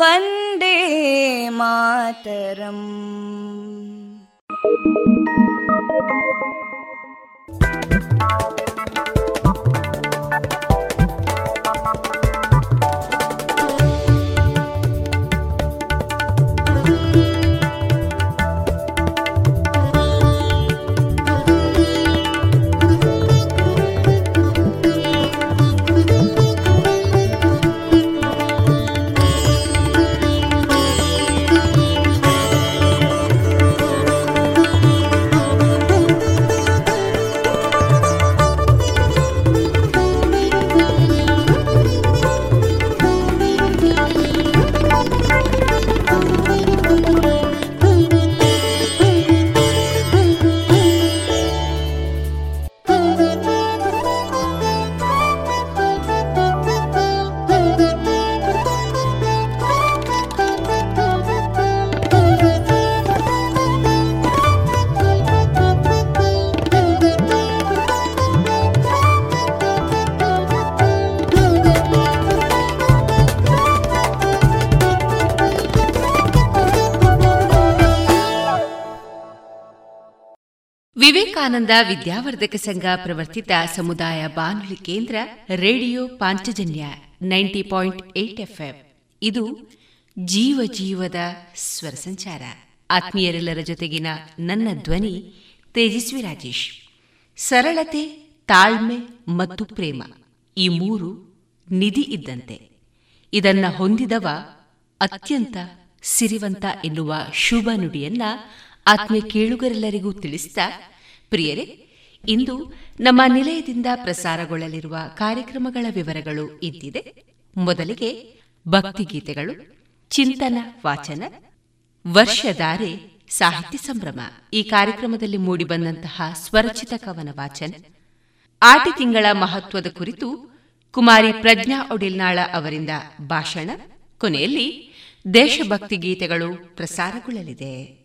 वन्दे मातरम् ವಿವೇಕಾನಂದ ವಿದ್ಯಾವರ್ಧಕ ಸಂಘ ಪ್ರವರ್ತಿತ ಸಮುದಾಯ ಬಾನುಲಿ ಕೇಂದ್ರ radio Panchajanya ninety point eight FM. ಇದು ಜೀವ ಜೀವದ ಸ್ವರ ಸಂಚಾರ. ಆತ್ಮೀಯರೆಲ್ಲರ ಜೊತೆಗಿನ ನನ್ನ ಧ್ವನಿ ತೇಜಸ್ವಿ ರಾಜೇಶ್. ಸರಳತೆ, ತಾಳ್ಮೆ ಮತ್ತು ಪ್ರೇಮ ಈ ಮೂರು ನಿಧಿ ಇದ್ದಂತೆ. ಇದನ್ನ ಹೊಂದಿದವ ಅತ್ಯಂತ ಸಿರಿವಂತ ಎನ್ನುವ ಶುಭ ನುಡಿಯನ್ನ ಆತ್ಮೀಯ ಕೇಳುಗರೆಲ್ಲರಿಗೂ ತಿಳಿಸಿದ ಪ್ರಿಯರೇ, ಇಂದು ನಮ್ಮ ನಿಲಯದಿಂದ ಪ್ರಸಾರಗೊಳ್ಳಲಿರುವ ಕಾರ್ಯಕ್ರಮಗಳ ವಿವರಗಳು ಇದ್ದಿದೆ. ಮೊದಲಿಗೆ ಭಕ್ತಿಗೀತೆಗಳು, ಚಿಂತನ, ವಾಚನ, ವರ್ಷಧಾರೆ, ಸಾಹಿತ್ಯ ಸಂಭ್ರಮ ಈ ಕಾರ್ಯಕ್ರಮದಲ್ಲಿ ಮೂಡಿಬಂದಂತಹ ಸ್ವರಚಿತ ಕವನ ವಾಚನ, ಆಟಿ ತಿಂಗಳ ಮಹತ್ವದ ಕುರಿತು ಕುಮಾರಿ ಪ್ರಜ್ಞಾ ಒಡಿಲ್ನಾಳ ಅವರಿಂದ ಭಾಷಣ, ಕೊನೆಯಲ್ಲಿ ದೇಶಭಕ್ತಿ ಗೀತೆಗಳು ಪ್ರಸಾರಗೊಳ್ಳಲಿದೆ.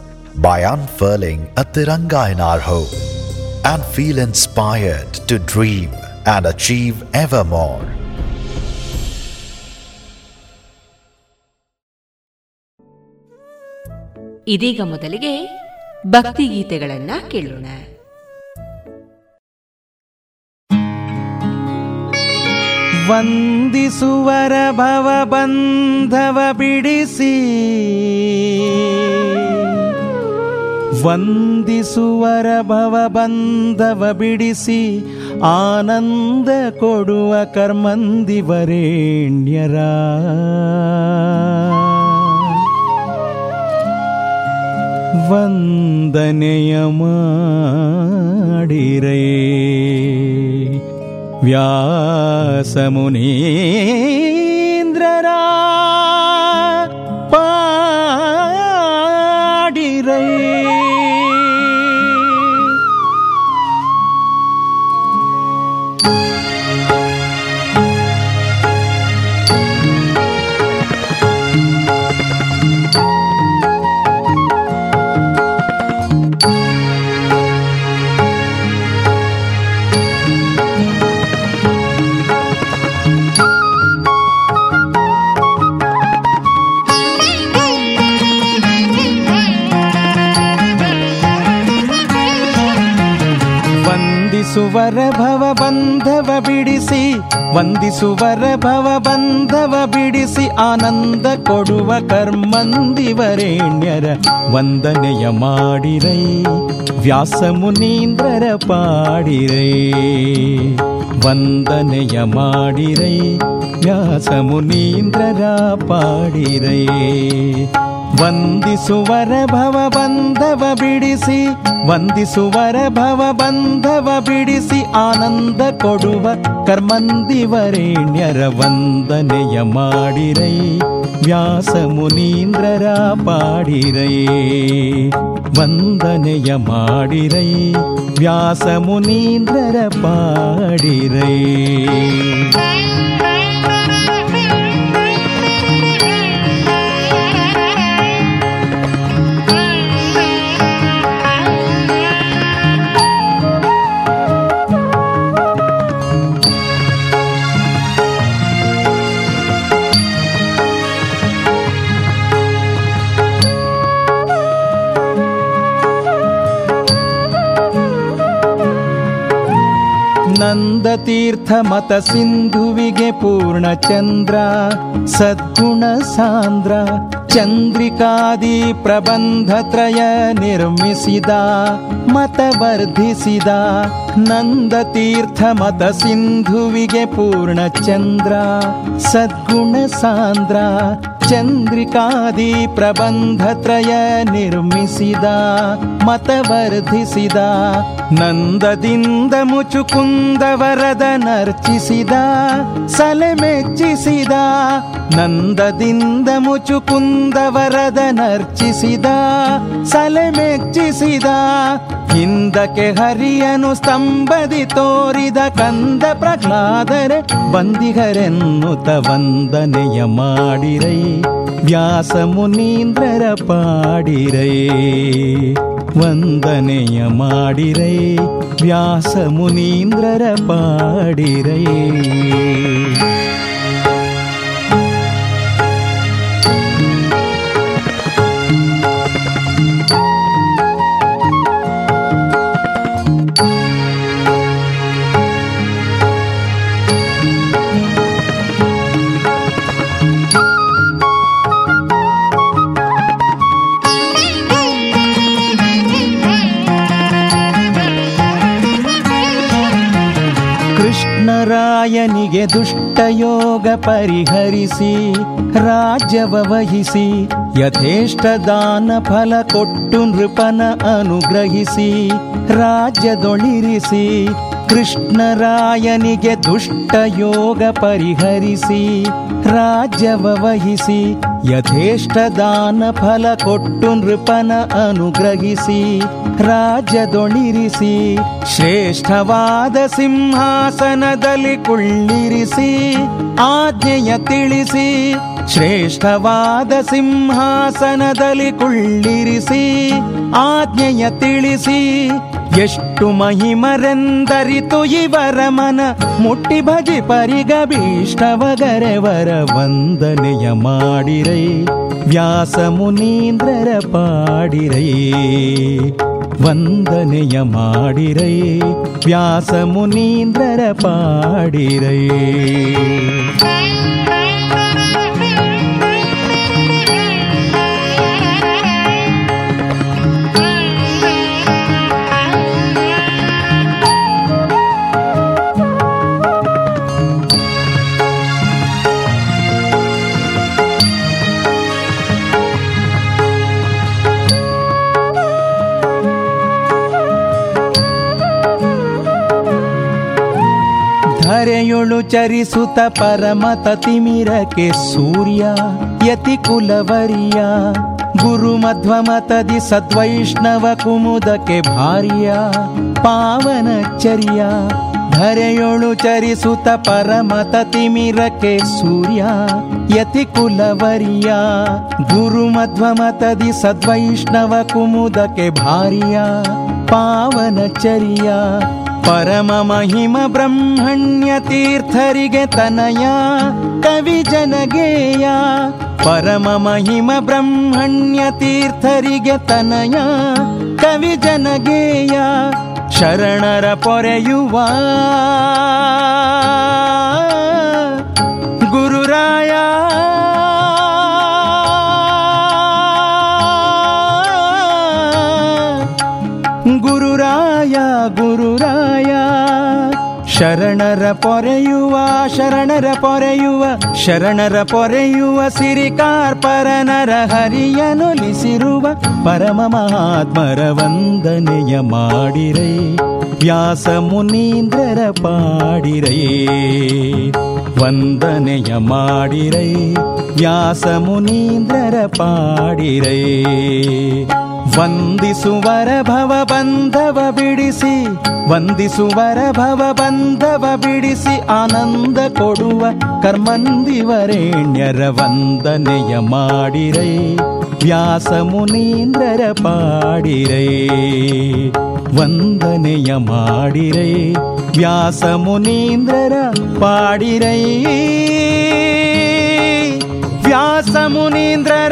by unfurling a tiranga in our home and feel inspired to dream and achieve ever more. ಇದೀಗ ಮೊದಲಿಗೆ ಭಕ್ತಿ ಗೀತೆಗಳನ್ನ ಕೇಳೋಣ ವಂದಿಸುವರ ಭವ ಬಂಧವ ಬಿಡಿಸಿ ವಂದಿಸುವರ ಭವ ಬಂಧವ ಬಿಡಿಸಿ ಆನಂದ ಕೊಡುವ ಕರ್ಮಂದಿವರೇಣ್ಯರ ವಂದನೆಯ ಮಾಡಿರೇ ವ್ಯಾಸಮುನೀಂದ್ರರ ವಂದಿಸುವರ ಭವ ಬಂಧವ ಬಿಡಿಸಿ ವಂದಿಸುವರ ಭವ ಬಂಧವ ಬಿಡಿಸಿ ಆನಂದ ಕೊಡುವ ಕರ್ಮಂದಿವರೇಣ್ಯರ ವಂದನೆಯ ಮಾಡಿರೈ ವ್ಯಾಸ ಮುನೀಂದ್ರರ ಪಾಡಿರೈ ವಂದನೆಯ ಮಾಡಿರೈ ವ್ಯಾಸ ಮುನೀಂದ್ರರ ಪಾಡಿರೈ ವಂದಿಸುವರ ಭವ ಬಂಧವ ಬಿಡಿಸಿ ವಂದಿಸುವರ ಭವ ಬಂಧವ ಬಿಡಿಸಿ ಆನಂದ ಕೊಡುವ ಕರ್ಮಂದಿವರೇಣ್ಯರ ವಂದನೆಯ ಮಾಡಿರೈ ವ್ಯಾಸ ಮುನೀಂದ್ರರ ಪಾಡಿರೈ ವಂದನೆಯ ಮಾಡಿರೈ ವ್ಯಾಸ ಮುನೀಂದ್ರರ ಪಾಡಿರೈ ನಂದತೀರ್ಥ ಮತ ಸಿಂಧುವಿಗೆ ಪೂರ್ಣ ಚಂದ್ರ, ಸದ್ಗುಣ ಸಾಂದ್ರ, ಚಂದ್ರಿಕಾದಿ ಪ್ರಬಂಧ ತ್ರಯ ನಿರ್ಮಿಸಿದ, ಮತ ವರ್ಧಿಸಿದ ನಂದತೀರ್ಥ ಮತ ಸಿಂಧುವಿಗೆ ಪೂರ್ಣ ಚಂದ್ರ, ಸದ್ಗುಣ ಸಾಂದ್ರ ಚಂದ್ರಿಕಾದಿ ಪ್ರಬಂಧತ್ರಯ ನಿರ್ಮಿಸಿದ, ಮತವರ್ಧಿಸಿದ, ನಂದದಿಂದ ಮುಚುಕುಂದ ವರದ ನರ್ಚಿಸಿದ, ಸಲೆ ಮೆಚ್ಚಿಸಿದ, ನಂದದಿಂದ ಮುಚುಕುಂದ ವರದ ನರ್ಚಿಸಿದ, ಸಲೆ ಮೆಚ್ಚಿಸಿದ, ಹಿಂದಕ್ಕೆ ಹರಿಯನು ಸ್ತಂಭದಿ ತೋರಿದ ಕಂದ ಪ್ರಹ್ಲಾದರೆ ಬಂದಿಗರೆನ್ನುತ ವಂದನೆಯ ಮಾಡಿರೈ. ವ್ಯಾಸ ಮುನೀಂದ್ರರ ಪಾಡಿರೈ ವಂದನೆಯ ಮಾಡಿರೈ ವ್ಯಾಸ ಮುನೀಂದ್ರರ ಪಾಡಿರೈ ರಾಯನಿಗೆ ದುಷ್ಟಯೋಗ ಪರಿಹರಿಸಿ, ರಾಜ್ಯವ ವಹಿಸಿ, ಯಥೇಷ್ಟ ದಾನ ಫಲ ಕೊಟ್ಟು ನೃಪನ ಅನುಗ್ರಹಿಸಿ, ರಾಜ್ಯದೊಳಿರಿಸಿ, ಕೃಷ್ಣರಾಯನಿಗೆ ದುಷ್ಟ ಯೋಗ ಪರಿಹರಿಸಿ, ರಾಜ್ಯವ ವಹಿಸಿ ಯಥೇಷ್ಟ ದಾನ ಫಲ ಕೊಟ್ಟು ನೃಪನ ಅನುಗ್ರಹಿಸಿ ರಾಜ್ಯದೊಳಿರಿಸಿ ಶ್ರೇಷ್ಠವಾದ ಸಿಂಹಾಸನದಲ್ಲಿ ಕುಳ್ಳಿರಿಸಿ, ಆಜ್ಞೆಯ ತಿಳಿಸಿ, ಶ್ರೇಷ್ಠವಾದ ಸಿಂಹಾಸನದಲ್ಲಿ ಕುಳ್ಳಿರಿಸಿ, ಆಜ್ಞೆಯ ತಿಳಿಸಿ ಎಷ್ಟು ಮಹಿಮರೆಂದರಿತು ಇವರ ಮನ. ಮುಟ್ಟಿ ಭಜಿ ಪರಿಗಭೀಷ್ಟವಗರೆವರ ವಂದನೆಯ ಮಾಡಿರೈ. ವ್ಯಾಸ ಮುನೀಂದ್ರರ ಪಾಡಿರೈ. ವಂದನೆಯ ಮಾಡಿರೈ. ವ್ಯಾಸ ಮುನೀಂದ್ರರ ಪಾಡಿರೈ. ಧರೆಯೊಳು ಚರಿಸುತ್ತ ಪರಮತ ತಿಮಿರಕ್ಕೆ ಸೂರ್ಯ, ಯತಿ ಕುಲವರಿಯ. ಗುರು ಮಧ್ವಮತದಿ ಸದ್ವೈಷ್ಣವ ಕುಮುದಕ್ಕೆ ಭಾರ್ಯ ಪಾವನಚರ್ಯ ಧರೆಯೊಳು ಚರಿಸುತ್ತ ಪರಮತ ತಿಮಿರಕ್ಕೆ ಸೂರ್ಯ, ಯತಿ ಕುಲವರಿಯ. ಗುರು ಮಧ್ವಮತದಿ ಸದ್ವೈಷ್ಣವ ಕುಮುದಕ್ಕೆ ಭಾರ್ಯ ಪಾವನಚರ್ಯ ಪರಮ ಮಹಿಮ ಬ್ರಹ್ಮಣ್ಯ ತೀರ್ಥರಿಗೆ ತನಯ ಕವಿ ಜನಗೇಯ. ಪರಮ ಮಹಿಮ ಬ್ರಹ್ಮಣ್ಯ ತೀರ್ಥರಿಗೆ ತನಯ ಕವಿ ಜನಗೇಯ. ಶರಣರ ಪೊರೆಯುವ ಶರಣರ ಪೊರೆಯುವ ಶರಣರ ಪೊರೆಯುವ ಶರಣರ ಪೊರೆಯುವ ಸಿರಿಕಾರ್ಪರನರ ಹರಿಯನುಲಿಸಿರುವ ಪರಮ ಮಹಾತ್ಮರ ವಂದನೆಯ ಮಾಡಿರೈ. ವ್ಯಾಸ ಮುನೀಂದ್ರರ ಪಾಡಿರೈ. ವಂದನೆಯ ಮಾಡಿರೈ. ವ್ಯಾಸ ಮುನೀಂದ್ರರ ಪಾಡಿರೈ. ವಂದಿಸುವರ ಭವ ಬಂಧವ ಬಿಡಿಸಿ, ವಂದಿಸುವರ ಭವ ಬಂಧವ ಬಿಡಿಸಿ ಆನಂದ ಕೊಡುವ ಕರ್ಮಂದಿವರೇಣ್ಯರ ವಂದನೆಯ ಮಾಡಿರೈ. ವ್ಯಾಸ ಮುನೀಂದ್ರರ ಪಾಡಿರೈ, ವಂದನೆಯ ಮಾಡಿರೈ. ವ್ಯಾಸ ಮುನೀಂದ್ರರ ಪಾಡಿರೈ. ವ್ಯಾಸ ಮುನೀಂದ್ರರ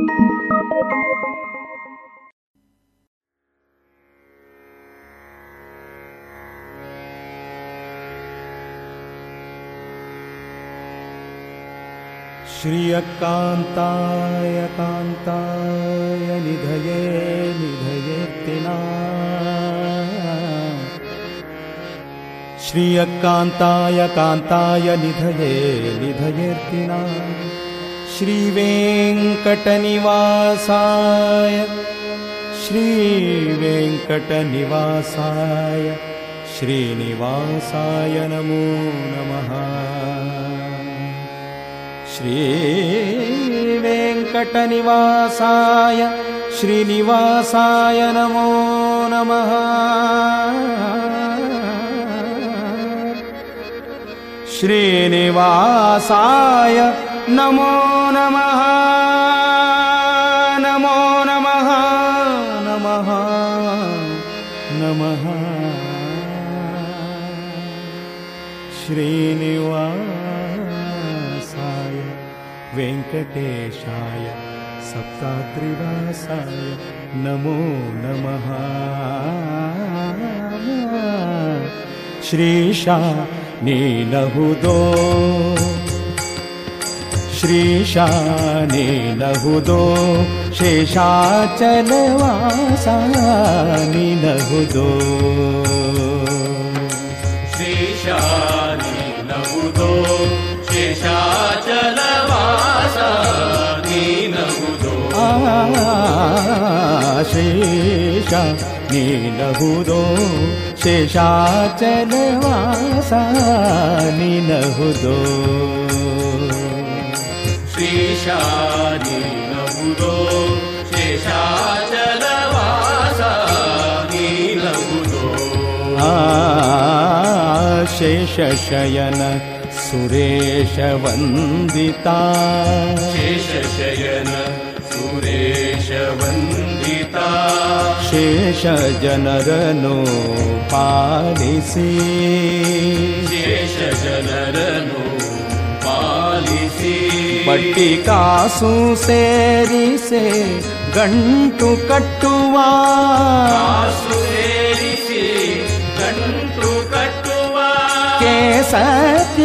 श्रियकान्ताय कान्ताय निधये निधयेत्तिना श्रियकान्ताय कान्ताय निधये निधयेर्तिना श्रीवेङ्कटनिवासाय श्रीवेङ्कटनिवासाय श्रीनिवासाय नमो नमः श्रीवेङ्कटनिवासाय श्रीनिवासाय नमो नमः। श्रीनिवासाय नमो नमः। नमो नमः। नमः। नमः। श्रीनिवासाय नमो नमः। श्रीशा नीलहुदो। श्रीशा नीलहुदो। लभूदो शीषाचलवा श्रीशा नीलहुदो। शेषाचल शेषुरो शेषा चलवास नी न हृदो शेषा नीनगुरो शेषा चलवास नीनगुरो शेष शयन सुरेश वन्दता। शयन शेषवन्दिता। शेषजनरनो पालिसि। शेषजनरनो पालिसि। पट्टिकासु सेरिसे गण्टु पट्टिका सुरिषे गण्टु कट्टुवा। सुेरिषे घण्टु कटुवा के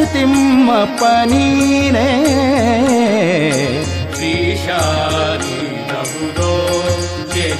सिं पनीरे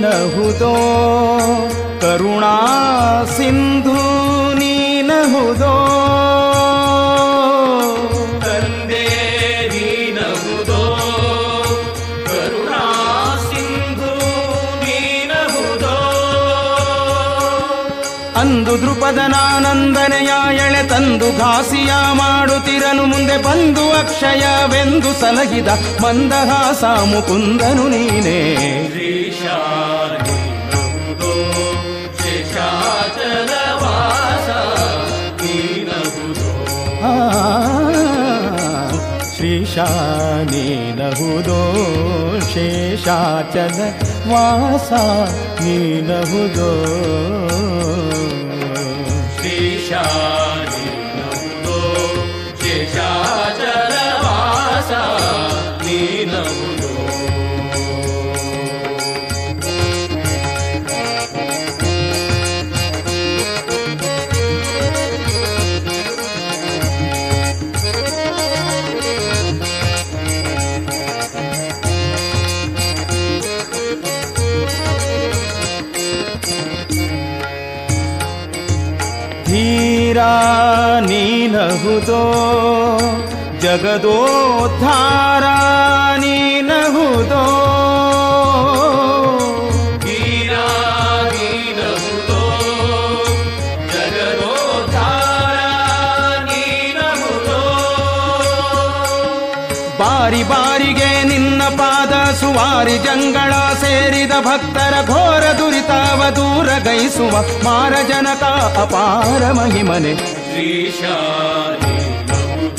ನೀನಹುದೋ? ಕರುಣಾ ಸಿಂಧು ನೀನಹುದೋ? ತಂದೆ ಕರುಣಾ ಸಿಂಧು ಅಂದು ದೃಪದನಾನಂದನೆಯ ಎಳೆ ತಂದು ಘಾಸಿಯ ಮಾಡುತ್ತಿರನು ಮುಂದೆ ಬಂದು ಅಕ್ಷಯವೆಂದು ಸಲಹಿದ ಮಂದಹಾಸ ಮುಕುಂದನು ನೀನೇ. ಶ್ರೀಶಾನಿ नीलुो शीषा चासा नीलुदो शेषा ನೀನಹುದೋ? ಜಗದೋದ್ಧಾರ ನೀನಹುದೋ? ಬಾರಿ ಬಾರಿಗೆ ನಿನ್ನ ಪಾದ ಸುವಾರಿ ಜಂಗಳ ಸೇರಿದ ಭಕ್ತರ ಘೋರ ದುರಿತಾವ ದೂರ ಗೈಸುವ ಮಾರಜನಕ ಅಪಾರ ಮಹಿಮನೆ. ಶ್ರೀಶಾನಿ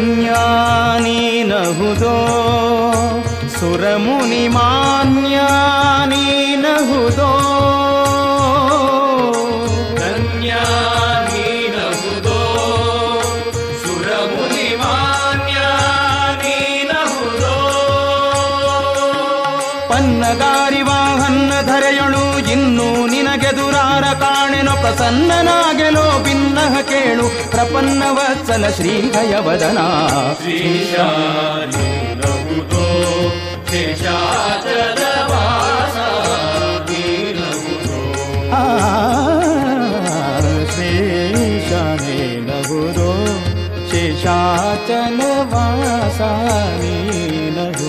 ಧನ್ಯಾನೀನಹುದೋ ಸುರಮುನಿ ಮಾನ್ಯಾನೀನಹುದೋ ಧನ್ಯ ನೀನಹುದೋ ಸುರಮುನಿ ಮಾನ್ಯ ನೀನಹುದೋ ಪನ್ನಗಾರಿ ವಾಹನ್ನ ಧರೆಯೊಳು ಇನ್ನು ನಿನಗೆದುರಾರ ಕಾಣೆನೋ ಪ್ರಸನ್ನನಾಗೆಲೋ ಭಿನ್ನಹ ಕೇಳು. प्रपन्नवत्सल श्रीभयवदना। वदना शीषा लगुरो शेषाचलवासा। लगुरो श्रीशनि लगुरो शेषाचलवासा। नी लगुरो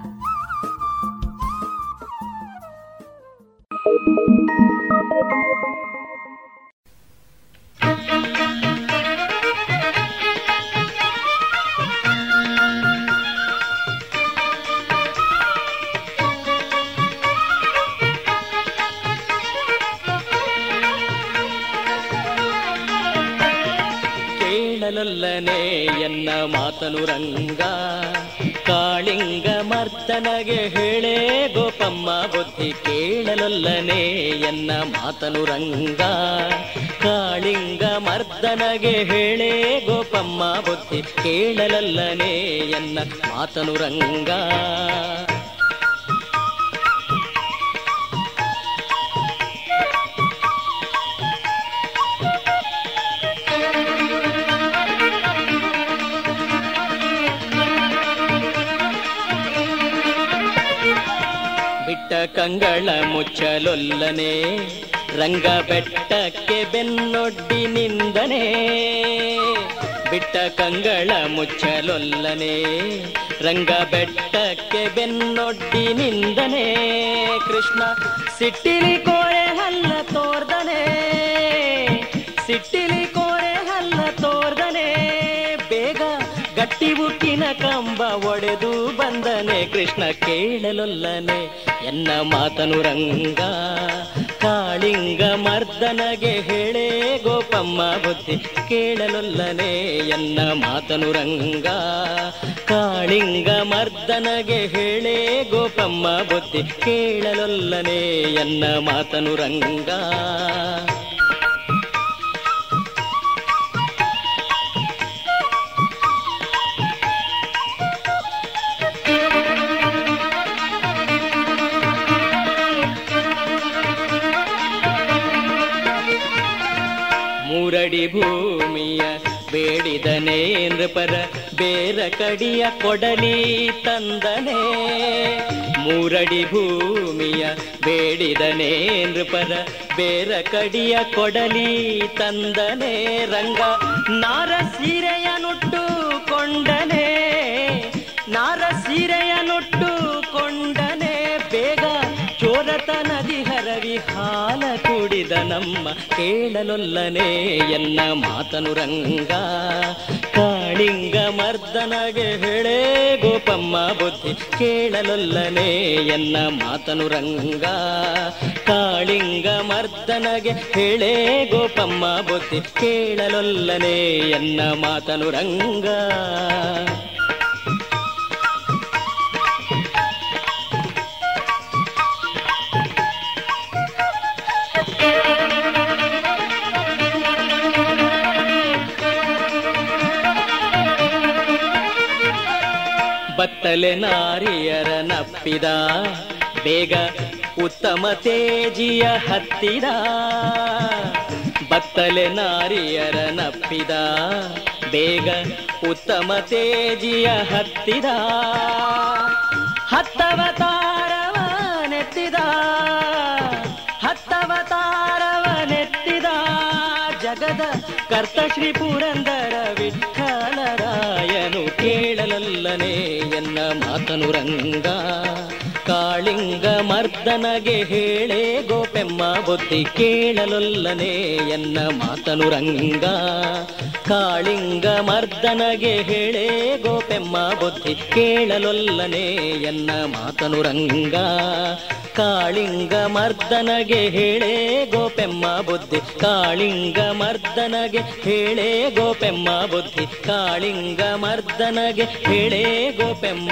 ಮಾತನು ರಂಗ ಕಾಳಿಂಗ ಮರ್ದನಗೆ ಹೇಳೇ ಗೋಪಮ್ಮ ಬುದ್ಧಿ ಕೇಳಲಲ್ಲನೇ ಎನ್ನ ಮಾತನು ರಂಗ. ಕಂಗಳ ಮುಚ್ಚಲೊಲ್ಲನೆ ರಂಗ ಬೆಟ್ಟಕ್ಕೆ ಬೆನ್ನೊಡ್ಡಿ ನಿಂದನೆ. ಬಿಟ್ಟ ಕಂಗಳ ಮುಚ್ಚಲೊಲ್ಲನೆ ರಂಗ ಬೆಟ್ಟಕ್ಕೆ ಬೆನ್ನೊಡ್ಡಿ ನಿಂದನೆ. ಕೃಷ್ಣ ಸಿಟ್ಟಿಲಿ ಕೋರೆ ಹಲ್ಲ ತೋರ್ದನೆ, ಸಿಟ್ಟಿಲಿ ಉಕ್ಕಿನ ಕಂಬ ಒಡೆದು ಬಂದನೆ. ಕೃಷ್ಣ ಕೇಳಲೊಲ್ಲನೆ. ಎನ್ನ ಮಾತನು ರಂಗ. ಕಾಳಿಂಗ ಮರ್ದನಗೆ ಹೇಳೇ. ಗೋಪಮ್ಮ ಬುದ್ಧಿ ಕೇಳಲೊಲ್ಲನೆ. ಎನ್ನ ಮಾತನು ರಂಗ. ಕಾಳಿಂಗ ಮರ್ದನಗೆ ಹೇಳೇ. ಗೋಪಮ್ಮ ಬುದ್ಧಿ ಕೇಳಲೊಲ್ಲನೆ. ಎನ್ನ ಮಾತನು ರಂಗ. ಮೂರಡಿ ಭೂಮಿಯ ಬೇಡಿದನೆ ನೃಪರ ಬೇರ ಕಡಿಯ ಕೊಡಲಿ ತಂದನೆ. ಮೂರಡಿ ಭೂಮಿಯ ಬೇಡಿದನೆ ನೃಪರ ಬೇರ ಕಡಿಯ ಕೊಡಲಿ ತಂದನೆ. ರಂಗ ನಾರ ಸೀರೆಯ ನುಟ್ಟು ಕೊಂಡನೆ. ನಾರ ಸೀರೆಯ ಕುಡಿದ ನಮ್ಮ ಕೇಳಲೊಲ್ಲನೆ ಎನ್ನ ಮಾತನು ರಂಗ. ಕಾಳಿಂಗ ಮರ್ದನಗೆ ಹೇಳೇ ಗೋಪಮ್ಮ ಬುದ್ಧಿ ಕೇಳಲೊಲ್ಲನೆ ಎನ್ನ ಮಾತನು ರಂಗ. ಕಾಳಿಂಗ ಮರ್ದನಗೆ ಹೇಳೇ ಗೋಪಮ್ಮ ಬುದ್ಧಿ ಕೇಳಲೊಲ್ಲನೆ ಎನ್ನ ಮಾತನು ರಂಗ. ಬತ್ತಲೆ ನಾರಿಯರ ನಪ್ಪಿದ, ಬೇಗ ಉತ್ತಮ ತೇಜಿಯ ಹತ್ತಿದ. ಬತ್ತಲೆ ನಾರಿಯರ ನಪ್ಪಿದ, ಬೇಗ ಉತ್ತಮ ತೇಜಿಯ ಹತ್ತಿದ. ಹತ್ತವತಾರವ ನೆತ್ತಿದ ಹತ್ತವತಾರವ ನೆತ್ತಿದ ಜಗದ ಕರ್ತ ಶ್ರೀ ಪುರಂದರ ವಿಠಲರಾಯನು ಕೇಳಲಲ್ಲನೆ. ಎನ್ನ ಮಾತನು ರಂಗ ಕಾಳಿಂಗ ಮರ್ದನಗೆ ಹೇಳೇ ಗೋಪೆಮ್ಮ ಬುದ್ಧಿ ಕೇಳಲೊಲ್ಲನೆ ಎನ್ನ ಮಾತನು ರಂಗ. ಕಾಳಿಂಗ ಮರ್ದನಗೆ ಹೇಳೇ ಗೋಪೆಮ್ಮ ಬುದ್ಧಿ ಕೇಳಲೊಲ್ಲನೆ ಎನ್ನ ಮಾತನು ರಂಗ. ಕಾಳಿಂಗ ಮರ್ದನಗೆ ಹೇಳೇ ಗೋಪೆಮ್ಮ ಬುದ್ಧಿ ಕಾಳಿಂಗ ಮರ್ದನಗೆ ಹೇಳೇ ಗೋಪೆಮ್ಮ ಬುದ್ಧಿ ಕಾಳಿಂಗ ಮರ್ದನಗೆ ಹೇಳೇ ಗೋಪೆಮ್ಮ.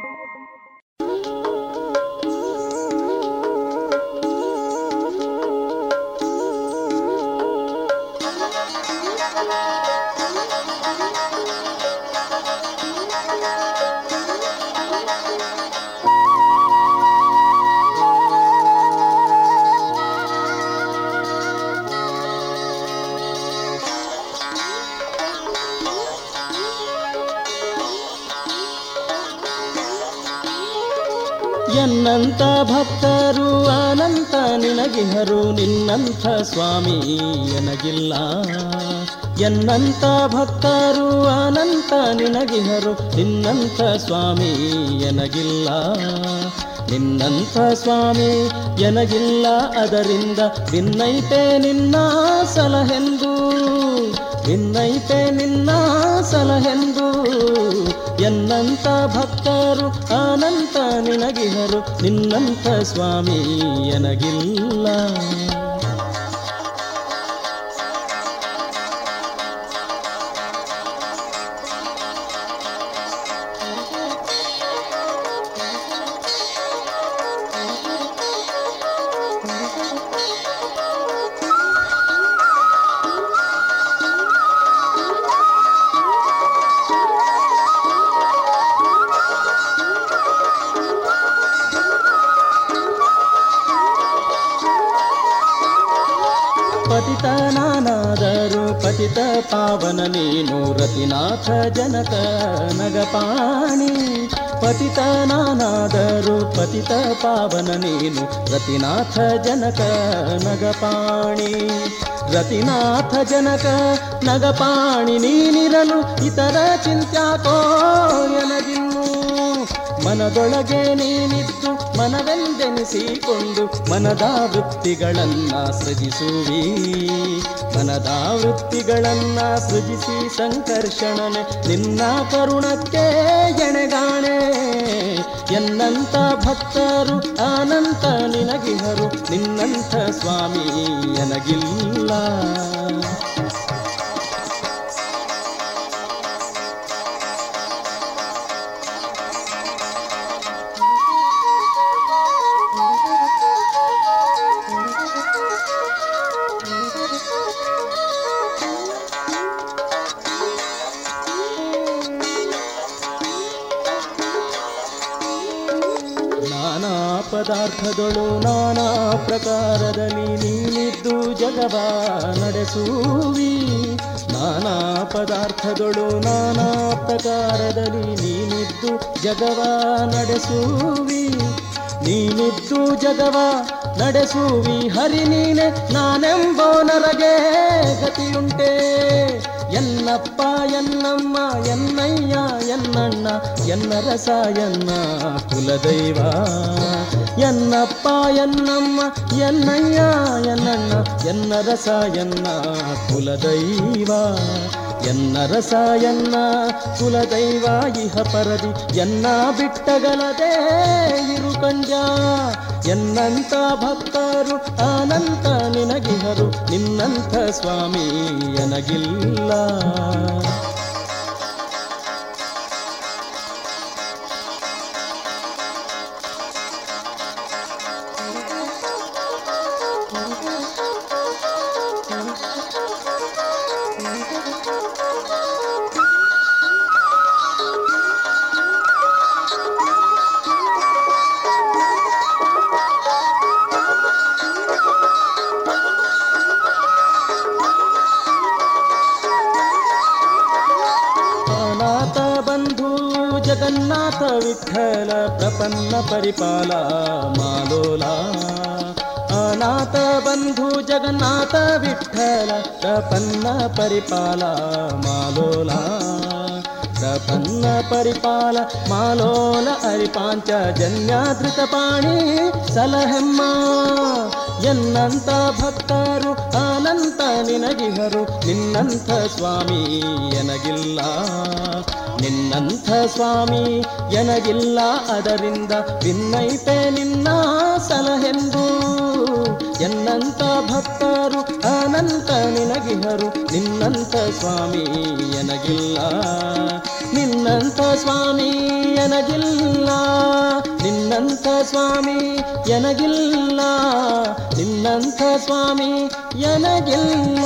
ಎನ್ನಂತ ಭಕ್ತರು ಅನಂತ ನಿನಗಿಹರು ನಿನ್ನಂಥ ಸ್ವಾಮಿ ಎನಗಿಲ್ಲ. ಎನ್ನಂತ ಭಕ್ತರು, ಅನಂತ ನಿನಗಿಹರು. ನಿನ್ನಂತ ಸ್ವಾಮಿ ಎನಗಿಲ್ಲ ನಿನ್ನಂಥ ಸ್ವಾಮಿ ಎನಗಿಲ್ಲ. ಅದರಿಂದ ನಿನ್ನೈತೆ ನಿನ್ನ ಸಲಹೆಂದು ಭಿನ್ನೈತೆ ನಿನ್ನ ಸಲಹೆಂದು. ಎನ್ನಂತ ಭಕ್ತರು, ಅನಂತ ನಿನಗಿಹರು. ನಿನ್ನಂತ ಸ್ವಾಮಿ ಎನಗಿಲ್ಲ. ಜನಕ ನಗಪಾಣಿ, ಪತಿತ ನಾನಾದರು ಪತಿತ ಪಾವನ ನೀನು, ರತಿನಾಥ ಜನಕ ನಗಪಾಣಿ, ರತಿನಾಥ ಜನಕ ನಗಪಾಣಿ, ನೀನಿರಲು ಇತರ ಚಿಂತ್ಯಾಕೋ ಎನಗಿನ್ನು ಮನದೊಳಗೆ ನೀನಿದ್ದು ಮನವೆಂದೆನಿಸಿಕೊಂಡು ಮನದ ವೃತ್ತಿಗಳನ್ನ ಸೃಜಿಸುವಿ ಮನದ ವೃತ್ತಿಗಳನ್ನ ಸೃಜಿಸಿ ಸಂಕರ್ಷಣನೆ, ನಿನ್ನ ಕರುಣಕ್ಕೆ ಎಣೆಗಾಣೆ. ಎನ್ನಂತ ಭಕ್ತರು ಅನಂತ ನಿನಗಿಹರು, ನಿನ್ನಂಥ ಸ್ವಾಮಿ ಎನಗಿಲ್ಲ. ಪದಾರ್ಥದೊಳು ನಾನಾ ಪ್ರಕಾರದಲ್ಲಿ ನೀನಿದ್ದು ಜಗವ ನಡೆಸುವಿ. ನಾನಾ ಪದಾರ್ಥದೊಳು ನಾನಾ ಪ್ರಕಾರದಲ್ಲಿ ನೀನಿದ್ದು ಜಗವ ನಡೆಸುವಿ. ನೀನಿದ್ದು ಜಗವ ನಡೆಸುವಿ. ಹರಿ ನೀನೆ ನಾನೆಂಬೋ ನರಗೆ ಗತಿಯುಂಟೆ. ಎನ್ನಪ್ಪ, ಎನ್ನಮ್ಮ, ಎನ್ನಯ್ಯ, ಎನ್ನಣ್ಣ ಎನ್ನ ರಸ ಎನ್ನ ಕುಲದೈವ. ಎನ್ನಪ್ಪ, ಎನ್ನಮ್ಮ, ಎನ್ನಯ್ಯ, ಎನ್ನಣ್ಣ ಎನ್ನ ರಸ ಎನ್ನ ಕುಲದೈವ. ಎನ್ನ ರಸ ಎನ್ನ ಕುಲದೈವ, ಇಹ ಪರದಿ, ಎನ್ನ ಬಿಟ್ಟಗಲದೇ ಇರು ಕಂಜ ಎನ್ನಂತ ಭಕ್ತರು ಅನಂತ ನಿನಗಿಹರು ನಿನ್ನಂಥ ಸ್ವಾಮಿ ಎನಗಿಲ್ಲ. ಪರಿಪಾಲ ಮಾಲೋಲ. ಅನಾಥ ಬಂಧು ಜಗನ್ನಾಥ ವಿಠಲ ಪ್ರಪನ್ನ ಪರಿಪಾಲ ಮಾಲೋಲ. ಪ್ರಪನ್ನ ಪರಿಪಾಲ ಮಾಲೋಲ ಅರಿಪಾಂಚ ಜನ್ಯಾದೃತ ಪಾಣಿ ಸಲಹೆಮ್ಮ. ಎನ್ನಂತ ಭಕ್ತರು ಅನಂತ ನಿನಗಿಹರು, ನಿನ್ನಂಥ ಸ್ವಾಮಿ ಎನಗಿಲ್ಲ. ನಿನ್ನಂಥ ಸ್ವಾಮಿ ಎನಗಿಲ್ಲ ಅದರಿಂದ ಭಿನ್ನೈತೆ ನಿನ್ನ ಸಲಹೆಂದು. ಎನ್ನಂತ ಭಕ್ತರು, ಅನಂತ ನಿನಗಿಹರು. ನಿನ್ನಂತ ಸ್ವಾಮಿ ಎನಗಿಲ್ಲ. ನಿನ್ನಂತ ಸ್ವಾಮಿ ಎನಗಿಲ್ಲ. ನಿನ್ನಂತ ಸ್ವಾಮಿ ಎನಗಿಲ್ಲ. ನಿನ್ನಂಥ ಸ್ವಾಮಿ ಎನಗಿಲ್ಲ.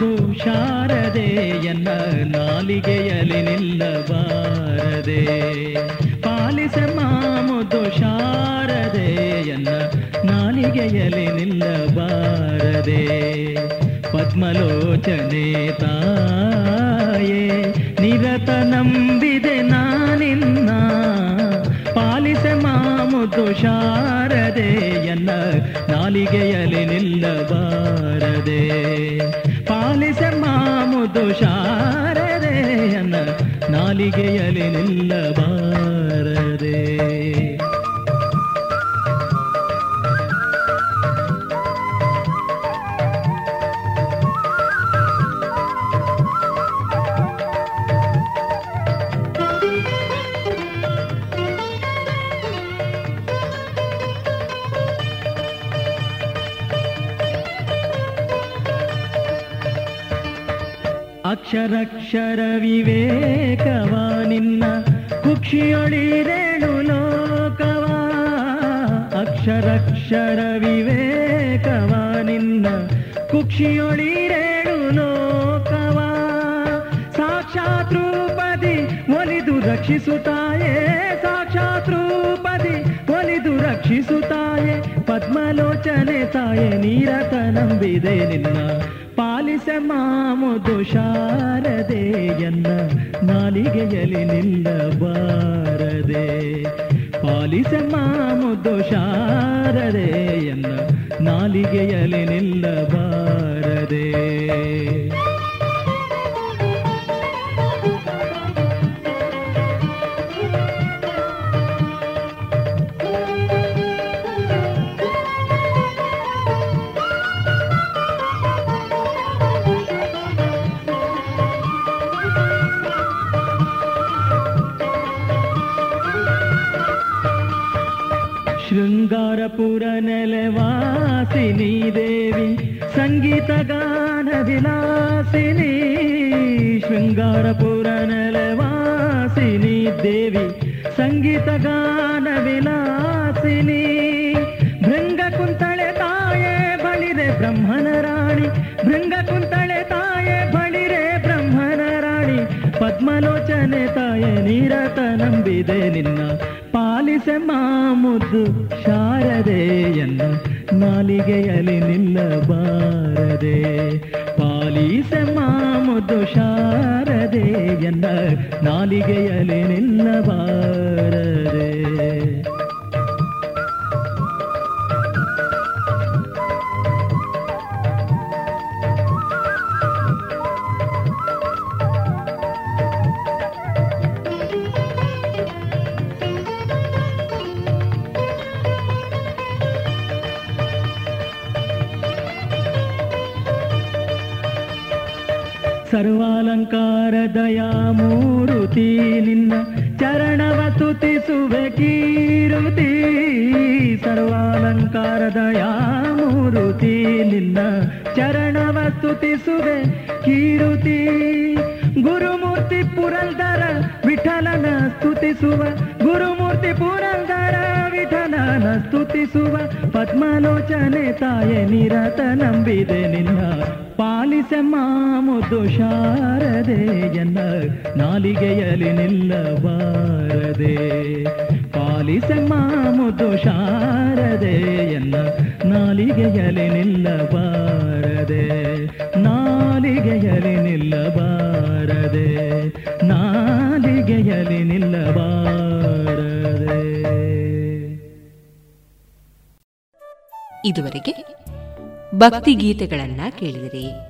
ಮುದು ಶಾರದೆಯನ್ನ ನಾಲಿಗೆಯಲಿ ನಿಲ್ಲಬಾರದೆ. ಪಾಲಿಸೆಮ್ಮ ಮುದು ಶಾರದೆಯನ್ನ ನಾಲಿಗೆಯಲಿ ನಿಲ್ಲಬಾರದೆ. ಪದ್ಮಲೋಚನೆ ತಾಯೇ, ನಿರತ ನಂಬಿದೆ ನಾನಿನ್ನ. ಮಾಮು ಮಾಮುದು ಶಾರದೆಯನ್ನ ನಾಲಿಗೆಯಲ್ಲಿ ನಿಲ್ಲಬಾರದೆ. ಪಾಲಿಸೆ ಮಾಮುದು ನಾಲಿಗೆಯಲ್ಲಿ ನಾಲಿಗೆಯಲಿ ಅಕ್ಷರಕ್ಷರ ವಿವೇಕವ ನಿನ್ನ ಕುಕ್ಷಿಯೊಳಿದೇಳು ಲೋಕವ? ಅಕ್ಷರಕ್ಷರ ವಿವೇಕವ ನಿನ್ನ ಕುಕ್ಷಿಯೊಳಿರೇಳು ಲೋಕವ? ಸಾಕ್ಷಾತ್ ರೂಪದಿ ಒಲಿದು ರಕ್ಷಿಸುತ್ತಾಯೇ? ಸಾಕ್ಷಾತ್ ರೂಪದಿ ಒಲಿದು ರಕ್ಷಿಸುತ್ತಾಯೇ? ಪದ್ಮಲೋಚನೆ ತಾಯೆ, ನೀರತ ನಂಬಿದೆ ನಿನ್ನ ಮಾಮುದು ಶಾರದೆಯನ್ನ ನಾಲಿಗೆಯಲಿ ನಿಲ್ಲಬಾರದೆ. ಪಾಲಿಸ ಮಾಮುದು ಶಾರದೆಯನ್ನ ನಾಲಿಗೆಯಲಿ ನಿಲ್ಲಬಾರದೆ. ಭಕ್ತಿ ಗೀತೆಗಳನ್ನ ಕೇಳಿದಿರಿ.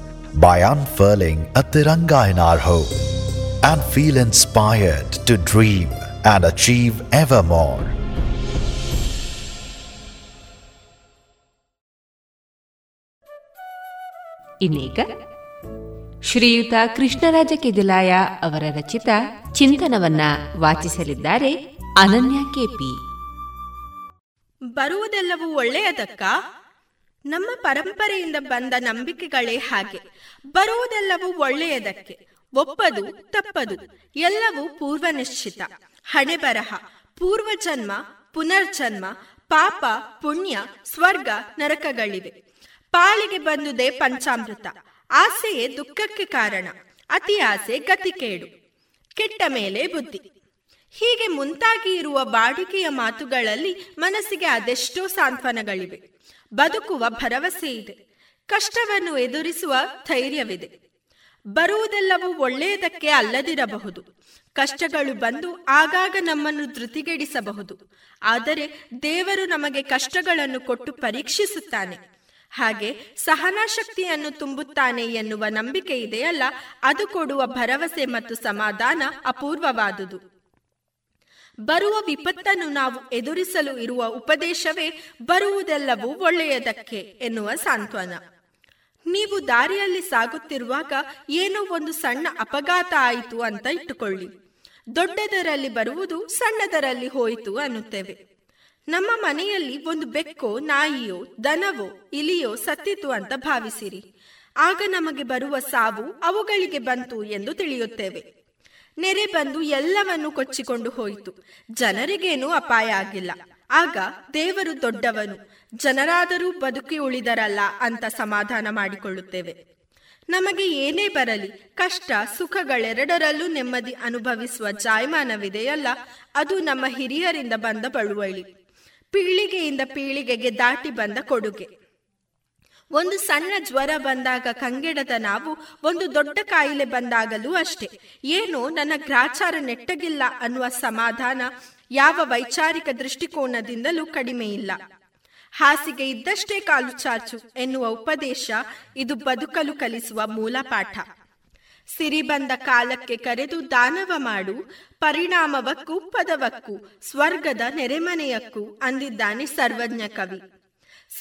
by unfurling a Tiranga in our home and feel inspired to dream and achieve ever more. ಇನ್ನೀಗ ಶ್ರೀಯುತ ಕೃಷ್ಣರಾಜ ಕೆದಿಲಾಯ ಅವರ ರಚಿತ ಚಿಂತನವನ್ನ ವಾಚಿಸಲಿದ್ದಾರೆ ಅನನ್ಯ ಕೆಪಿ ಬರುವುದೆಲ್ಲವೂ ಒಳ್ಳೆಯದಕ್ಕ ನಮ್ಮ ಪರಂಪರೆಯಿಂದ ಬಂದ ನಂಬಿಕೆಗಳೇ ಹಾಗೆ. ಬರುವುದೆಲ್ಲವೂ ಒಳ್ಳೆಯದಕ್ಕೆ, ಒಪ್ಪದು ತಪ್ಪದು, ಎಲ್ಲವೂ ಪೂರ್ವ ನಿಶ್ಚಿತ ಹಣೆ ಬರಹ, ಪೂರ್ವಜನ್ಮ, ಪುನರ್ಜನ್ಮ, ಪಾಪ, ಪುಣ್ಯ, ಸ್ವರ್ಗ, ನರಕಗಳಿವೆ. ಪಾಳಿಗೆ ಬಂದುದೇ ಪಂಚಾಮೃತ. ಆಸೆಯೇ ದುಃಖಕ್ಕೆ ಕಾರಣ, ಅತಿ ಆಸೆ ಗತಿಕೇಡು ಕೆಟ್ಟ ಮೇಲೆ ಬುದ್ಧಿ. ಹೀಗೆ ಮುಂತಾಗಿ ಇರುವ ಬಾಡಿಕೆಯ ಮಾತುಗಳಲ್ಲಿ ಮನಸ್ಸಿಗೆ ಅದೆಷ್ಟೋ ಸಾಂತ್ವನಗಳಿವೆ. ಬದುಕುವ ಭರವಸೆ ಇದೆ ಕಷ್ಟವನ್ನು ಎದುರಿಸುವ ಧೈರ್ಯವಿದೆ. ಬರುವುದೆಲ್ಲವೂ ಒಳ್ಳೆಯದಕ್ಕೆ ಅಲ್ಲದಿರಬಹುದು. ಕಷ್ಟಗಳು ಬಂದು ಆಗಾಗ ನಮ್ಮನ್ನು ಧೃತಿಗೆಡಿಸಬಹುದು. ಆದರೆ ದೇವರು ನಮಗೆ ಕಷ್ಟಗಳನ್ನು ಕೊಟ್ಟು ಪರೀಕ್ಷಿಸುತ್ತಾನೆ. ಹಾಗೆ ಸಹನಾ ಶಕ್ತಿಯನ್ನು ತುಂಬುತ್ತಾನೆ ಎನ್ನುವ ನಂಬಿಕೆ ಇದೆಯಲ್ಲ ಅದು ಕೊಡುವ ಭರವಸೆ ಮತ್ತು ಸಮಾಧಾನ ಅಪೂರ್ವವಾದುದು. ಬರುವ ವಿಪತ್ತನ್ನು ನಾವು ಎದುರಿಸಲು ಇರುವ ಉಪದೇಶವೇ ಬರುವುದೆಲ್ಲವೂ ಒಳ್ಳೆಯದಕ್ಕೆ ಎನ್ನುವ ಸಾಂತ್ವನ. ನೀವು ದಾರಿಯಲ್ಲಿ ಸಾಗುತ್ತಿರುವಾಗ ಏನೋ ಒಂದು ಸಣ್ಣ ಅಪಘಾತ ಆಯಿತು ಅಂತ ಇಟ್ಟುಕೊಳ್ಳಿ. ದೊಡ್ಡದರಲ್ಲಿ ಬರುವುದು ಸಣ್ಣದರಲ್ಲಿ ಹೋಯಿತು ಅನ್ನುತ್ತೇವೆ. ನಮ್ಮ ಮನೆಯಲ್ಲಿ ಒಂದು ಬೆಕ್ಕೋ, ನಾಯಿಯೋ, ದನವೋ, ಇಲಿಯೋ ಸತ್ತಿತು ಅಂತ ಭಾವಿಸಿರಿ. ಆಗ ನಮಗೆ ಬರುವ ಸಾವು ಅವುಗಳಿಗೆ ಬಂತು ಎಂದು ತಿಳಿಯುತ್ತೇವೆ. ನೆರೆ ಬಂದು ಎಲ್ಲವನ್ನೂ ಕೊಚ್ಚಿಕೊಂಡು ಹೋಯಿತು. ಜನರಿಗೇನೂ ಅಪಾಯ ಆಗಿಲ್ಲ. ಆಗ ದೇವರು ದೊಡ್ಡವನು, ಜನರಾದರೂ ಬದುಕಿ ಉಳಿದರಲ್ಲ ಅಂತ ಸಮಾಧಾನ ಮಾಡಿಕೊಳ್ಳುತ್ತೇವೆ. ನಮಗೆ ಏನೇ ಬರಲಿ, ಕಷ್ಟ, ಸುಖಗಳೆರಡರಲ್ಲೂ ನೆಮ್ಮದಿ ಅನುಭವಿಸುವ ಜಾಯಮಾನವಿದೆಯಲ್ಲ, ಅದು ನಮ್ಮ ಹಿರಿಯರಿಂದ ಬಂದ ಬಳುವಳಿ. ಪೀಳಿಗೆಯಿಂದ ಪೀಳಿಗೆಗೆ ದಾಟಿ ಬಂದ ಕೊಡುಗೆ. ಒಂದು ಸಣ್ಣ ಜ್ವರ ಬಂದಾಗ ಕಂಗೆಡದ ನಾವು, ಒಂದು ದೊಡ್ಡ ಕಾಯಿಲೆ ಬಂದಾಗಲೂ ಅಷ್ಟೆ. ಏನು ನನ್ನ ಗ್ರಾಚಾರ ನೆಟ್ಟಗಿಲ್ಲ ಅನ್ನುವ ಸಮಾಧಾನ ಯಾವ ವೈಚಾರಿಕ ದೃಷ್ಟಿಕೋನದಿಂದಲೂ ಕಡಿಮೆ ಇಲ್ಲ. ಹಾಸಿಗೆ ಇದ್ದಷ್ಟೇ ಕಾಲು ಚಾಚು ಎನ್ನುವ ಉಪದೇಶ ಇದು ಬದುಕಲು ಕಲಿಸುವ ಮೂಲ ಪಾಠ. ಸಿರಿ ಬಂದ ಕಾಲಕ್ಕೆ ಕರೆದು ದಾನವ ಮಾಡು, ಪರಿಣಾಮವಕ್ಕೂ ಪದವಕ್ಕೂ, ಸ್ವರ್ಗದ ನೆರೆಮನೆಯಕ್ಕೂ ಅಂದಿದ್ದಾನೆ ಸರ್ವಜ್ಞ ಕವಿ.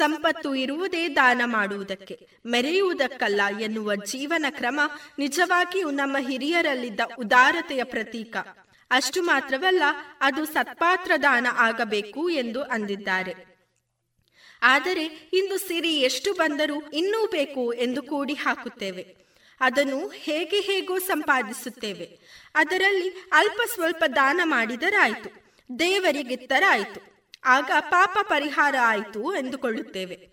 ಸಂಪತ್ತು ಇರುವುದೇ ದಾನ ಮಾಡುವುದಕ್ಕೆ. ಮೆರೆಯುವುದಕ್ಕಲ್ಲ ಎನ್ನುವ ಜೀವನ ಕ್ರಮ ನಿಜವಾಗಿಯೂ ನಮ್ಮ ಹಿರಿಯರಲ್ಲಿದ್ದ ಉದಾರತೆಯ ಪ್ರತೀಕ. ಅಷ್ಟು ಮಾತ್ರವಲ್ಲ, ಅದು ಸತ್ಪಾತ್ರ ದಾನ ಆಗಬೇಕು ಎಂದು ಅಂದಿದ್ದಾರೆ. ಆದರೆ ಇಂದು ಸಿರಿ ಎಷ್ಟು ಬಂದರೂ ಇನ್ನೂ ಬೇಕು ಎಂದು ಕೂಡಿ ಹಾಕುತ್ತೇವೆ. ಅದನ್ನು ಹೇಗೆ ಹೇಗೋ ಸಂಪಾದಿಸುತ್ತೇವೆ. ಅದರಲ್ಲಿ ಅಲ್ಪ ಸ್ವಲ್ಪ ದಾನ ಮಾಡಿದರಾಯಿತು. ದೇವರಿಗಿತ್ತರಾಯಿತು ಆಗ ಪಾಪ ಪರಿಹಾರ ಆಯಿತು ಎಂದುಕೊಳ್ಳುತ್ತೇವೆ.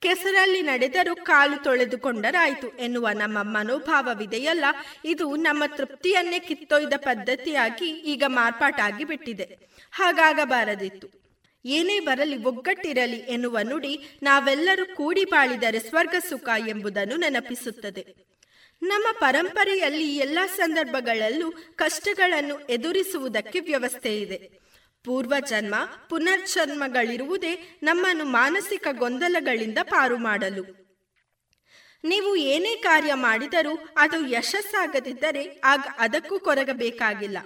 ಕೆಸರಲ್ಲಿ ನಡೆದರೂ ಕಾಲು ತೊಳೆದುಕೊಂಡರಾಯಿತು ಎನ್ನುವ ನಮ್ಮ ಮನೋಭಾವವಿದೆಯಲ್ಲ, ಇದು ನಮ್ಮ ತೃಪ್ತಿಯನ್ನೇ ಕಿತ್ತೊಯ್ದ ಪದ್ಧತಿಯಾಗಿ ಈಗ ಮಾರ್ಪಾಟಾಗಿ ಬಿಟ್ಟಿದೆ. ಹಾಗಾಗಬಾರದಿತ್ತು. ಏನೇ ಬರಲಿ ಒಗ್ಗಟ್ಟಿರಲಿ ಎನ್ನುವ ನುಡಿ ನಾವೆಲ್ಲರೂ ಕೂಡಿ ಬಾಳಿದರೆ ಸ್ವರ್ಗ ಸುಖ ಎಂಬುದನ್ನು ನೆನಪಿಸುತ್ತದೆ. ನಮ್ಮ ಪರಂಪರೆಯಲ್ಲಿ ಎಲ್ಲ ಸಂದರ್ಭಗಳಲ್ಲೂ ಕಷ್ಟಗಳನ್ನು ಎದುರಿಸುವುದಕ್ಕೆ ವ್ಯವಸ್ಥೆ ಇದೆ ಪೂರ್ವ ಜನ್ಮ ಪುನರ್ಜನ್ಮಗಳಿರುವುದೇ ನಮ್ಮನ್ನು ಮಾನಸಿಕ ಗೊಂದಲಗಳಿಂದ ಪಾರು ಮಾಡಲು. ನೀವು ಏನೇ ಕಾರ್ಯ ಮಾಡಿದರೂ ಅದು ಯಶಸ್ಸಾಗದಿದ್ದರೆ ಆಗ ಅದಕ್ಕೂ ಕೊರಗಬೇಕಾಗಿಲ್ಲ.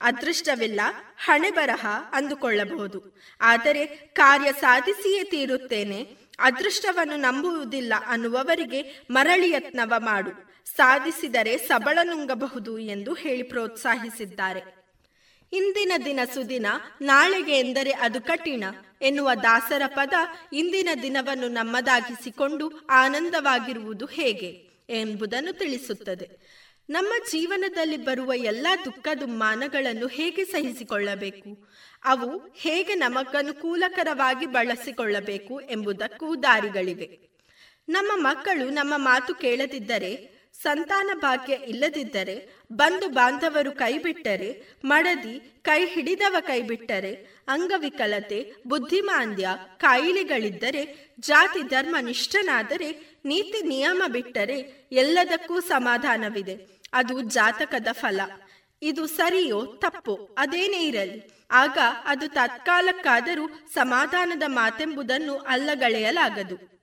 ಅದೃಷ್ಟವಿಲ್ಲ, ಹಣೆ ಬರಹ ಅಂದುಕೊಳ್ಳಬಹುದು. ಆದರೆ ಕಾರ್ಯ ಸಾಧಿಸಿಯೇ ತೀರುತ್ತೇನೆ, ಅದೃಷ್ಟವನ್ನು ನಂಬುವುದಿಲ್ಲ ಅನ್ನುವವರಿಗೆ ಮರಳಿ ಯತ್ನವ ಮಾಡು. ಸಾಧಿಸಿದರೆ ಸಬಳ ನುಂಗಬಹುದು ಎಂದು ಹೇಳಿ ಪ್ರೋತ್ಸಾಹಿಸಿದ್ದಾರೆ. ಇಂದಿನ ದಿನ ಸುದಿನ, ನಾಳೆಗೆ ಎಂದರೆ ಅದು ಕಠಿಣ ಎನ್ನುವ ದಾಸರ ಪದ ಇಂದಿನ ದಿನವನ್ನು ನಮ್ಮದಾಗಿಸಿಕೊಂಡು ಆನಂದವಾಗಿರುವುದು ಹೇಗೆ ಎಂಬುದನ್ನು ತಿಳಿಸುತ್ತದೆ. ನಮ್ಮ ಜೀವನದಲ್ಲಿ ಬರುವ ಎಲ್ಲ ದುಃಖ ದುಮ್ಮಾನಗಳನ್ನು ಹೇಗೆ ಸಹಿಸಿಕೊಳ್ಳಬೇಕು? ಅವು ಹೇಗೆ ನಮಗನುಕೂಲಕರವಾಗಿ ಬಳಸಿಕೊಳ್ಳಬೇಕು ಎಂಬುದಕ್ಕೂ ದಾರಿಗಳಿವೆ. ನಮ್ಮ ಮಕ್ಕಳು ನಮ್ಮ ಮಾತು ಕೇಳದಿದ್ದರೆ, ಸಂತಾನ ಭಾಗ್ಯ ಇಲ್ಲದಿದ್ದರೆ ಬಂಧು ಬಾಂಧವರು ಕೈಬಿಟ್ಟರೆ, ಮಡದಿ ಕೈ ಹಿಡಿದವ ಕೈಬಿಟ್ಟರೆ, ಅಂಗವಿಕಲತೆ, ಬುದ್ಧಿಮಾಂದ್ಯ, ಕಾಯಿಲೆಗಳಿದ್ದರೆ, ಜಾತಿ ಧರ್ಮ ನಿಷ್ಠನಾದರೆ, ನೀತಿ ನಿಯಮ ಬಿಟ್ಟರೆ ಎಲ್ಲದಕ್ಕೂ ಸಮಾಧಾನವಿದೆ. ಅದು ಜಾತಕದ ಫಲ. ಇದು ಸರಿಯೋ ತಪ್ಪೋ ಅದೇನೇ ಇರಲಿ. ಆಗ ಅದು ತತ್ಕಾಲಕ್ಕಾದರೂ ಸಮಾಧಾನದ ಮಾತೆಂಬುದನ್ನು ಅಲ್ಲಗಳೆಯಲಾಗದು.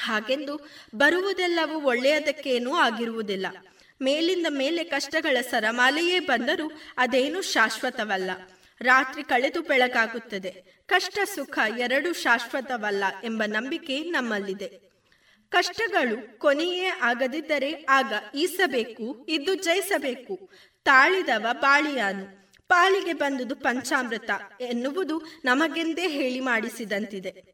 ಹಾಗೆಂದು ಬರುವುದೆಲ್ಲವೂ ಒಳ್ಳೆಯದಕ್ಕೇನೂ ಆಗಿರುವುದಿಲ್ಲ. ಮೇಲಿಂದ ಮೇಲೆ ಕಷ್ಟಗಳ ಸರಮಾಲೆಯೇ ಬಂದರೂ ಅದೇನು ಶಾಶ್ವತವಲ್ಲ. ರಾತ್ರಿ ಕಳೆದು ಬೆಳಕಾಗುತ್ತದೆ ಕಷ್ಟ ಸುಖ ಎರಡೂ ಶಾಶ್ವತವಲ್ಲ ಎಂಬ ನಂಬಿಕೆ ನಮ್ಮಲ್ಲಿದೆ. ಕಷ್ಟಗಳು ಕೊನೆಯೇ ಆಗದಿದ್ದರೆ ಆಗ ಈಸಬೇಕು, ಇದ್ದು ಜಯಿಸಬೇಕು. ತಾಳಿದವ ಬಾಳಿಯಾನು. ಪಾಲಿಗೆ ಬಂದುದು ಪಂಚಾಮೃತ ಎನ್ನುವುದು ನಮಗೆಂದೇ ಹೇಳಿ ಮಾಡಿಸಿದಂತಿದೆ.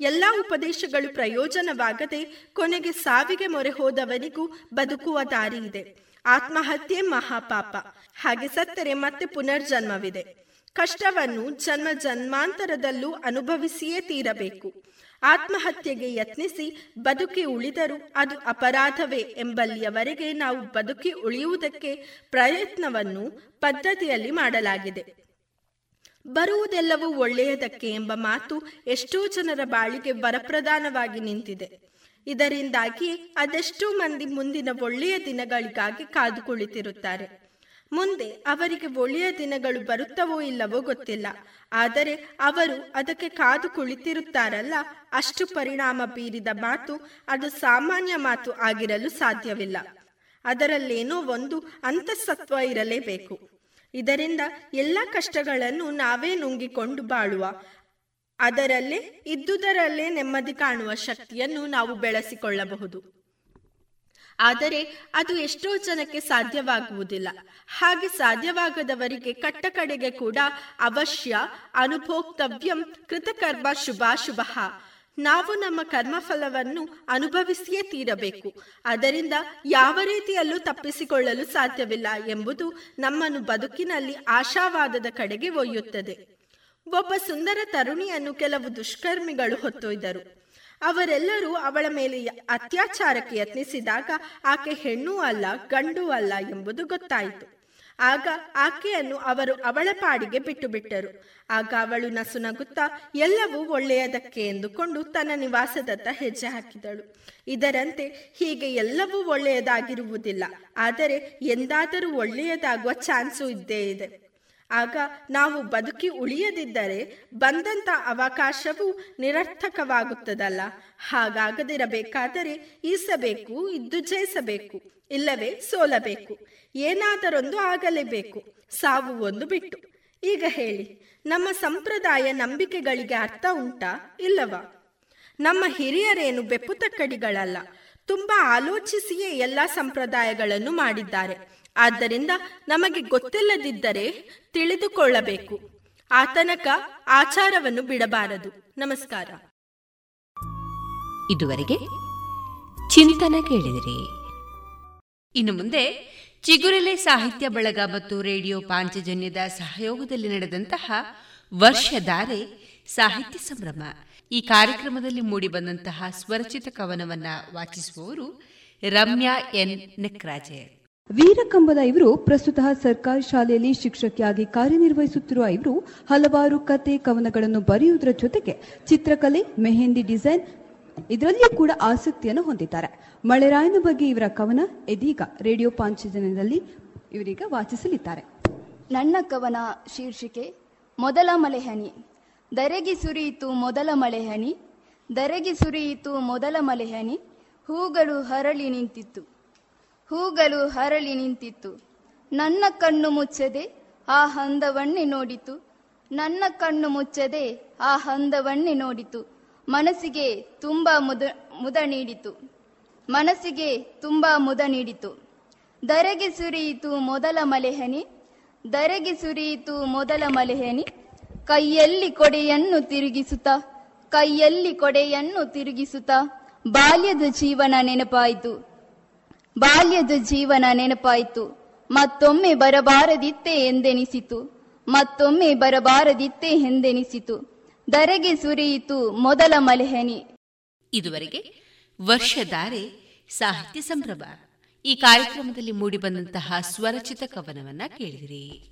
ಎಲ್ಲಾ ಉಪದೇಶಗಳು ಪ್ರಯೋಜನವಾಗದೆ ಕೊನೆಗೆ ಸಾವಿಗೆ ಮೊರೆ ಹೋದವನಿಗೂ ಬದುಕುವ ದಾರಿ ಇದೆ. ಆತ್ಮಹತ್ಯೆ ಮಹಾಪಾಪ. ಹಾಗೆ ಸತ್ತರೆ ಮತ್ತೆ ಪುನರ್ಜನ್ಮವಿದೆ. ಕಷ್ಟವನ್ನು ಜನ್ಮ ಜನ್ಮಾಂತರದಲ್ಲೂ ಅನುಭವಿಸಿಯೇ ತೀರಬೇಕು. ಆತ್ಮಹತ್ಯೆಗೆ ಯತ್ನಿಸಿ ಬದುಕಿ ಉಳಿದರೂ ಅದು ಅಪರಾಧವೇ ಎಂಬಲ್ಲಿಯವರೆಗೆ ನಾವು ಬದುಕಿ ಉಳಿಯುವುದಕ್ಕೆ ಪ್ರಯತ್ನವನ್ನು ಪದ್ಧತಿಯಲ್ಲಿ ಮಾಡಲಾಗಿದೆ. ಬರುವುದೆಲ್ಲವೂ ಒಳ್ಳೆಯದಕ್ಕೆ ಎಂಬ ಮಾತು ಎಷ್ಟೋ ಜನರ ಬಾಳಿಗೆ ವರಪ್ರಧಾನವಾಗಿ ನಿಂತಿದೆ. ಇದರಿಂದಾಗಿ ಅದೆಷ್ಟೋ ಮಂದಿ ಮುಂದಿನ ಒಳ್ಳೆಯ ದಿನಗಳಿಗಾಗಿ ಕಾದು ಕುಳಿತಿರುತ್ತಾರೆ ಮುಂದೆ ಅವರಿಗೆ ಒಳ್ಳೆಯ ದಿನಗಳು ಬರುತ್ತವೋ ಇಲ್ಲವೋ ಗೊತ್ತಿಲ್ಲ. ಆದರೆ ಅವರು ಅದಕ್ಕೆ ಕಾದು ಕುಳಿತಿರುತ್ತಾರಲ್ಲ ಅಷ್ಟು ಪರಿಣಾಮ ಬೀರಿದ ಮಾತು ಅದು ಸಾಮಾನ್ಯ ಮಾತು ಆಗಿರಲು ಸಾಧ್ಯವಿಲ್ಲ. ಅದರಲ್ಲೇನೋ ಒಂದು ಅಂತಸತ್ವ ಇರಲೇಬೇಕು. ಇದರಿಂದ ಎಲ್ಲ ಕಷ್ಟಗಳನ್ನು ನಾವೇ ನುಂಗಿಕೊಂಡು ಬಾಳುವ. ಅದರಲ್ಲೇ ಇದ್ದುದರಲ್ಲೇ ನೆಮ್ಮದಿ ಕಾಣುವ ಶಕ್ತಿಯನ್ನು ನಾವು ಬೆಳೆಸಿಕೊಳ್ಳಬಹುದು. ಆದರೆ ಅದು ಎಷ್ಟೋ ಜನಕ್ಕೆ ಸಾಧ್ಯವಾಗುವುದಿಲ್ಲ. ಹಾಗೆ ಸಾಧ್ಯವಾಗದವರಿಗೆ ಕಟ್ಟ ಕಡೆಗೆ ಕೂಡ ಅವಶ್ಯ ಅನುಭೋಕ್ತವ್ಯಂ ಕೃತಕರ್ಮ ಶುಭಾಶುಭ. ನಾವು ನಮ್ಮ ಕರ್ಮಫಲವನ್ನು ಅನುಭವಿಸಿಯೇ ತೀರಬೇಕು. ಅದರಿಂದ ಯಾವ ರೀತಿಯಲ್ಲೂ ತಪ್ಪಿಸಿಕೊಳ್ಳಲು ಸಾಧ್ಯವಿಲ್ಲ ಎಂಬುದು ನಮ್ಮನ್ನು ಬದುಕಿನಲ್ಲಿ ಆಶಾವಾದದ ಕಡೆಗೆ ಒಯ್ಯುತ್ತದೆ. ಒಬ್ಬ ಸುಂದರ ತರುಣಿಯನ್ನು ಕೆಲವು ದುಷ್ಕರ್ಮಿಗಳು ಹೊತ್ತೊಯ್ದರು. ಅವರೆಲ್ಲರೂ ಅವಳ ಮೇಲೆ ಅತ್ಯಾಚಾರಕ್ಕೆ ಯತ್ನಿಸಿದಾಗ ಆಕೆ ಹೆಣ್ಣೂ ಅಲ್ಲ, ಗಂಡು ಅಲ್ಲ ಎಂಬುದು ಗೊತ್ತಾಯಿತು. ಆಗ ಆಕೆಯನ್ನು ಅವರು ಅವಳ ಪಾಡಿಗೆ ಬಿಟ್ಟು ಬಿಟ್ಟರು ಆಗ ಅವಳು ನಸು ನಗುತ್ತಾ ಎಲ್ಲವೂ ಒಳ್ಳೆಯದಕ್ಕೆ ಎಂದುಕೊಂಡು ತನ್ನ ನಿವಾಸದತ್ತ ಹೆಜ್ಜೆ ಹಾಕಿದಳು. ಇದರಂತೆ ಹೀಗೆ ಎಲ್ಲವೂ ಒಳ್ಳೆಯದಾಗಿರುವುದಿಲ್ಲ. ಆದರೆ ಎಂದಾದರೂ ಒಳ್ಳೆಯದಾಗುವ ಚಾನ್ಸು ಇದ್ದೇ ಇದೆ. ಆಗ ನಾವು ಬದುಕಿ ಉಳಿಯದಿದ್ದರೆ ಬಂದಂತ ಅವಕಾಶವು ನಿರರ್ಥಕವಾಗುತ್ತದಲ್ಲ. ಹಾಗಾಗದಿರಬೇಕಾದರೆ ಈಸಬೇಕು, ಇದ್ದು ಜಯಿಸಬೇಕು. ಇಲ್ಲವೇ ಸೋಲಬೇಕು. ಏನಾದರೊಂದು ಆಗಲೇಬೇಕು. ಸಾವು ಒಂದು ಬಿಟ್ಟು. ಈಗ ಹೇಳಿ, ನಮ್ಮ ಸಂಪ್ರದಾಯ ನಂಬಿಕೆಗಳಿಗೆ ಅರ್ಥ ಉಂಟಾ ಇಲ್ಲವಾ? ನಮ್ಮ ಹಿರಿಯರೇನು ಬೆಪ್ಪು ತಕ್ಕಡಿಗಳಲ್ಲ ತುಂಬಾ ಆಲೋಚಿಸಿಯೇ ಎಲ್ಲ ಸಂಪ್ರದಾಯಗಳನ್ನು ಮಾಡಿದ್ದಾರೆ. ಆದ್ದರಿಂದ ನಮಗೆ ಗೊತ್ತಿಲ್ಲದಿದ್ದರೆ ತಿಳಿದುಕೊಳ್ಳಬೇಕು. ಆತನಕ ಆಚಾರವನ್ನು ಬಿಡಬಾರದು. ನಮಸ್ಕಾರ. ಇದುವರೆಗೆ ಚಿಂತನ ಕೇಳಿದಿರಿ. ಇನ್ನು ಮುಂದೆ ಚಿಗುರೆಲೆ ಸಾಹಿತ್ಯ ಬಳಗ ಮತ್ತು ರೇಡಿಯೋ ಪಾಂಚಜನ್ಯದ ಸಹಯೋಗದಲ್ಲಿ ನಡೆದಂತಹ ವರ್ಷಧಾರೆ ಸಾಹಿತ್ಯ ಸಂಭ್ರಮ. ಈ ಕಾರ್ಯಕ್ರಮದಲ್ಲಿ ಮೂಡಿಬಂದಂತಹ ಸ್ವರಚಿತ ಕವನವನ್ನ ವಾಚಿಸುವವರು ರಮ್ಯಾ ಎನ್. ನೆಕ್ರಾಜೆ. ವೀರಕಂಬದ ಇವರು ಪ್ರಸ್ತುತ ಸರ್ಕಾರಿ ಶಾಲೆಯಲ್ಲಿ ಶಿಕ್ಷಕಿಯಾಗಿ ಕಾರ್ಯನಿರ್ವಹಿಸುತ್ತಿರುವ ಇವರು ಹಲವಾರು ಕತೆ ಕವನಗಳನ್ನು ಬರೆಯುವುದರ ಜೊತೆಗೆ ಚಿತ್ರಕಲೆ, ಮೆಹಂದಿ ಡಿಸೈನ್ ಇದರಲ್ಲಿಯೂ ಕೂಡ ಆಸಕ್ತಿಯನ್ನು ಹೊಂದಿದ್ದಾರೆ. ಮಳೆರಾಯನ ಬಗ್ಗೆ ಇವರ ಕವನ ಇದೀಗ ರೇಡಿಯೋ ಪಾಂಚಜನದಲ್ಲಿ ಇವರೀಗ ವಾಚಿಸಲಿದ್ದಾರೆ. ನನ್ನ ಕವನ ಶೀರ್ಷಿಕೆ, ಮೊದಲ ಮಳೆಹನಿ ದರೆಗೆ ಸುರಿಯಿತು ಮೊದಲ ಮಳೆಹನಿ ದರೆಗೆ ಸುರಿಯಿತು ಮೊದಲ ಮಲೆಹನಿ ಹೂಗಳು ಹರಳಿ ನಿಂತಿತ್ತು. ಹೂಗಳು ಹರಳಿ ನಿಂತಿತ್ತು. ನನ್ನ ಕಣ್ಣು ಮುಚ್ಚದೆ ಆ ಹಂದವನ್ನೇ ನೋಡಿತು. ನನ್ನ ಕಣ್ಣು ಮುಚ್ಚದೆ ಆ ಹಂದವನ್ನೇ ನೋಡಿತು. ಮನಸ್ಸಿಗೆ ತುಂಬ ಮುದ ಮುದ ನೀಡಿತು. ಮನಸ್ಸಿಗೆ ತುಂಬ ಮುದ ನೀಡಿತು. ದರೆಗೆ ಸುರಿಯಿತು ಮೊದಲ ಮಲೆಹನಿ, ದರೆಗೆ ಸುರಿಯಿತು ಮೊದಲ ಮಲೆಹನಿ. ಕೈಯಲ್ಲಿ ಕೊಡೆಯನ್ನು ತಿರುಗಿಸುತ್ತಾ, ಕೈಯಲ್ಲಿ ಕೊಡೆಯನ್ನು ತಿರುಗಿಸುತ್ತಾ ಬಾಲ್ಯದ ಜೀವನ ನೆನಪಾಯಿತು. ಬಾಲ್ಯದ ಜೀವನ ನೆನಪಾಯಿತು. ಮತ್ತೊಮ್ಮೆ ಬರಬಾರದಿತ್ತೇ ಎಂದೆನಿಸಿತು. ಮತ್ತೊಮ್ಮೆ ಬರಬಾರದಿತ್ತೇ ಎಂದೆನಿಸಿತು. ದರೆಗೆ ಸುರಿಯಿತು ಮೊದಲ ಮಲೆಹನಿ. ಇದುವರೆಗೆ ವರ್ಷಧಾರೆ ಸಾಹಿತ್ಯ ಸಂಭ್ರಮ. ಈ ಕಾರ್ಯಕ್ರಮದಲ್ಲಿ ಮೂಡಿಬಂದಂತಹ ಸ್ವರಚಿತ ಕವನವನ್ನ ಕೇಳಿದಿರಿ.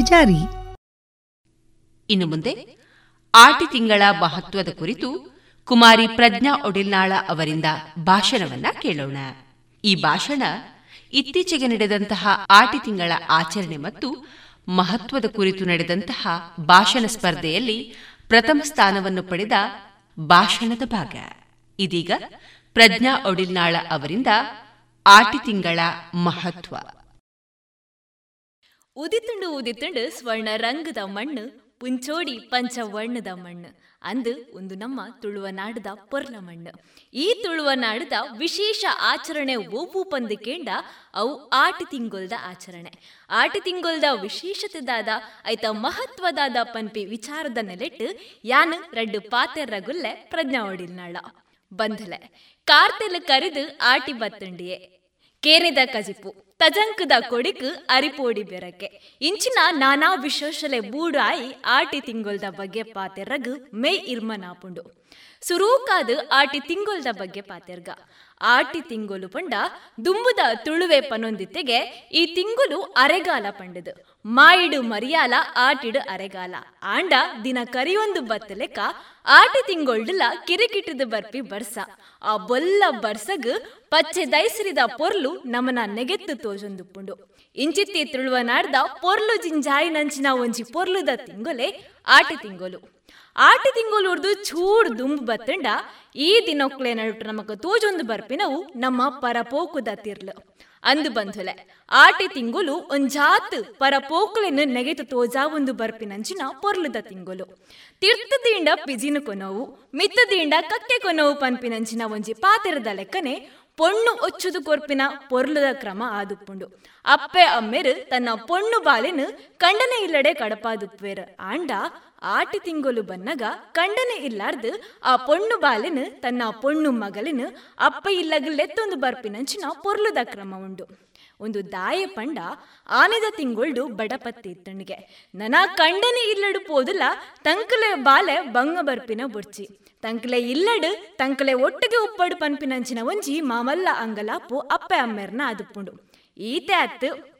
ಜಾರಿ. ಇನ್ನು ಮುಂದೆ, ಆಟಿ ತಿಂಗಳ ಮಹತ್ವದ ಕುರಿತು ಕುಮಾರಿ ಪ್ರಜ್ಞಾ ಒಡಿಲ್ನಾಳ ಅವರಿಂದ ಭಾಷಣವನ್ನ ಕೇಳೋಣ. ಈ ಭಾಷಣ ಇತ್ತೀಚೆಗೆ ನಡೆದಂತಹ ಆಟಿ ತಿಂಗಳ ಆಚರಣೆ ಮತ್ತು ಮಹತ್ವದ ಕುರಿತು ನಡೆದಂತಹ ಭಾಷಣ ಸ್ಪರ್ಧೆಯಲ್ಲಿ ಪ್ರಥಮ ಸ್ಥಾನವನ್ನು ಪಡೆದ ಭಾಷಣದ ಭಾಗ. ಇದೀಗ ಪ್ರಜ್ಞಾ ಒಡಿಲ್ನಾಳ ಅವರಿಂದ ಆಟಿ ತಿಂಗಳ ಮಹತ್ವ. ಉದಿತುಂಡು ಉದಿತುಂಡು ಸ್ವರ್ಣ ರಂಗದ ಮಣ್ಣು, ಪುಂಚೋಡಿ ಪಂಚವರ್ಣದ ಮಣ್ಣು. ಅಂದು ಒಂದು ನಮ್ಮ ತುಳುವ ನಾಡದ ಪೊರ್ಲ ಮಣ್ಣು. ಈ ತುಳುವ ನಾಡದ ವಿಶೇಷ ಆಚರಣೆ ಒಪ್ಪು ಪಂದು ಕೇಂದ ಅವು ಆಟಿ ತಿಂಗೊಲ್ದ ಆಚರಣೆ. ಆಟಿ ತಿಂಗೊಲ್ದ ವಿಶೇಷತೆದಾದ, ಐತ ಮಹತ್ವದಾದ ಪನ್ಪಿ ವಿಚಾರದ ನೆಲೆಟ್ಟು ಯಾನ್ ರಡ್ಡು ಪಾತೆರ್ರ ಗುಲ್ಲೆ ಪ್ರಜ್ಞಾ ಒಡಿಲ್ನಾಳ. ಬಂದಲೆ ಕಾರ್ತೆಲು ಕರೆದು ಆಟಿ ಬತ್ತಂಡಿಯೇ. ಕೇರಿದ ಕಜಿಪು ತಜಂಕದ ಕೊಡಿಕು ಅರಿಪೋಡಿ ಬೆರಕೆ. ಇಂಚಿನ ನಾನಾ ವಿಶೇಷಲೆ ಬೂಡಾಯಿ ಆಟಿ ತಿಂಗೊಲ್ದ ಬಗ್ಗೆ ಪಾತೆರಗು ಮೇ ಇರ್ಮನಾಪುಂಡು. ಸುರೂಕಾದ ಆಟಿ ತಿಂಗೊಲ್ದ ಬಗ್ಗೆ ಪಾತೆರ್ಗ. ಆಟಿ ತಿಂಗುಲು ಪಂಡ ದುಂಬುದ ತುಳುವೆ ಪನೊಂದಿತ್ತೆಗೆ ಈ ತಿಂಗುಲು ಅರೆಗಾಲ ಪಂಡದು. ಮಾಯಿಡು ಮರಿಯಾಲ, ಆಟಿಡು ಅರೆಗಾಲ. ಆಂಡ ದಿನ ಕರಿಯೊಂದು ಬತ್ತಲೆಕ್ಕ ಆಟಿ ತಿಂಗೊಳ್ಡುಲ ಕಿರಿಕಿಟದ ಬರ್ಪಿ ಬರ್ಸ. ಆ ಬೊಲ್ಲ ಬರ್ಸಗ್ ಪಚ್ಚೆ ದೈಸರಿದ ಪೊರ್ಲು ನಮನ ನೆಗೆತ್ತು ತೋಜೊಂದುಪ್ಪುಂಡು ಇಂಚಿತ್ತಿ ತುಳುವ ನಾಡ್ದ ಪೊರ್ಲು ಜಿಂಜಾಯಿ ನಂಚಿನ ಒಂಜಿ ಪೊರ್ಲುದ ತಿಂಗೊಲೆ ಆಟಿ ತಿಂಗೊಲು. ಆಟಿ ತಿಂಗೋಲು ಉರ್ದು ಚೂಡ್ ದುಂಬ್ ಬತ್ತಂಡ ಈ ದಿನೊಕ್ಲೆ ನಡುಟು ನಮಕ್ ತೋಜೊಂದು ಬರ್ಪಿನವು ನಮ್ಮ ಪರಪೋಕುದ ತಿರ್ಲು. ಅಂದು ಬಂಧುಲೆ, ಆಟಿ ತಿಂಗುಲು ಒಂಜಾತ್ ಪರಪೋಕುಲೆನು ನೆಗೆತು ತೋಜಾ ಒಂದು ಬರ್ಪಿನಂಚಿನ ಪೊರ್ಲುದ ತಿಂಗುಲು. ತೀರ್ಥದೀಂಡ ಪಿಜಿನು ಕೊನವು ಮಿತ್ತದೀಂಡ ಕಕ್ಕೆ ಕೊನವು ಪನ್ಪಿನಂಚಿನ ಒಂಜಿ ಪಾತಿರದ ಲೆಕ್ಕನೆ ಪೊಣ್ಣು ಒಚ್ಚುದು ಕೊರ್ಪಿನ ಪೊರ್ಲುದ ಕ್ರಮ ಆದುಪ್ಪುಂಡು. ಅಪ್ಪೆ ಅಮ್ಮೆರು ತನ್ನ ಪೊಣ್ಣು ಬಾಲೆನು ಕಂಡನೆ ಇಲ್ಲಡೆ ಕಡಪಾದುಪ್ಪೇರು ಆಂಡ ಆಟಿ ತಿಂಗೊಲು ಬನ್ನಗ ಕಂಡನೆ ಇಲ್ಲಾರ್ದು ಆ ಪೊಣ್ಣು ಬಾಲೆನ್ ತನ್ನ ಪೊಣ್ಣು ಮಗಲಿನ ಅಪ್ಪ ಇಲ್ಲಗಲ್ಲೆತ್ತೊಂದು ಬರ್ಪಿನಂಚಿನ ಪೊರ್ಲುದ ಕ್ರಮ ಉಂಡು ಒಂದು ದಾಯ ಪಂಡ ಆನೆದ ತಿಂಗೊಳ್ಡು ಬಡಪತ್ತಿ ಇತ್ತಣಿಗೆ ನನ ಕಂಡನೆ ಇಲ್ಲಡು ಪೋದುಲ ತಂಕಲೆ ಬಾಲೆ ಬಂಗ ಬರ್ಪಿನ ಬುಡ್ಚಿ. ತಂಕಲೆ ಇಲ್ಲಡು ತಂಕಲೆ ಒಟ್ಟಿಗೆ ಉಪ್ಪಡು ಪನ್ಪಿನಂಚಿನ ಒಂಜಿ ಮಾಮಲ್ಲ ಅಂಗಲಾಪು ಅಪ್ಪೆ ಅಮ್ಮೆರ್ನ ಅದುಪ್ಪುಂಡು. ಈತೆ ಅತ್ತು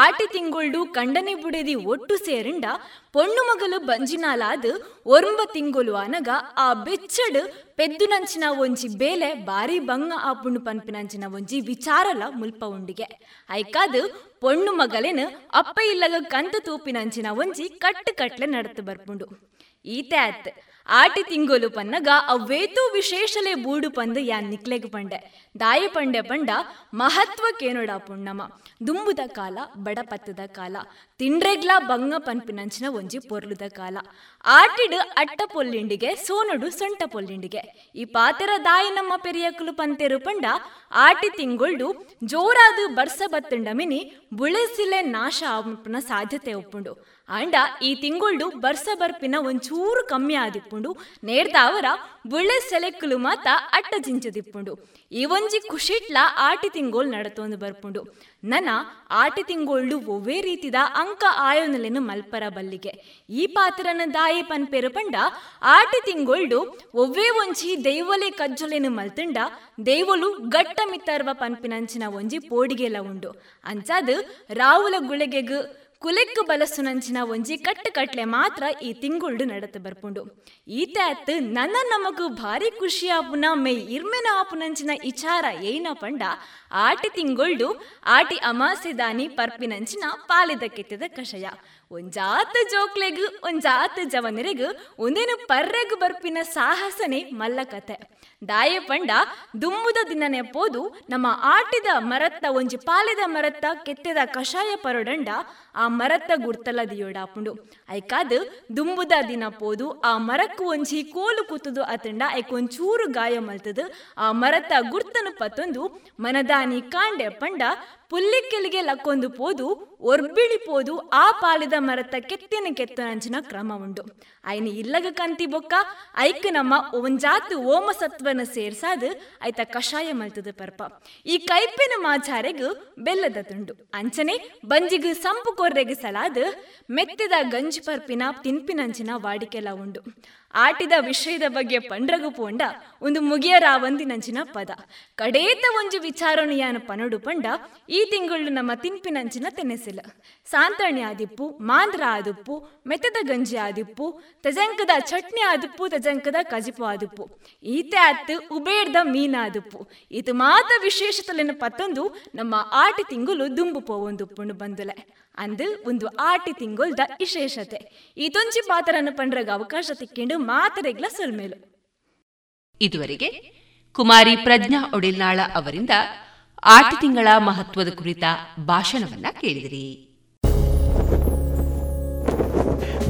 ಆಟಿ ತಿಂಗೊಳ್ಡು ಕಂಡನೆ ಬುಡೆದಿ ಒಟ್ಟು ಸೇರಿಂಡ ಪೊಣ್ಣು ಮಗಲು ಬಂಜಿನಾಲಾದು ಒರ್ಂಬ ತಿಂಗೊಲು ಅನಗ ಆ ಬೆಚ್ಚಡು ಪೆದ್ದುನಂಚಿನ ಒಂಜಿ ಬೇಲೆ ಬಾರಿ ಬಂಗ ಆಪುಂಡು ಪನ್ಪಿನಂಚಿನ ಒಂಜಿ ವಿಚಾರಲ ಮುಲ್ಪ ಉಂಡಿಗೆ. ಐಕಾದು ಪೊಣ್ಣು ಮಗಲೇನು ಅಪ್ಪ ಇಲ್ಲಗ ಕಂತು ತೂಪಿನಂಚಿನ ಒಂಜಿ ಕಟ್ಟು ಕಟ್ಲೆ ನಡತು ಬರ್ಪುಂಡು. ಈತೆ ಆತ್. ಆಟಿ ತಿಂಗೋಲು ಪನ್ನಗ ಅವೇತೂ ವಿಶೇಷಲೆ ಬೂಡು ಪಂದ ಯಾನ್ ನಿಕ್ಲೆಗ್ ಪಂಡೆ. ದಾಯಿ ಪಂಡೆ ಪಂಡ ಮಹತ್ವ ಕೇನೋಡ ಪುಣ್ಣಮ. ದುಂಬುದ ಕಾಲ ಬಡಪತ್ತದ ಕಾಲ, ತಿಂಡ್ರೆಗ್ಲ ಬಂಗ ಪನ್ಪಿನಂಚಿನ ಒಂಜಿ ಪೊರ್ಲುದ ಕಾಲ. ಆಟಿಡು ಅಟ್ಟ ಪೊಲ್ಲಿಂಡಿಗೆ, ಸೋನುಡು ಸೊಂಟ ಪೊಲ್ಲಿಂಡಿಗೆ. ಈ ಪಾತೆರ ದಾಯಿ ನಮ್ಮ ಪೆರಿಯಕ್ಕಲು ಪಂತೆರು ಪಂಡ, ಆಟಿ ತಿಂಗೊಳ್ಡು ಜೋರಾದು ಬರ್ಸ ಬತ್ತುಂಡ ಮಿನಿ, ಬುಳೆಸಿಲೆ ನಾಶ ಆಪುನ ಸಾಧ್ಯತೆ ಒಪ್ಪುಂಡು. ಅಂಡ ಈ ತಿಂಗಳು ಬರ್ಸ ಬರ್ಪಿನ ಒಂಚೂರು ಕಮ್ಮಿ ಆದಿಪ್ಪುಂಡು. ನೇರ್ದಾವರ ಬುಳೆ ಸೆಲೆಕ್ಕಲು ಮಾತ ಅಟ್ಟ ಜಿಂಚದಿಪ್ಪುಂಡು. ಈ ಒಂಜಿ ಖುಷಿಟ್ಲ ಆಟಿ ತಿಂಗೋಲ್ ನಡತೊಂದು ಬರ್ಪುಂಡು. ನನ ಆಟಿ ತಿಂಗೋಳ್ಡು ಒವ್ವೇ ರೀತಿದ ಅಂಕ ಆಯೋನಲೆನು ಮಲ್ಪರ ಬಲ್ಲಿಗೆ. ಈ ಪಾತ್ರನ ದಾಯಿ ಪನ್ಪೆರು ಪಂಡ ಆಟಿ ತಿಂಗೋಳ್ಡು ಒವ್ವೇ ಒಂಜಿ ದೈವಲೆ ಕಜ್ಜೊಲೆನು ಮಲ್ತಂಡ ದೈವಲು ಗಟ್ಟ ಮಿತ್ತರ್ವ ಪನ್ಪಿನಂಚಿನ ಒಂಜಿ ಪೋಡಿಗೆಲ ಉಂಡು. ಅಂಚಾದು ರಾವುಲ ಗುಳೆಗೆಗು ಕುಲೆಕ್ಕು ಬಲಸುನಂಚಿನ ಒಂಜಿ ಕಟ್ಟು ಕಟ್ಲೆ ಮಾತ್ರ ಈ ತಿಂಗುಳ್ಡು ನಡತೆ ಬರ್ಪುಂಡು. ಈತ ಅತ್ತು ನನ್ನ ನಮಗೂ ಭಾರಿ ಖುಷಿ ಆಪುನ, ಮೈ ಇರ್ಮೆನ ಆಪುನಂಚಿನ ಇಚಾರ ಏನ ಪಂಡ, ಆಟಿ ತಿಂಗೊಳ್ಡು ಆಟಿ ಅಮಾಸೆ ದಾನಿ ಪರ್ಪಿನಂಚಿನ ಪಾಲಿದ ಕೆತ್ತದ ಕಷಯ. ಒಂಜಾತ ಜೋಕ್ಲೆಗು ಒಂಜಾತ ಜವನರೆಗು, ಒಂದೇನು ಪರ್ರೆಗು ಬರ್ಪಿನ ಸಾಹಸನೆ ಮಲ್ಲ ಕತೆ ದಾಯೆ ಪಂಡ ದುಮ್ಮುದ ದಿನನೆ ಪೋದು ನಮ್ಮ ಆಟಿದ ಮರತ್ತ, ಒಂಜಿ ಪಾಲೆದ ಮರತ್ತ, ಕೆತ್ತೆದ ಕಷಾಯ ಪರೊಡಂಡ ಆ ಮರತ್ತ ಗುರ್ತಲ ದಿಯೋಡಾಪುಂಡು ಐಕಾದ್ ದುಂಬುದ ದಿನ ಪೋದು ಆ ಮರಕ್ಕು ಒಂಜಿ ಕೋಲು ಕೂತದು ಅತಂಡ ಐಕೊಂಚೂರು ಗಾಯ ಮಲ್ತದು ಆ ಮರತ್ತ ಗುರ್ತನು ಪತ್ತೊಂದು ಮನದಾನಿ ಕಾಂಡೆ ಪಂಡ ಪುಲ್ಲಿಕ್ಕೆಲಿಗೆ ಲಕ್ಕೊಂದು ಪೋದು ಒರ್ಬಿಳಿ ಪೋದು ಆ ಪಾಲಿದ ಮರತ ಕೆತ್ತಿನ ಕೆತ್ತನಂಚಿನ ಕ್ರಮ ಉಂಡು ಐನ ಇಲ್ಲಗ ಕಂತಿ ಬೊಕ್ಕ, ಐಕ್ ನಮ್ಮ ಒಂಜಾತು ಓಮ ಸತ್ವನ ಸೇರ್ಸಾದು ಐತ ಕಷಾಯ ಮಲ್ತದ ಪರ್ಪ. ಈ ಕೈಪಿನ ಮಾಚಾರೆಗು ಬೆಲ್ಲದ ತುಂಡು. ಅಂಚನೆ ಬಂಜಿಗು ಸಂಪು ಕೊರ್ರೆಗೆ ಸಲಾದ್ ಮೆತ್ತಿದ ಗಂಜಿ ಪರ್ಪಿನ ತಿನ್ಪಿನಂಚಿನ ವಾಡಿಕೆಲ ಉಂಡು. ಆಟಿದ ವಿಷಯದ ಬಗ್ಗೆ ಪಂಡ್ರಗು ಪೋಂಡ ಒಂದು ಮುಗಿಯರ ನಂಚಿನ ಪದ. ಕಡೇತ ಒಂಜು ವಿಚಾರಣೆಯಾನ ಪನಡು ಪಂಡ ಈ ತಿಂಗಳು ನಮ್ಮ ತಿನ್ಪಿನಂಚಿನ ತೆನೆಸಿಲ. ಸಾಂತಣಿ ಆದಿಪ್ಪು, ಮಾಂದ್ರ ಆದಿಪ್ಪು, ಮೆತ್ತದ ಗಂಜಿ ಆದಿಪ್ಪು ತಜಂಕದ ಚಟ್ನಿ ಆದುಪ್ಪು ತಜಂಕದ ಕಜಿಪು ಆದುಪ್ಪು. ಈತೆ ಅತ್ತು ಉಬೇಡ್ದ ಮೀನ ಆದುಪ್ಪು. ಇದು ಮಾತ ವಿಶೇಷತಲೆನ ಪತ್ತೊಂದು ನಮ್ಮ ಆಟಿ ತಿಂಗುಲು ದುಂಬು ಪೋವೊಂದು ಬಂದುಲೆ. ಅಂದು ಒಂದು ಆಟಿ ತಿಂಗಳ್ದ ವಿಶೇಷತೆ. ಇದೊಂಜಿ ಪಾತ್ರನ ಪಂಡ್ರಗ ಅವಕಾಶ ತಿಕ್ಕೊಂಡು ಮಾತರೆಗ್ಲ ಸುಲ್ಮೇಲು. ಇದುವರೆಗೆ ಕುಮಾರಿ ಪ್ರಜ್ಞಾ ಒಡಿಲ್ನಾಳ ಅವರಿಂದ ಆಟಿ ತಿಂಗಳ ಮಹತ್ವದ ಕುರಿತ ಭಾಷಣವನ್ನ ಕೇಳಿದಿರಿ.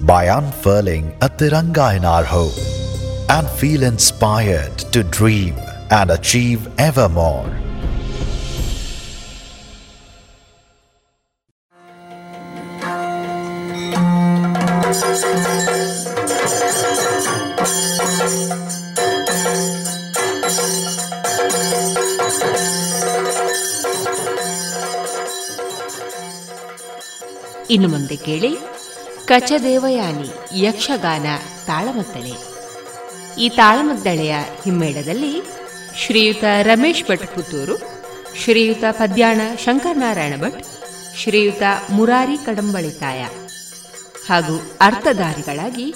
by unfurling a Tiranga in our home and feel inspired to dream and achieve ever more. ಇನ್ನು ಮುಂದೆ ಕೇಳಿ ಕಚದೇವಯಾನಿ, ಯಕ್ಷಗಾನ ತಾಳಮದ್ದಳೆ ಈ ತಾಳಮದ್ದಳೆಯ ಹಿಮ್ಮೇಳದಲ್ಲಿ ಶ್ರೀಯುತ ರಮೇಶ್ ಭಟ್ ಪುತ್ತೂರು, ಶ್ರೀಯುತ ಪದ್ಯಾಣ ಶಂಕರನಾರಾಯಣ ಭಟ್, ಶ್ರೀಯುತ ಮುರಾರಿ ಕಡಂಬಳಿತಾಯ ಹಾಗೂ ಅರ್ಥಧಾರಿಗಳಾಗಿ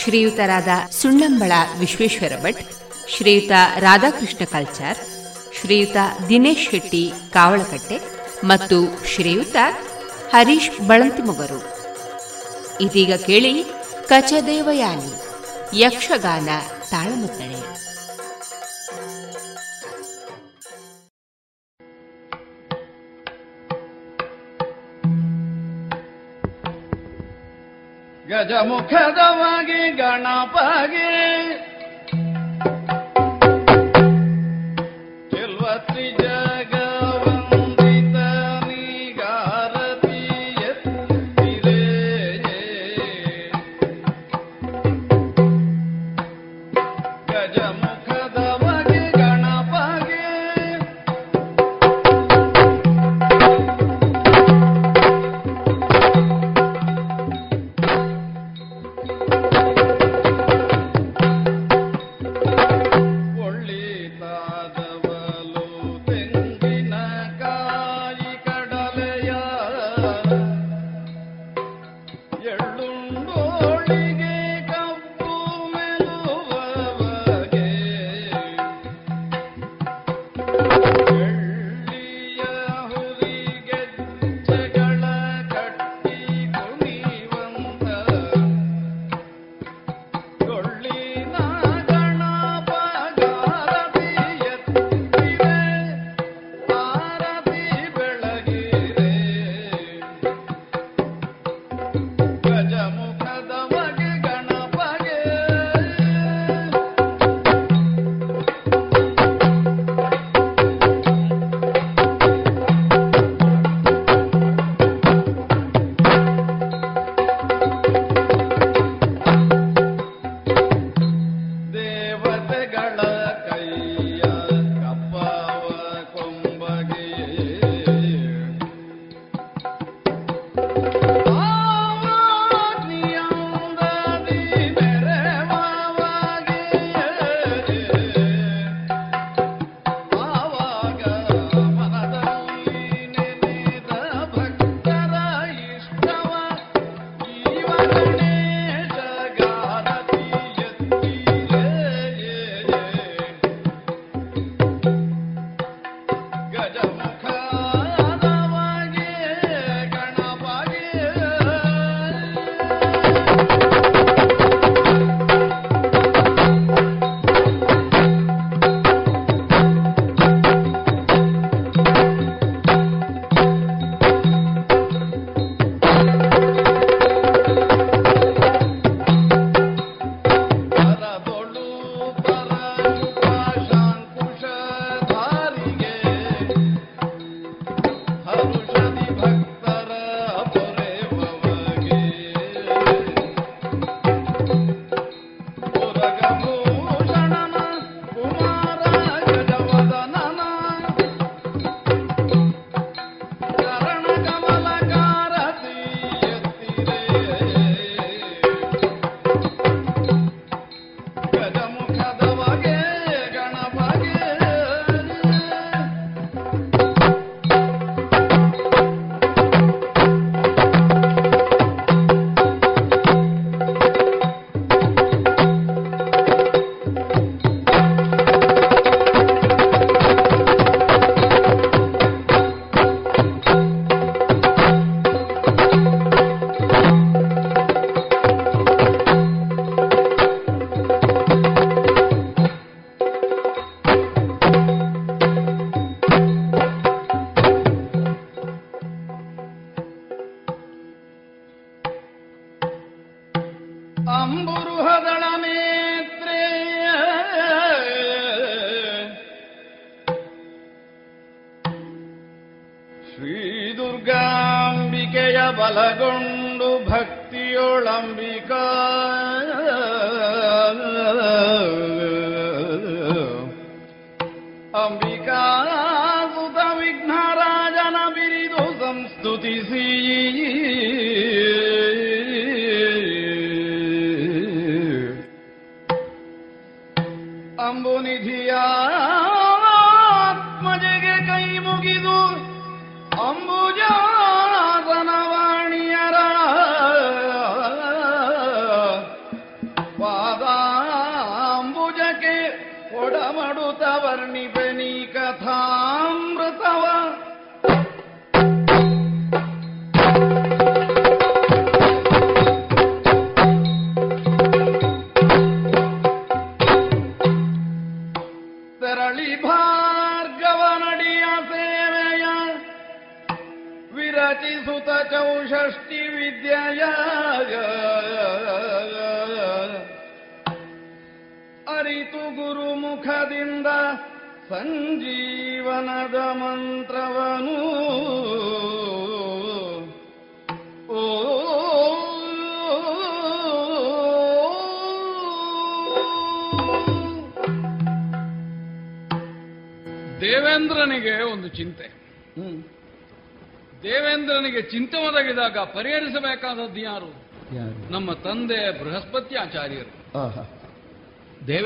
ಶ್ರೀಯುತರಾದ ಸುಣ್ಣಂಬಳ ವಿಶ್ವೇಶ್ವರ ಭಟ್, ಶ್ರೀಯುತ ರಾಧಾಕೃಷ್ಣ ಕಲ್ಚಾರ್, ಶ್ರೀಯುತ ದಿನೇಶ್ ಶೆಟ್ಟಿ ಕಾವಳಕಟ್ಟೆ ಮತ್ತು ಶ್ರೀಯುತ ಹರೀಶ್ ಬಳಂತಿಮೊಗರು ಇದೀಗ ಕೇಳಿ ಕಚದೇವಯಾನಿ ಯಕ್ಷಗಾನ ತಾಳಮತ್ತಳೆ. ಗಜಮುಖದವಾಗಿ ಗಣಪಗೆ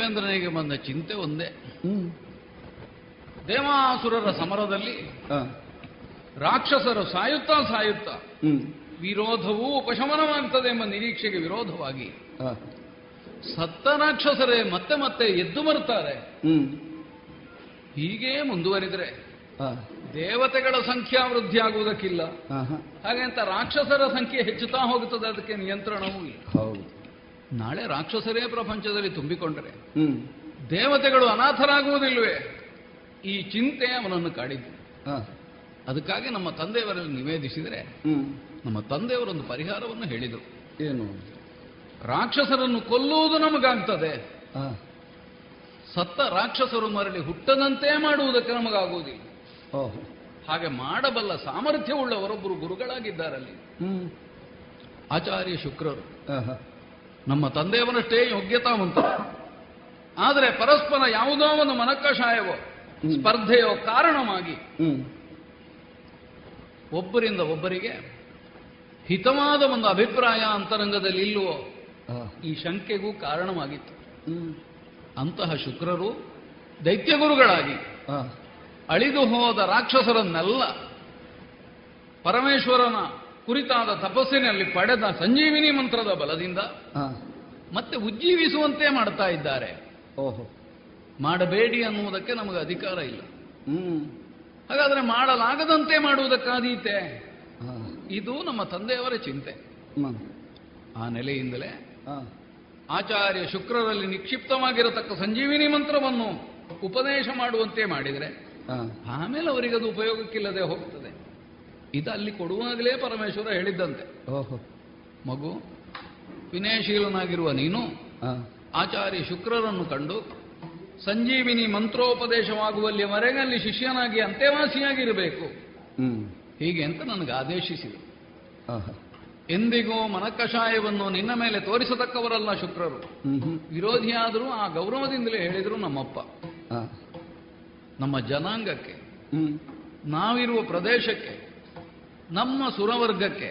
ದೇವೇಂದ್ರನಿಗೆ ಬಂದ ಚಿಂತೆ ಒಂದೇ. ದೇವಾಸುರರ ಸಮರದಲ್ಲಿ ರಾಕ್ಷಸರು ಸಾಯುತ್ತಾ ಸಾಯುತ್ತಾ ವಿರೋಧವೂ ಉಪಶಮನವಾಗ್ತದೆ ಎಂಬ ನಿರೀಕ್ಷೆಗೆ ವಿರೋಧವಾಗಿ ಸತ್ತ ರಾಕ್ಷಸರೇ ಮತ್ತೆ ಮತ್ತೆ ಎದ್ದು ಬರುತ್ತಾರೆ ಹೀಗೇ ಮುಂದುವರಿದರೆ ದೇವತೆಗಳ ಸಂಖ್ಯಾ ವೃದ್ಧಿ ಆಗುವುದಕ್ಕಿಲ್ಲ. ಹಾಗೆ ಅಂತ ರಾಕ್ಷಸರ ಸಂಖ್ಯೆ ಹೆಚ್ಚುತ್ತಾ ಹೋಗುತ್ತದೆ ಅದಕ್ಕೆ ನಿಯಂತ್ರಣವೂ ಇಲ್ಲ. ಹೌದು. ನಾಳೆ ರಾಕ್ಷಸರೇ ಪ್ರಪಂಚದಲ್ಲಿ ತುಂಬಿಕೊಂಡರೆ. ದೇವತೆಗಳು ಅನಾಥರಾಗುವುದಿಲ್ವೇ ಈ ಚಿಂತೆ ಅವನನ್ನು ಕಾಡಿದ್ದು. ಅದಕ್ಕಾಗಿ ನಮ್ಮ ತಂದೆಯವರಲ್ಲಿ ನಿವೇದಿಸಿದರೆ ನಮ್ಮ ತಂದೆಯವರೊಂದು ಪರಿಹಾರವನ್ನು ಹೇಳಿದರು. ಏನು? ರಾಕ್ಷಸರನ್ನು ಕೊಲ್ಲುವುದು ನಮಗಾಗ್ತದೆ. ಸತ್ತ ರಾಕ್ಷಸರು ಮರಳಿ ಹುಟ್ಟದಂತೆ ಮಾಡುವುದಕ್ಕೆ ನಮಗಾಗುವುದಿಲ್ಲ. ಹಾಗೆ ಮಾಡಬಲ್ಲ ಸಾಮರ್ಥ್ಯವುಳ್ಳವರೊಬ್ಬರು ಗುರುಗಳಾಗಿದ್ದಾರಲ್ಲಿ. ಆಚಾರ್ಯ ಶುಕ್ರರು. ನಮ್ಮ ತಂದೆಯವನಷ್ಟೇ ಯೋಗ್ಯತಾವಂತ. ಆದರೆ ಪರಸ್ಪರ ಯಾವುದೋ ಒಂದು ಮನಕಷಾಯವೋ ಸ್ಪರ್ಧೆಯೋ ಕಾರಣವಾಗಿ ಒಬ್ಬರಿಂದ ಒಬ್ಬರಿಗೆ ಹಿತವಾದ ಒಂದು ಅಭಿಪ್ರಾಯ ಅಂತರಂಗದಲ್ಲಿ ಇಲ್ಲವೋ ಈ ಶಂಕೆಗೂ ಕಾರಣವಾಗಿತ್ತು. ಅಂತಹ ಶುಕ್ರರು ದೈತ್ಯಗುರುಗಳಾಗಿ ಅಳಿದು ಹೋದ ರಾಕ್ಷಸರನ್ನೆಲ್ಲ ಪರಮೇಶ್ವರನ ಕುರಿತಾದ ತಪಸ್ಸಿನಲ್ಲಿ ಪಡೆದ ಸಂಜೀವಿನಿ ಮಂತ್ರದ ಬಲದಿಂದ ಮತ್ತೆ ಉಜ್ಜೀವಿಸುವಂತೆ ಮಾಡ್ತಾ ಇದ್ದಾರೆ. ಓಹೋ. ಮಾಡಬೇಡಿ ಅನ್ನುವುದಕ್ಕೆ ನಮಗೆ ಅಧಿಕಾರ ಇಲ್ಲ. ಹಾಗಾದ್ರೆ ಮಾಡಲಾಗದಂತೆ ಮಾಡುವುದಕ್ಕಾದೀತೆ ಇದು ನಮ್ಮ ತಂದೆಯವರ ಚಿಂತೆ. ಆ ನೆಲೆಯಿಂದಲೇ ಆಚಾರ್ಯ ಶುಕ್ರರಲ್ಲಿ ನಿಕ್ಷಿಪ್ತವಾಗಿರತಕ್ಕ ಸಂಜೀವಿನಿ ಮಂತ್ರವನ್ನು ಉಪದೇಶ ಮಾಡುವಂತೆ ಮಾಡಿದರೆ ಆಮೇಲೆ ಅವರಿಗದು ಉಪಯೋಗಕ್ಕಿಲ್ಲದೆ ಹೋಗ್ತದೆ. ಇದು ಅಲ್ಲಿ ಕೊಡುವಾಗಲೇ ಪರಮೇಶ್ವರ ಹೇಳಿದ್ದಂತೆ. ಓಹೋ. ಮಗು ವಿನಯಶೀಲನಾಗಿರುವ ನೀನು ಆಚಾರ್ಯ ಶುಕ್ರರನ್ನು ಕಂಡು ಸಂಜೀವಿನಿ ಮಂತ್ರೋಪದೇಶವಾಗುವಲ್ಲಿವರೆಗೆ ಅಲ್ಲಿ ಶಿಷ್ಯನಾಗಿ ಅಂತೆವಾಸಿಯಾಗಿರಬೇಕು. ಹೀಗೆ ಅಂತ ನನಗೆ ಆದೇಶಿಸಿದೆ. ಎಂದಿಗೂ ಮನಕಷಾಯವನ್ನು ನಿನ್ನ ಮೇಲೆ ತೋರಿಸತಕ್ಕವರಲ್ಲ ಶುಕ್ರರು. ವಿರೋಧಿಯಾದರೂ ಆ ಗೌರವದಿಂದಲೇ ಹೇಳಿದರು ನಮ್ಮಪ್ಪ. ನಮ್ಮ ಜನಾಂಗಕ್ಕೆ ನಾವಿರುವ ಪ್ರದೇಶಕ್ಕೆ ನಮ್ಮ ಸುರವರ್ಗಕ್ಕೆ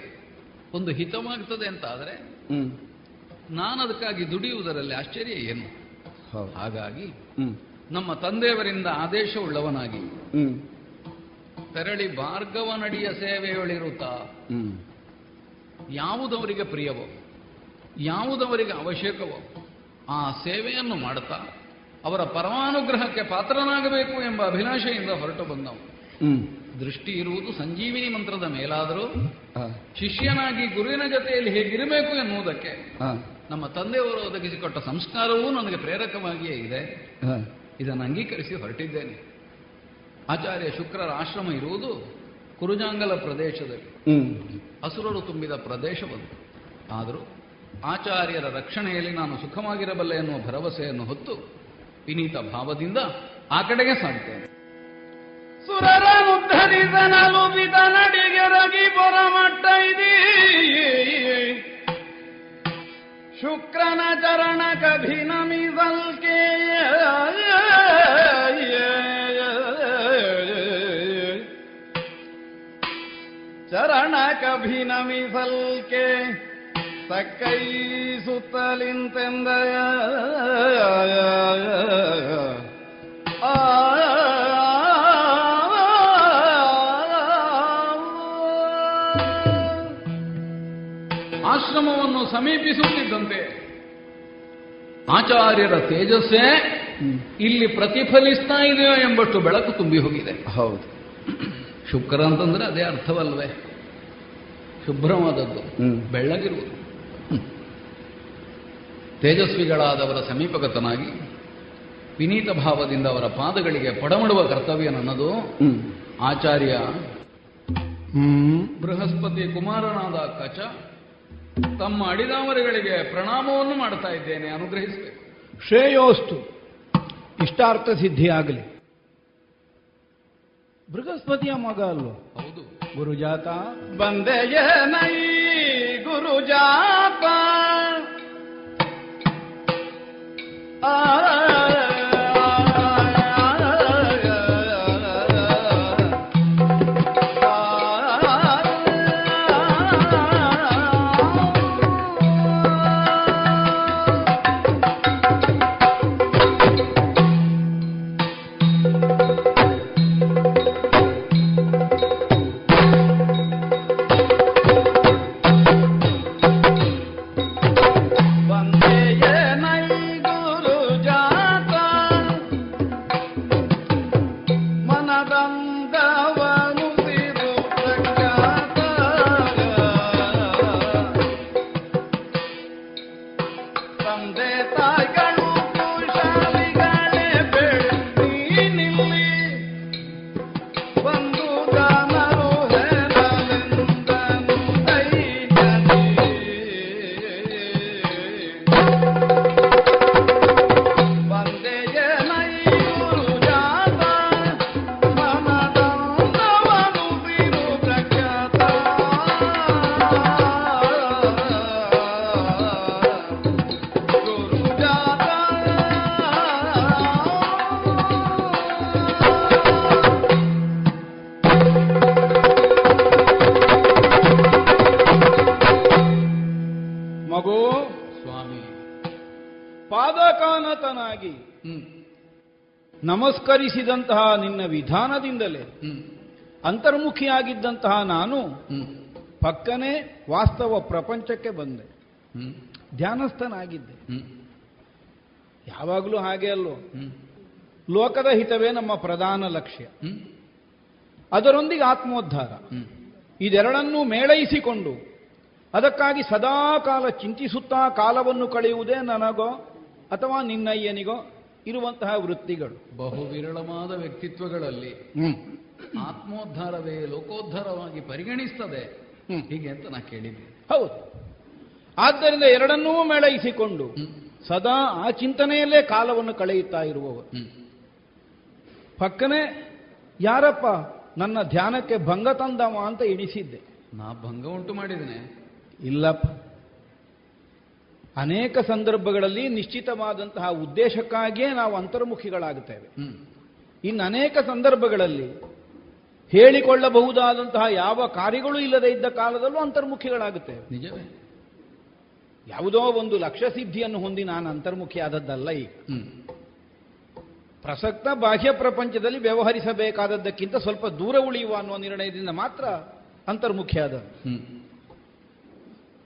ಒಂದು ಹಿತವಾಗ್ತದೆ ಅಂತ ಆದರೆ ನಾನು ಅದಕ್ಕಾಗಿ ದುಡಿಯುವುದರಲ್ಲಿ ಆಶ್ಚರ್ಯ ಏನು? ಹಾಗಾಗಿ ನಮ್ಮ ತಂದೆಯವರಿಂದ ಆದೇಶವುಳ್ಳವನಾಗಿ ತೆರಳಿ ಭಾರ್ಗವ ನಡಿಯ ಸೇವೆಯೊಳಿರುತ್ತಾ ಯಾವುದವರಿಗೆ ಪ್ರಿಯವೋ ಯಾವುದವರಿಗೆ ಅವಶ್ಯಕವೋ ಆ ಸೇವೆಯನ್ನು ಮಾಡುತ್ತಾ ಅವರ ಪರಮಾನುಗ್ರಹಕ್ಕೆ ಪಾತ್ರನಾಗಬೇಕು ಎಂಬ ಅಭಿಲಾಷೆಯಿಂದ ಹೊರಟು ಬಂದವು ದೃಷ್ಟಿ ಇರುವುದು ಸಂಜೀವಿನಿ ಮಂತ್ರದ ಮೇಲಾದರೂ ಶಿಷ್ಯನಾಗಿ ಗುರುವಿನ ಜೊತೆಯಲ್ಲಿ ಹೇಗಿರಬೇಕು ಎನ್ನುವುದಕ್ಕೆ ನಮ್ಮ ತಂದೆಯವರು ಒದಗಿಸಿಕೊಟ್ಟ ಸಂಸ್ಕಾರವೂ ನನಗೆ ಪ್ರೇರಕವಾಗಿಯೇ ಇದೆ. ಇದನ್ನು ಅಂಗೀಕರಿಸಿ ಹೊರಟಿದ್ದೇನೆ. ಆಚಾರ್ಯ ಶುಕ್ರರ ಆಶ್ರಮ ಇರುವುದು ಕುರುಜಾಂಗಲ ಪ್ರದೇಶದಲ್ಲಿ. ಹಸುರರು ತುಂಬಿದ ಪ್ರದೇಶವದು. ಆದರೂ ಆಚಾರ್ಯರ ರಕ್ಷಣೆಯಲ್ಲಿ ನಾನು ಸುಖವಾಗಿರಬಲ್ಲೆ ಎನ್ನುವ ಭರವಸೆಯನ್ನು ಹೊತ್ತು ವಿನೀತ ಭಾವದಿಂದ ಆ ಕಡೆಗೆ ಸಾಗ್ತೇನೆ ಸುರರನುದ್ಧರಿಸಿ ಬಿದನಲು ಬಿದನಡಿಗೆರಗಿ ಬೊರಮಟ್ಟ ಇದೀ ಶುಕ್ರನ ಚರಣ ಕಭಿನಮಿಸಲ್ಕೆ ಚರಣ ಕಭಿನಮಿಸಲ್ಕೆ ತಕ್ಕೈ ಸುತ್ತಲಿಂತೆಂದಯ. ಆ ಆಶ್ರಮವನ್ನು ಸಮೀಪಿಸುತ್ತಿದ್ದಂತೆ. ಆಚಾರ್ಯರ ತೇಜಸ್ಸೇ ಇಲ್ಲಿ ಪ್ರತಿಫಲಿಸ್ತಾ ಇದೆಯೋ ಎಂಬಷ್ಟು ಬೆಳಕು ತುಂಬಿ ಹೋಗಿದೆ. ಹೌದು. ಶುಕ್ರ ಅಂತಂದ್ರೆ ಅದೇ ಅರ್ಥವಲ್ವೇ? ಶುಭ್ರವಾದದ್ದು ಬೆಳ್ಳಗಿರುವುದು. ತೇಜಸ್ವಿಗಳಾದವರ ಸಮೀಪಗತನಾಗಿ ವಿನೀತ ಭಾವದಿಂದ ಅವರ ಪಾದಗಳಿಗೆ ಪಡಮಡುವ ಕರ್ತವ್ಯ ನನ್ನದು. ಆಚಾರ್ಯ ಬೃಹಸ್ಪತಿ ಕುಮಾರನಾದ ಕಚ ತಮ್ಮ ಅಡಿದಾವರಿಗಳಿಗೆ ಪ್ರಣಾಮವನ್ನು ಮಾಡ್ತಾ ಇದ್ದೇನೆ ಅನುಗ್ರಹಿಸಬೇಕು. ಶ್ರೇಯೋಸ್ತು. ಇಷ್ಟಾರ್ಥ ಸಿದ್ಧಿಯಾಗಲಿ ಬೃಹಸ್ಪತಿಯ ಮಗ ಅಲ್ವ? ಹೌದು. ಗುರುಜಾತ. ಬಂದೆಯ ನೈ ಗುರುಜಾತ. ಆ ನಮಸ್ಕರಿಸಿದಂತಹ ನಿನ್ನ ವಿಧಾನದಿಂದಲೇ ಅಂತರ್ಮುಖಿಯಾಗಿದ್ದಂತಹ ನಾನು ಪಕ್ಕನೆ ವಾಸ್ತವ ಪ್ರಪಂಚಕ್ಕೆ ಬಂದೆ. ಧ್ಯಾನಸ್ಥನಾಗಿದ್ದೆ. ಯಾವಾಗಲೂ ಹಾಗೆ ಅಲ್ಲೋ ಲೋಕದ ಹಿತವೇ ನಮ್ಮ ಪ್ರಧಾನ ಲಕ್ಷ್ಯ. ಅದರೊಂದಿಗೆ ಆತ್ಮೋದ್ಧಾರ. ಇದೆರಡನ್ನೂ ಮೇಳೈಸಿಕೊಂಡು ಅದಕ್ಕಾಗಿ ಸದಾ ಕಾಲ ಚಿಂತಿಸುತ್ತಾ ಕಾಲವನ್ನು ಕಳೆಯುವುದೇ ನನಗೋ ಅಥವಾ ನಿನ್ನಯ್ಯನಿಗೋ? ಇರುವಂತಹ ವೃತ್ತಿಗಳು. ಬಹು ವಿರಳವಾದ ವ್ಯಕ್ತಿತ್ವಗಳಲ್ಲಿ ಆತ್ಮೋದ್ಧಾರವೇ ಲೋಕೋದ್ಧಾರವಾಗಿ ಪರಿಗಣಿಸ್ತದೆ. ಹೀಗೆ ಅಂತ ನಾ ಕೇಳಿದ್ದೆ. ಹೌದು. ಆದ್ದರಿಂದ ಎರಡನ್ನೂ ಮೇಳೈಸಿಕೊಂಡು ಸದಾ ಆ ಚಿಂತನೆಯಲ್ಲೇ ಕಾಲವನ್ನು ಕಳೆಯುತ್ತಾ ಇರುವವರು. ಪಕ್ಕನೆ ಯಾರಪ್ಪ ನನ್ನ ಧ್ಯಾನಕ್ಕೆ ಭಂಗ ತಂದವ ಅಂತ ಇಡಿಸಿದ್ದೆ. ನಾ ಭಂಗ ಉಂಟು ಮಾಡಿದ್ದೇನೆ. ಇಲ್ಲಪ್ಪ. ಅನೇಕ ಸಂದರ್ಭಗಳಲ್ಲಿ ನಿಶ್ಚಿತವಾದಂತಹ ಉದ್ದೇಶಕ್ಕಾಗಿಯೇ ನಾವು ಅಂತರ್ಮುಖಿಗಳಾಗುತ್ತೇವೆ. ಇನ್ನು ಅನೇಕ ಸಂದರ್ಭಗಳಲ್ಲಿ ಹೇಳಿಕೊಳ್ಳಬಹುದಾದಂತಹ ಯಾವ ಕಾರ್ಯಗಳು ಇಲ್ಲದೆ ಇದ್ದ ಕಾಲದಲ್ಲೂ ಅಂತರ್ಮುಖಿಗಳಾಗುತ್ತೇವೆ. ನಿಜವೇ. ಯಾವುದೋ ಒಂದು ಲಕ್ಷ್ಯ ಸಿದ್ಧಿಯನ್ನು ಹೊಂದಿ ನಾನು ಅಂತರ್ಮುಖಿಯಾದದ್ದಲ್ಲ ಈಗ. ಪ್ರಸಕ್ತ ಬಾಹ್ಯ ಪ್ರಪಂಚದಲ್ಲಿ ವ್ಯವಹರಿಸಬೇಕಾದದ್ದಕ್ಕಿಂತ ಸ್ವಲ್ಪ ದೂರ ಉಳಿಯುವ ಅನ್ನುವ ನಿರ್ಣಯದಿಂದ ಮಾತ್ರ ಅಂತರ್ಮುಖಿಯಾದ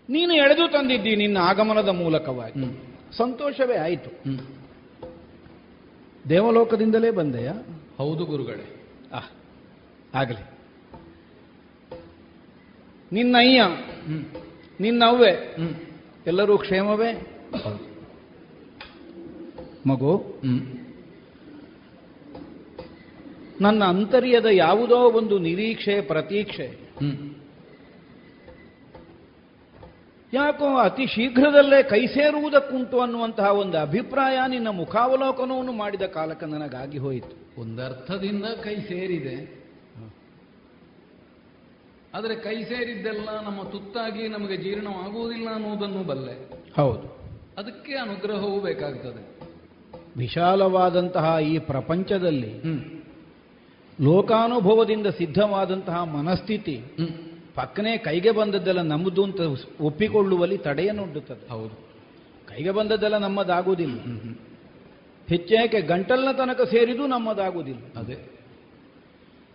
ನೀನು ಎಳೆದು ತಂದಿದ್ದಿ ನಿನ್ನ ಆಗಮನದ ಮೂಲಕವಾಗಿ. ಸಂತೋಷವೇ ಆಯಿತು. ದೇವಲೋಕದಿಂದಲೇ ಬಂದೆಯ? ಹೌದು ಗುರುಗಳೇ. ಆ ಆಗಲಿ. ನಿನ್ನ ನಿನ್ನವ್ವೆ ಎಲ್ಲರೂ ಕ್ಷೇಮವೇ? ಮಗು ನನ್ನ ಅಂತರ್ಯದ ಯಾವುದೋ ಒಂದು ನಿರೀಕ್ಷೆ ಪ್ರತೀಕ್ಷೆ. ಯಾಕೋ ಅತಿ ಶೀಘ್ರದಲ್ಲೇ ಕೈ ಸೇರುವುದಕ್ಕುಂಟು ಅನ್ನುವಂತಹ ಒಂದು ಅಭಿಪ್ರಾಯ ನಿನ್ನ ಮುಖಾವಲೋಕನವನ್ನು ಮಾಡಿದ ಕಾಲಕ್ಕೆ ನನಗಾಗಿ ಹೋಯಿತು. ಒಂದರ್ಥದಿಂದ ಕೈ ಸೇರಿದೆ. ಆದರೆ ಕೈ ಸೇರಿದ್ದೆಲ್ಲ ನಮ್ಮ ತುತ್ತಾಗಿ ನಮಗೆ ಜೀರ್ಣವಾಗುವುದಿಲ್ಲ ಅನ್ನುವುದನ್ನು ಬಲ್ಲೆ. ಹೌದು. ಅದಕ್ಕೆ ಅನುಗ್ರಹವೂ ಬೇಕಾಗ್ತದೆ. ವಿಶಾಲವಾದಂತಹ ಈ ಪ್ರಪಂಚದಲ್ಲಿ ಲೋಕಾನುಭವದಿಂದ ಸಿದ್ಧವಾದಂತಹ ಮನಸ್ಥಿತಿ ಪಕ್ಕನೆ ಕೈಗೆ ಬಂದದ್ದೆಲ್ಲ ನಮ್ಮದು ಅಂತ ಒಪ್ಪಿಕೊಳ್ಳುವಲ್ಲಿ ತಡೆಯನ್ನೊಡ್ಡುತ್ತದೆ ಹೌದು. ಕೈಗೆ ಬಂದದ್ದೆಲ್ಲ ನಮ್ಮದಾಗುವುದಿಲ್ಲ. ಹೆಚ್ಚೇಕೆ ಗಂಟಲ್ನ ತನಕ ಸೇರಿದು ನಮ್ಮದಾಗುವುದಿಲ್ಲ. ಅದೇ.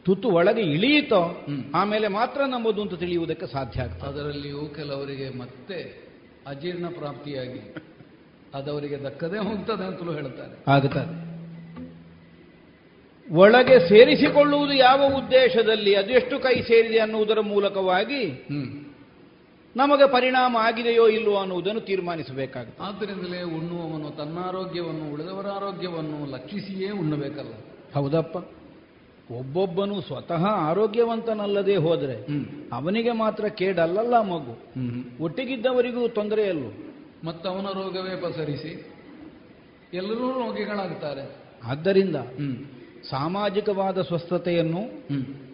ತುತ್ತು ಒಳಗೆ ಇಳಿಯಿತೋ ಆಮೇಲೆ ಮಾತ್ರ ನಮ್ಮದು ಅಂತ ತಿಳಿಯುವುದಕ್ಕೆ ಸಾಧ್ಯ ಆಗ್ತದೆ. ಅದರಲ್ಲಿಯೂ ಕೆಲವರಿಗೆ ಮತ್ತೆ ಅಜೀರ್ಣ ಪ್ರಾಪ್ತಿಯಾಗಿ ಅದವರಿಗೆ ದಕ್ಕದೇ ಹೋಗ್ತದೆ ಅಂತಲೂ ಹೇಳ್ತಾರೆ. ಆಗುತ್ತದೆ ಒಳಗೆ ಸೇರಿಸಿಕೊಳ್ಳುವುದು ಯಾವ ಉದ್ದೇಶದಲ್ಲಿ ಅದೆಷ್ಟು ಕೈ ಸೇರಿದೆ ಅನ್ನುವುದರ ಮೂಲಕವಾಗಿ ನಮಗೆ ಪರಿಣಾಮ ಆಗಿದೆಯೋ ಇಲ್ಲವೋ ಅನ್ನುವುದನ್ನು ತೀರ್ಮಾನಿಸಬೇಕಾಗುತ್ತೆ. ಆದ್ದರಿಂದಲೇ ಉಣ್ಣುವವನು ತನ್ನ ಆರೋಗ್ಯವನ್ನು ಉಳಿದವರ ಆರೋಗ್ಯವನ್ನು ಲಕ್ಷಿಸಿಯೇ ಉಣ್ಣಬೇಕಲ್ಲ. ಹೌದಪ್ಪ. ಒಬ್ಬೊಬ್ಬನು ಸ್ವತಃ ಆರೋಗ್ಯವಂತನಲ್ಲದೆ ಹೋದರೆ ಅವನಿಗೆ ಮಾತ್ರ ಕೇಡಲ್ಲಲ್ಲ ಮಗು. ಒಟ್ಟಿಗಿದ್ದವರಿಗೂ ತೊಂದರೆ ಅಲ್ಲ ಮತ್ತು ಅವನ ರೋಗವೇ ಪಸರಿಸಿ ಎಲ್ಲರೂ ರೋಗಿಗಳಾಗ್ತಾರೆ. ಆದ್ದರಿಂದ ಸಾಮಾಜಿಕವಾದ ಸ್ವಸ್ಥತೆಯನ್ನು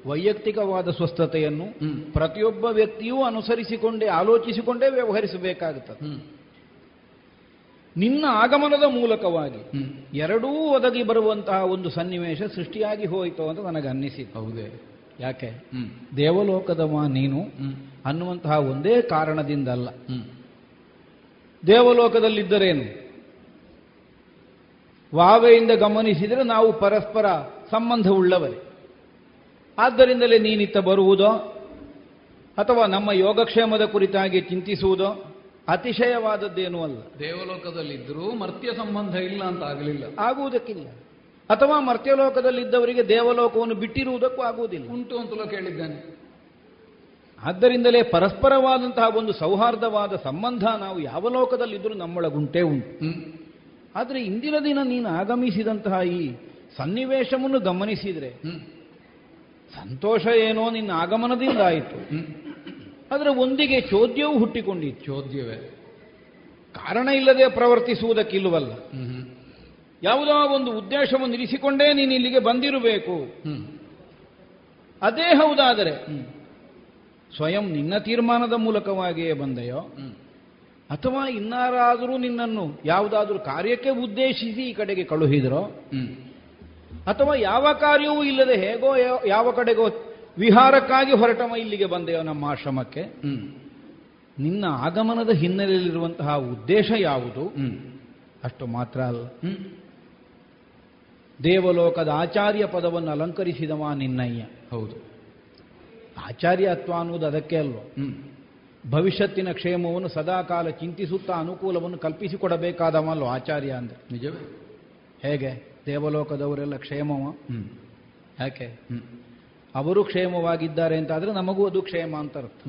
ವೈಯಕ್ತಿಕವಾದ ಸ್ವಸ್ಥತೆಯನ್ನು ಪ್ರತಿಯೊಬ್ಬ ವ್ಯಕ್ತಿಯೂ ಅನುಸರಿಸಿಕೊಂಡೇ ಆಲೋಚಿಸಿಕೊಂಡೇ ವ್ಯವಹರಿಸಬೇಕಾಗುತ್ತದೆ ನಿನ್ನ ಆಗಮನದ ಮೂಲಕವಾಗಿ ಎರಡೂ ಒದಗಿ ಬರುವಂತಹ ಒಂದು ಸನ್ನಿವೇಶ ಸೃಷ್ಟಿಯಾಗಿ ಹೋಯಿತು ಅಂತ ನನಗೆ ಅನ್ನಿಸಿತು ಹೌದೇ. ಯಾಕೆ? ದೇವಲೋಕದವ ನೀನು ಅನ್ನುವಂತಹ ಒಂದೇ ಕಾರಣದಿಂದಲ್ಲ. ದೇವಲೋಕದಲ್ಲಿದ್ದರೇನು? ವಾವೆಯಿಂದ ಗಮನಿಸಿದರೆ ನಾವು ಪರಸ್ಪರ ಸಂಬಂಧವುಳ್ಳವರೇ. ಆದ್ದರಿಂದಲೇ ನೀನಿತ್ತ ಬರುವುದೋ ಅಥವಾ ನಮ್ಮ ಯೋಗಕ್ಷೇಮದ ಕುರಿತಾಗಿ ಚಿಂತಿಸುವುದೋ ಅತಿಶಯವಾದದ್ದೇನೂ ಅಲ್ಲ. ದೇವಲೋಕದಲ್ಲಿದ್ದರೂ ಮರ್ತ್ಯ ಸಂಬಂಧ ಇಲ್ಲ ಅಂತ ಆಗಲಿಲ್ಲ. ಆಗುವುದಕ್ಕಿಲ್ಲ. ಅಥವಾ ಮರ್ತ್ಯಲೋಕದಲ್ಲಿದ್ದವರಿಗೆ ದೇವಲೋಕವನ್ನು ಬಿಟ್ಟಿರುವುದಕ್ಕೂ ಆಗುವುದಿಲ್ಲ. ಉಂಟು ಅಂತಲೂ ಕೇಳಿದ್ದಾನೆ. ಆದ್ದರಿಂದಲೇ ಪರಸ್ಪರವಾದಂತಹ ಒಂದು ಸೌಹಾರ್ದವಾದ ಸಂಬಂಧ ನಾವು ಯಾವ ಲೋಕದಲ್ಲಿದ್ದರೂ ನಮ್ಮೊಳಗುಂಟೇ ಉಂಟು. ಆದರೆ ಇಂದಿನ ದಿನ ನೀನು ಆಗಮಿಸಿದಂತಹ ಈ ಸನ್ನಿವೇಶವನ್ನು ಗಮನಿಸಿದರೆ ಸಂತೋಷ ಏನೋ ನಿನ್ನ ಆಗಮನದಿಂದ ಆಯಿತು. ಆದರೆ ಒಂದಿಗೆ ಚೋದ್ಯವೂ ಹುಟ್ಟಿಕೊಂಡಿತ್ತು. ಚೋದ್ಯವೇ? ಕಾರಣ ಇಲ್ಲದೆ ಪ್ರವರ್ತಿಸುವುದಕ್ಕಿಲ್ಲವಲ್ಲ ಯಾವುದೋ ಒಂದು ಉದ್ದೇಶವನ್ನು ಇರಿಸಿಕೊಂಡೇ ನೀನು ಇಲ್ಲಿಗೆ ಬಂದಿರಬೇಕು. ಅದೇ ಹೌದಾದರೆ ಸ್ವಯಂ ನಿನ್ನ ತೀರ್ಮಾನದ ಮೂಲಕವಾಗಿಯೇ ಬಂದೆಯೋ? ಅಥವಾ ಇನ್ನಾರಾದರೂ ನಿನ್ನನ್ನು ಯಾವುದಾದ್ರೂ ಕಾರ್ಯಕ್ಕೆ ಉದ್ದೇಶಿಸಿ ಈ ಕಡೆಗೆ ಕಳುಹಿದರೋ? ಅಥವಾ ಯಾವ ಕಾರ್ಯವೂ ಇಲ್ಲದೆ ಹೇಗೋ ಯಾವ- ಕಡೆಗೋ ವಿಹಾರಕ್ಕಾಗಿ ಹೊರಟವ ಇಲ್ಲಿಗೆ ಬಂದೆಯೋ ನಮ್ಮ ಆಶ್ರಮಕ್ಕೆ? ನಿನ್ನ ಆಗಮನದ ಹಿನ್ನೆಲೆಯಲ್ಲಿರುವಂತಹ ಉದ್ದೇಶ ಯಾವುದು? ಅಷ್ಟು ಮಾತ್ರ ಅಲ್ಲ. ದೇವಲೋಕದ ಆಚಾರ್ಯ ಪದವನ್ನು ಅಲಂಕರಿಸಿದವ ನಿನ್ನಯ್ಯ. ಹೌದು. ಆಚಾರ್ಯತ್ವ ಅನ್ನುವುದು ಅದಕ್ಕೆ ಅಲ್ವೋ? ಭವಿಷ್ಯತ್ತಿನ ಕ್ಷೇಮವನ್ನು ಸದಾಕಾಲ ಚಿಂತಿಸುತ್ತಾ ಅನುಕೂಲವನ್ನು ಕಲ್ಪಿಸಿಕೊಡಬೇಕಾದವಲ್ಲೋ ಆಚಾರ್ಯ ಅಂದ್ರೆ. ನಿಜವೇ? ಹೇಗೆ? ದೇವಲೋಕದವರೆಲ್ಲ ಕ್ಷೇಮವ? ಯಾಕೆ? ಅವರು ಕ್ಷೇಮವಾಗಿದ್ದಾರೆ ಅಂತಾದರೆ ನಮಗೂ ಅದು ಕ್ಷೇಮ ಅಂತ ಅರ್ಥ.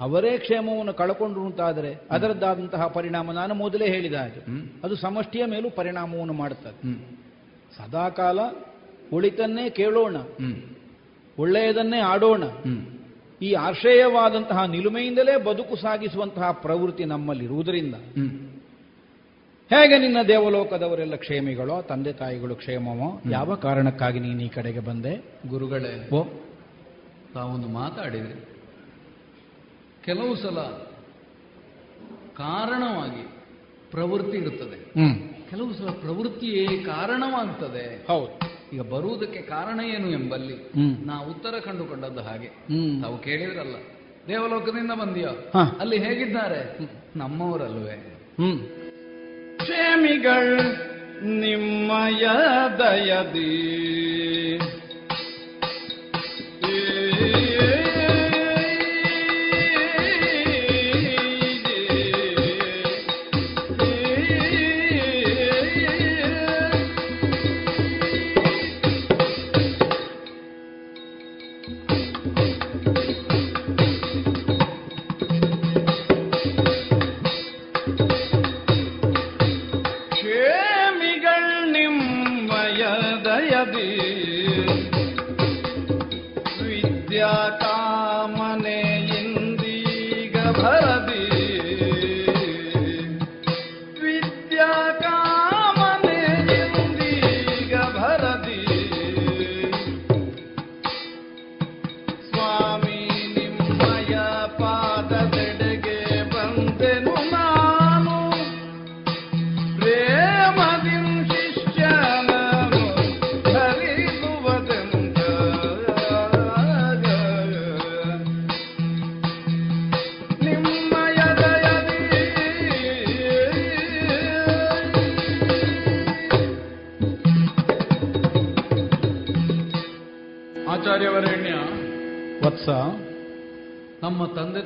ಅವರೇ ಕ್ಷೇಮವನ್ನು ಕಳ್ಕೊಂಡ್ರು ಅಂತಾದರೆ ಅದರದ್ದಾದಂತಹ ಪರಿಣಾಮ ನಾನು ಮೊದಲೇ ಹೇಳಿದ ಹಾಗೆ. ಅದು ಸಮಷ್ಟಿಯ ಮೇಲೂ ಪರಿಣಾಮವನ್ನು ಮಾಡುತ್ತದೆ ಸದಾಕಾಲ ಉಳಿತನ್ನೇ ಕೇಳೋಣ. ಒಳ್ಳೆಯದನ್ನೇ ಆಡೋಣ. ಈ ಆಶ್ರಯವಾದಂತಹ ನಿಲುಮೆಯಿಂದಲೇ ಬದುಕು ಸಾಗಿಸುವಂತಹ ಪ್ರವೃತ್ತಿ ನಮ್ಮಲ್ಲಿರುವುದರಿಂದ ಹೇಗೆ ನಿನ್ನ ದೇವಲೋಕದವರೆಲ್ಲ ಕ್ಷೇಮಿಗಳೋ ತಂದೆ ತಾಯಿಗಳು ಕ್ಷೇಮವೋ ಯಾವ ಕಾರಣಕ್ಕಾಗಿ ನೀನು ಈ ಕಡೆಗೆ ಬಂದೆ? ಗುರುಗಳೇ ಓ. ತಾವೊಂದು ಮಾತಾಡಿದ್ರಿ ಕೆಲವು ಸಲ ಕಾರಣವಾಗಿ ಪ್ರವೃತ್ತಿ ಇರುತ್ತದೆ. ಕೆಲವು ಸಲ ಪ್ರವೃತ್ತಿಯೇ ಕಾರಣವಾಗ್ತದೆ. ಹೌದು. ಈಗ ಬರುವುದಕ್ಕೆ ಕಾರಣ ಏನು ಎಂಬಲ್ಲಿ ಹ್ಮ್. ನಾ ಉತ್ತರ ಕಂಡುಕೊಂಡದ್ದು ಹಾಗೆ. ಹ್ಮ್. ತಾವು ಕೇಳಿದ್ರಲ್ಲ. ದೇವಲೋಕದಿಂದ ಬಂದಿಯೋ? ಅಲ್ಲಿ ಹೇಗಿದ್ದಾರೆ? ನಮ್ಮವರಲ್ವೇ. ಹ್ಮ್. ಕ್ಷೇಮಿಗಳ್ ನಿಮ್ಮಯ ದಯದಿ.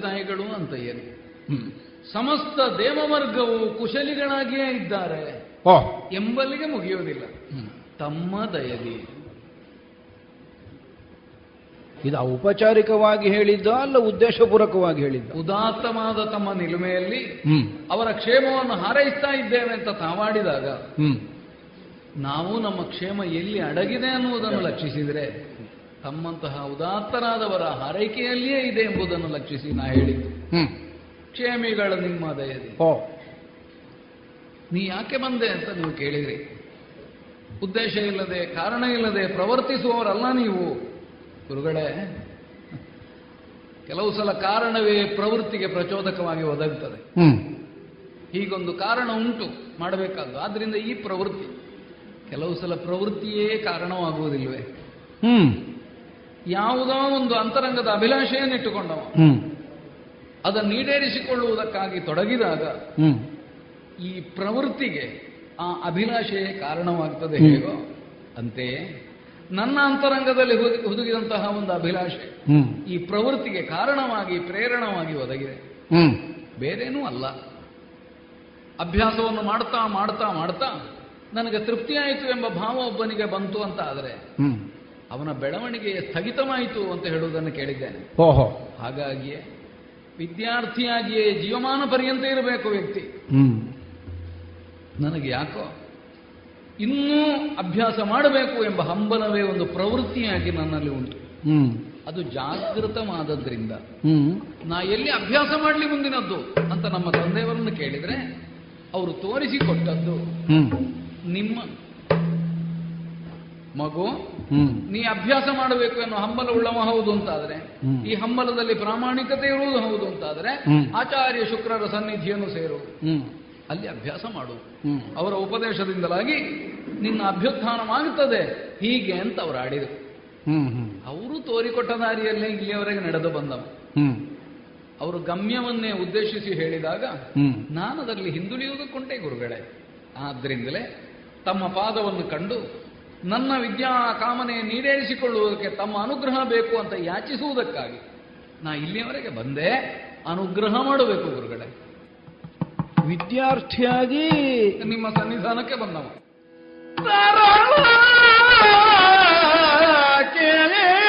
ತಾಯಿಗಳು ಅಂತ ಏನು? ಸಮಸ್ತ ದೇವವರ್ಗವು ಕುಶಲಿಗಳಾಗಿಯೇ ಇದ್ದಾರೆ. ಎಂಬಲ್ಲಿಗೆ ಮುಗಿಯೋದಿಲ್ಲ. ತಮ್ಮ ದಯದಿ ಇದು ಔಪಚಾರಿಕವಾಗಿ ಹೇಳಿದ್ದ ಅಲ್ಲ ಉದ್ದೇಶಪೂರ್ವಕವಾಗಿ ಹೇಳಿದ್ದ? ಉದಾತ್ತವಾದ ತಮ್ಮ ನಿಲುಮೆಯಲ್ಲಿ ಅವರ ಕ್ಷೇಮವನ್ನು ಹಾರೈಸ್ತಾ ಇದ್ದೇವೆ ಅಂತ ತಾವಾಡಿದಾಗ ನಾವು ನಮ್ಮ ಕ್ಷೇಮ ಎಲ್ಲಿ ಅಡಗಿದೆ ಅನ್ನುವುದನ್ನು ಲಕ್ಷಿಸಿದರೆ ತಮ್ಮಂತಹ ಉದಾತ್ತರಾದವರ ಹಾರೈಕೆಯಲ್ಲಿಯೇ ಇದೆ ಎಂಬುದನ್ನು ಲಕ್ಷಿಸಿ ನಾ ಹೇಳಿದ್ದು. ಕ್ಷೇಮಿಗಳ ನಿಮ್ಮ ದಯದಿ ನೀ ಯಾಕೆ ಬಂದೆ ಅಂತ ನೀವು ಕೇಳಿದ್ರಿ. ಉದ್ದೇಶ ಇಲ್ಲದೆ ಕಾರಣ ಇಲ್ಲದೆ ಪ್ರವರ್ತಿಸುವವರಲ್ಲ ನೀವು. ಗುರುಗಳೇ ಕೆಲವು ಸಲ ಕಾರಣವೇ ಪ್ರವೃತ್ತಿಗೆ ಪ್ರಚೋದಕವಾಗಿ ಒದಗುತ್ತದೆ. ಹೀಗೊಂದು ಕಾರಣ ಉಂಟು ಮಾಡಬೇಕಾದ್ದು. ಆದ್ರಿಂದ ಈ ಪ್ರವೃತ್ತಿ ಕೆಲವು ಸಲ ಪ್ರವೃತ್ತಿಯೇ ಕಾರಣವಾಗುವುದಿಲ್ವೇ ಹ್ಮ್. ಯಾವುದೋ ಒಂದು ಅಂತರಂಗದ ಅಭಿಲಾಷೆಯನ್ನಿಟ್ಟುಕೊಂಡವ ಇಟ್ಟುಕೊಂಡವ. ಅದನ್ನು ಈಡೇರಿಸಿಕೊಳ್ಳುವುದಕ್ಕಾಗಿ ತೊಡಗಿದಾಗ ಈ ಪ್ರವೃತ್ತಿಗೆ ಆ ಅಭಿಲಾಷೆಯೇ ಕಾರಣವಾಗ್ತದೆ. ಹೇಗೋ? ಅಂತೆಯೇ ನನ್ನ ಅಂತರಂಗದಲ್ಲಿ ಹುದುಗಿದಂತಹ ಒಂದು ಅಭಿಲಾಷೆ ಈ ಪ್ರವೃತ್ತಿಗೆ ಕಾರಣವಾಗಿ ಪ್ರೇರಣವಾಗಿ ಒದಗಿದೆ. ಬೇರೇನೂ ಅಲ್ಲ. ಅಭ್ಯಾಸವನ್ನು ಮಾಡ್ತಾ ಮಾಡ್ತಾ ಮಾಡ್ತಾ ನನಗೆ ತೃಪ್ತಿಯಾಯಿತು ಎಂಬ ಭಾವ ಒಬ್ಬನಿಗೆ ಬಂತು ಅಂತ ಆದರೆ ಅವನ ಬೆಳವಣಿಗೆ ಸ್ಥಗಿತವಾಯಿತು ಅಂತ ಹೇಳುವುದನ್ನು ಕೇಳಿದ್ದೇನೆ. ಓಹೋ. ಹಾಗಾಗಿಯೇ ವಿದ್ಯಾರ್ಥಿಯಾಗಿಯೇ ಜೀವಮಾನ ಪರ್ಯಂತ ಇರಬೇಕು ವ್ಯಕ್ತಿ. ಹ್ಮ್. ನನಗೆ ಯಾಕೋ ಇನ್ನೂ ಅಭ್ಯಾಸ ಮಾಡಬೇಕು ಎಂಬ ಹಂಬಲವೇ ಒಂದು ಪ್ರವೃತ್ತಿಯಾಗಿ ನನ್ನಲ್ಲಿ ಉಂಟು. ಹ್ಮ್. ಅದು ಜಾಗೃತವಾದದ್ರಿಂದ. ಹ್ಮ್. ನಾ ಎಲ್ಲಿ ಅಭ್ಯಾಸ ಮಾಡಲಿ ಮುಂದಿನದ್ದು ಅಂತ ನಮ್ಮ ತಂದೆಯವರನ್ನು ಕೇಳಿದ್ರೆ ಅವರು ತೋರಿಸಿಕೊಟ್ಟದ್ದು ಹ್ಮ್. ನಿಮ್ಮ ಮಗು ನೀ ಅಭ್ಯಾಸ ಮಾಡಬೇಕು ಎನ್ನುವ ಹಂಬಲ ಉಳ್ಳವ ಹೌದು ಅಂತಾದ್ರೆ. ಈ ಹಂಬಲದಲ್ಲಿ ಪ್ರಾಮಾಣಿಕತೆ ಇರುವುದು ಹೌದು ಅಂತಾದ್ರೆ ಆಚಾರ್ಯ ಶುಕ್ರರ ಸನ್ನಿಧಿಯನ್ನು ಸೇರು. ಅಲ್ಲಿ ಅಭ್ಯಾಸ ಮಾಡು. ಅವರ ಉಪದೇಶದಿಂದಲಾಗಿ ನಿನ್ನ ಅಭ್ಯುತ್ಥಾನವಾಗುತ್ತದೆ ಹೀಗೆ ಅಂತ ಅವರು ಆಡಿದರು. ಅವರು ತೋರಿಕೊಟ್ಟ ದಾರಿಯಲ್ಲೇ ಇಲ್ಲಿಯವರೆಗೆ ನಡೆದು ಬಂದವ. ಹ್ಮ್. ಅವರು ಗಮ್ಯವನ್ನೇ ಉದ್ದೇಶಿಸಿ ಹೇಳಿದಾಗ ನಾನು ಅದರಲ್ಲಿ ಹಿಂದುಳಿಯುವುದಕ್ಕುಂಟೆ ಗುರುಗಳೇ. ಆದ್ದರಿಂದಲೇ ತಮ್ಮ ಪಾದವನ್ನು ಕಂಡು ನನ್ನ ವಿದ್ಯಾ ಕಾಮನೆ ನೀಡೇರಿಸಿಕೊಳ್ಳುವುದಕ್ಕೆ ತಮ್ಮ ಅನುಗ್ರಹ ಬೇಕು ಅಂತ ಯಾಚಿಸುವುದಕ್ಕಾಗಿ ನಾ ಇಲ್ಲಿಯವರೆಗೆ ಬಂದೆ ಅನುಗ್ರಹ ಮಾಡಬೇಕು ಗುರುಗಳೇ. ವಿದ್ಯಾರ್ಥಿಯಾಗಿ ನಿಮ್ಮ ಸನ್ನಿಧಾನಕ್ಕೆ ಬಂದವ. ನಿನ್ನಯ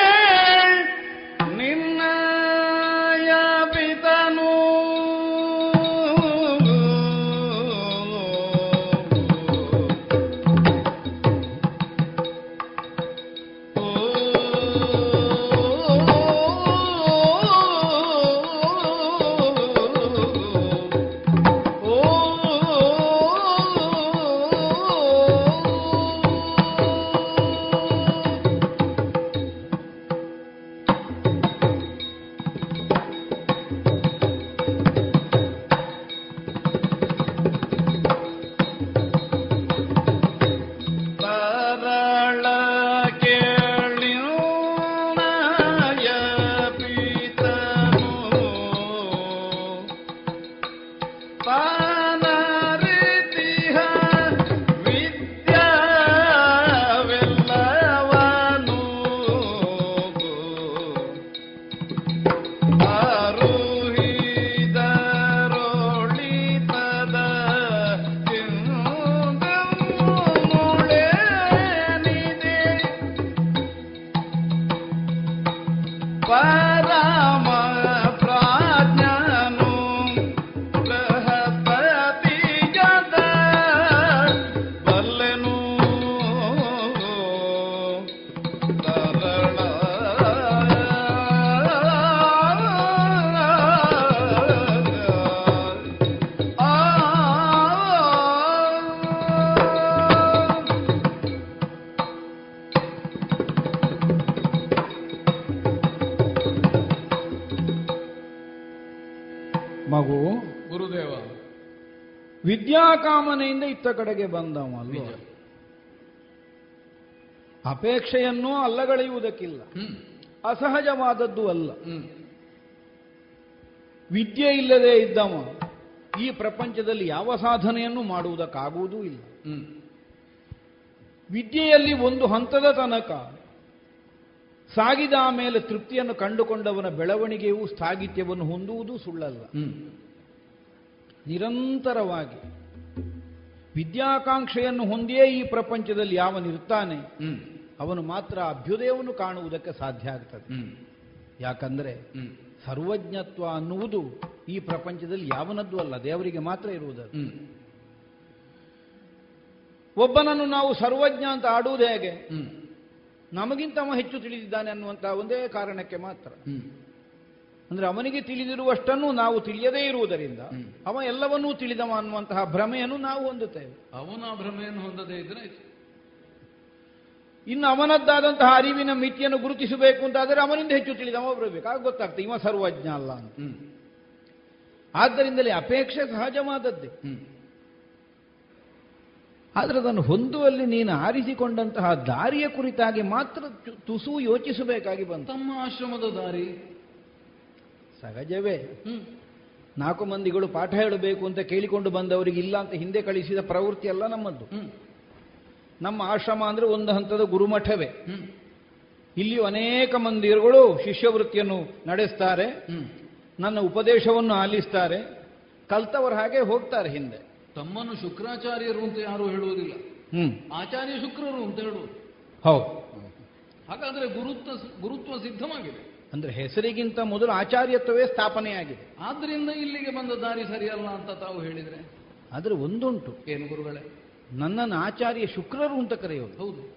ಮಗು ಗುರುದೇವ. ವಿದ್ಯಾಕಾಮನೆಯಿಂದ ಇತ್ತ ಕಡೆಗೆ ಬಂದವ ಅಲ್ವ ಅಪೇಕ್ಷೆಯನ್ನು ಅಲ್ಲಗಳೆಯುವುದಕ್ಕಿಲ್ಲ. ಅಸಹಜವಾದದ್ದು ಅಲ್ಲ. ವಿದ್ಯೆ ಇಲ್ಲದೆ ಇದ್ದವ ಈ ಪ್ರಪಂಚದಲ್ಲಿ ಯಾವ ಸಾಧನೆಯನ್ನು ಮಾಡುವುದಕ್ಕಾಗುವುದೂ ಇಲ್ಲ. ವಿದ್ಯೆಯಲ್ಲಿ ಒಂದು ಹಂತದ ತನಕ ಸಾಗಿದ ಮೇಲೆ ತೃಪ್ತಿಯನ್ನು ಕಂಡುಕೊಂಡವನ ಬೆಳವಣಿಗೆಯು ಸ್ಥಾಗಿತ್ಯವನ್ನು ಹೊಂದುವುದು ಸುಳ್ಳಲ್ಲ. ನಿರಂತರವಾಗಿ ವಿದ್ಯಾಕಾಂಕ್ಷೆಯನ್ನು ಹೊಂದಿಯೇ ಈ ಪ್ರಪಂಚದಲ್ಲಿ ಯಾವನಿರ್ತಾನೆ ಅವನು ಮಾತ್ರ ಅಭ್ಯುದಯವನ್ನು ಕಾಣುವುದಕ್ಕೆ ಸಾಧ್ಯ ಆಗ್ತದೆ. ಯಾಕಂದ್ರೆ ಸರ್ವಜ್ಞತ್ವ ಅನ್ನುವುದು ಈ ಪ್ರಪಂಚದಲ್ಲಿ ಯಾವನದ್ದು ಅಲ್ಲ ದೇವರಿಗೆ ಮಾತ್ರ ಇರುವುದದು. ಒಬ್ಬನನ್ನು ನಾವು ಸರ್ವಜ್ಞ ಅಂತ ಆಡುವುದು ಹೇಗೆ? ನಮಗಿಂತ ಅವ ಹೆಚ್ಚು ತಿಳಿದಿದ್ದಾನೆ ಅನ್ನುವಂತಹ ಒಂದೇ ಕಾರಣಕ್ಕೆ ಮಾತ್ರ. ಅಂದ್ರೆ ಅವನಿಗೆ ತಿಳಿದಿರುವಷ್ಟನ್ನು ನಾವು ತಿಳಿಯದೇ ಇರುವುದರಿಂದ ಅವ ಎಲ್ಲವನ್ನೂ ತಿಳಿದವ ಅನ್ನುವಂತಹ ಭ್ರಮೆಯನ್ನು ನಾವು ಹೊಂದುತ್ತೇವೆ. ಅವನ ಆ ಭ್ರಮೆಯನ್ನು ಹೊಂದದೇ ಇದ್ರೆ ಇನ್ನು ಅವನದ್ದಾದಂತಹ ಅರಿವಿನ ಮಿತಿಯನ್ನು ಗುರುತಿಸಬೇಕು ಅಂತಾದರೆ ಅವನಿಂದ ಹೆಚ್ಚು ತಿಳಿದವ ಬರಬೇಕು ಆಗ ಗೊತ್ತಾಗ್ತದೆ ಇವ ಸರ್ವಜ್ಞ ಅಲ್ಲ ಅಂತ. ಆದ್ದರಿಂದಲೇ ಅಪೇಕ್ಷೆ ಸಹಜವಾದದ್ದೇ. ಆದರೆ ಅದನ್ನು ಹೊಂದುವಲ್ಲಿ ನೀನು ಆರಿಸಿಕೊಂಡಂತಹ ದಾರಿಯ ಕುರಿತಾಗಿ ಮಾತ್ರ ತುಸು ಯೋಚಿಸಬೇಕಾಗಿ ಬಂತು. ತಮ್ಮ ಆಶ್ರಮದ ದಾರಿ. ಸಹಜವೇ. ನಾಲ್ಕು ಮಂದಿಗಳು ಪಾಠ ಹೇಳಬೇಕು ಅಂತ ಕೇಳಿಕೊಂಡು ಬಂದವರಿಗೆ ಇಲ್ಲ ಅಂತ ಹಿಂದೆ ಕಳಿಸಿದ ಪ್ರವೃತ್ತಿ ಅಲ್ಲ ನಮ್ಮದು ನಮ್ಮ ಆಶ್ರಮ ಅಂದ್ರೆ ಒಂದು ಹಂತದ ಗುರುಮಠವೇ. ಇಲ್ಲಿಯೂ ಅನೇಕ ಮಂದಿರುಗಳು ಶಿಷ್ಯವೃತ್ತಿಯನ್ನು ನಡೆಸ್ತಾರೆ. ನನ್ನ ಉಪದೇಶವನ್ನು ಆಲಿಸ್ತಾರೆ. ಕಲ್ತವರು ಹಾಗೆ ಹೋಗ್ತಾರೆ ಹಿಂದೆ. ತಮ್ಮನ್ನು ಶುಕ್ರಾಚಾರ್ಯರು ಅಂತ ಯಾರು ಹೇಳುವುದಿಲ್ಲ. ಹ್ಮ್. ಆಚಾರ್ಯ ಶುಕ್ರರು ಅಂತ ಹೇಳುವುದು. ಹೌದು. ಹಾಗಾದ್ರೆ ಗುರುತ್ವ ಗುರುತ್ವ ಸಿದ್ಧವಾಗಿದೆ. ಅಂದ್ರೆ ಹೆಸರಿಗಿಂತ ಮೊದಲು ಆಚಾರ್ಯತ್ವವೇ ಸ್ಥಾಪನೆಯಾಗಿದೆ. ಆದ್ರಿಂದ ಇಲ್ಲಿಗೆ ಬಂದ ದಾರಿ ಸರಿಯಲ್ಲ ಅಂತ ತಾವು ಹೇಳಿದ್ರೆ? ಆದ್ರೆ ಒಂದುಂಟು. ಏನು ಗುರುಗಳೇ? ನನ್ನನ್ನು ಆಚಾರ್ಯ ಶುಕ್ರರು ಅಂತ ಕರೆಯೋದು. ಹೌದು.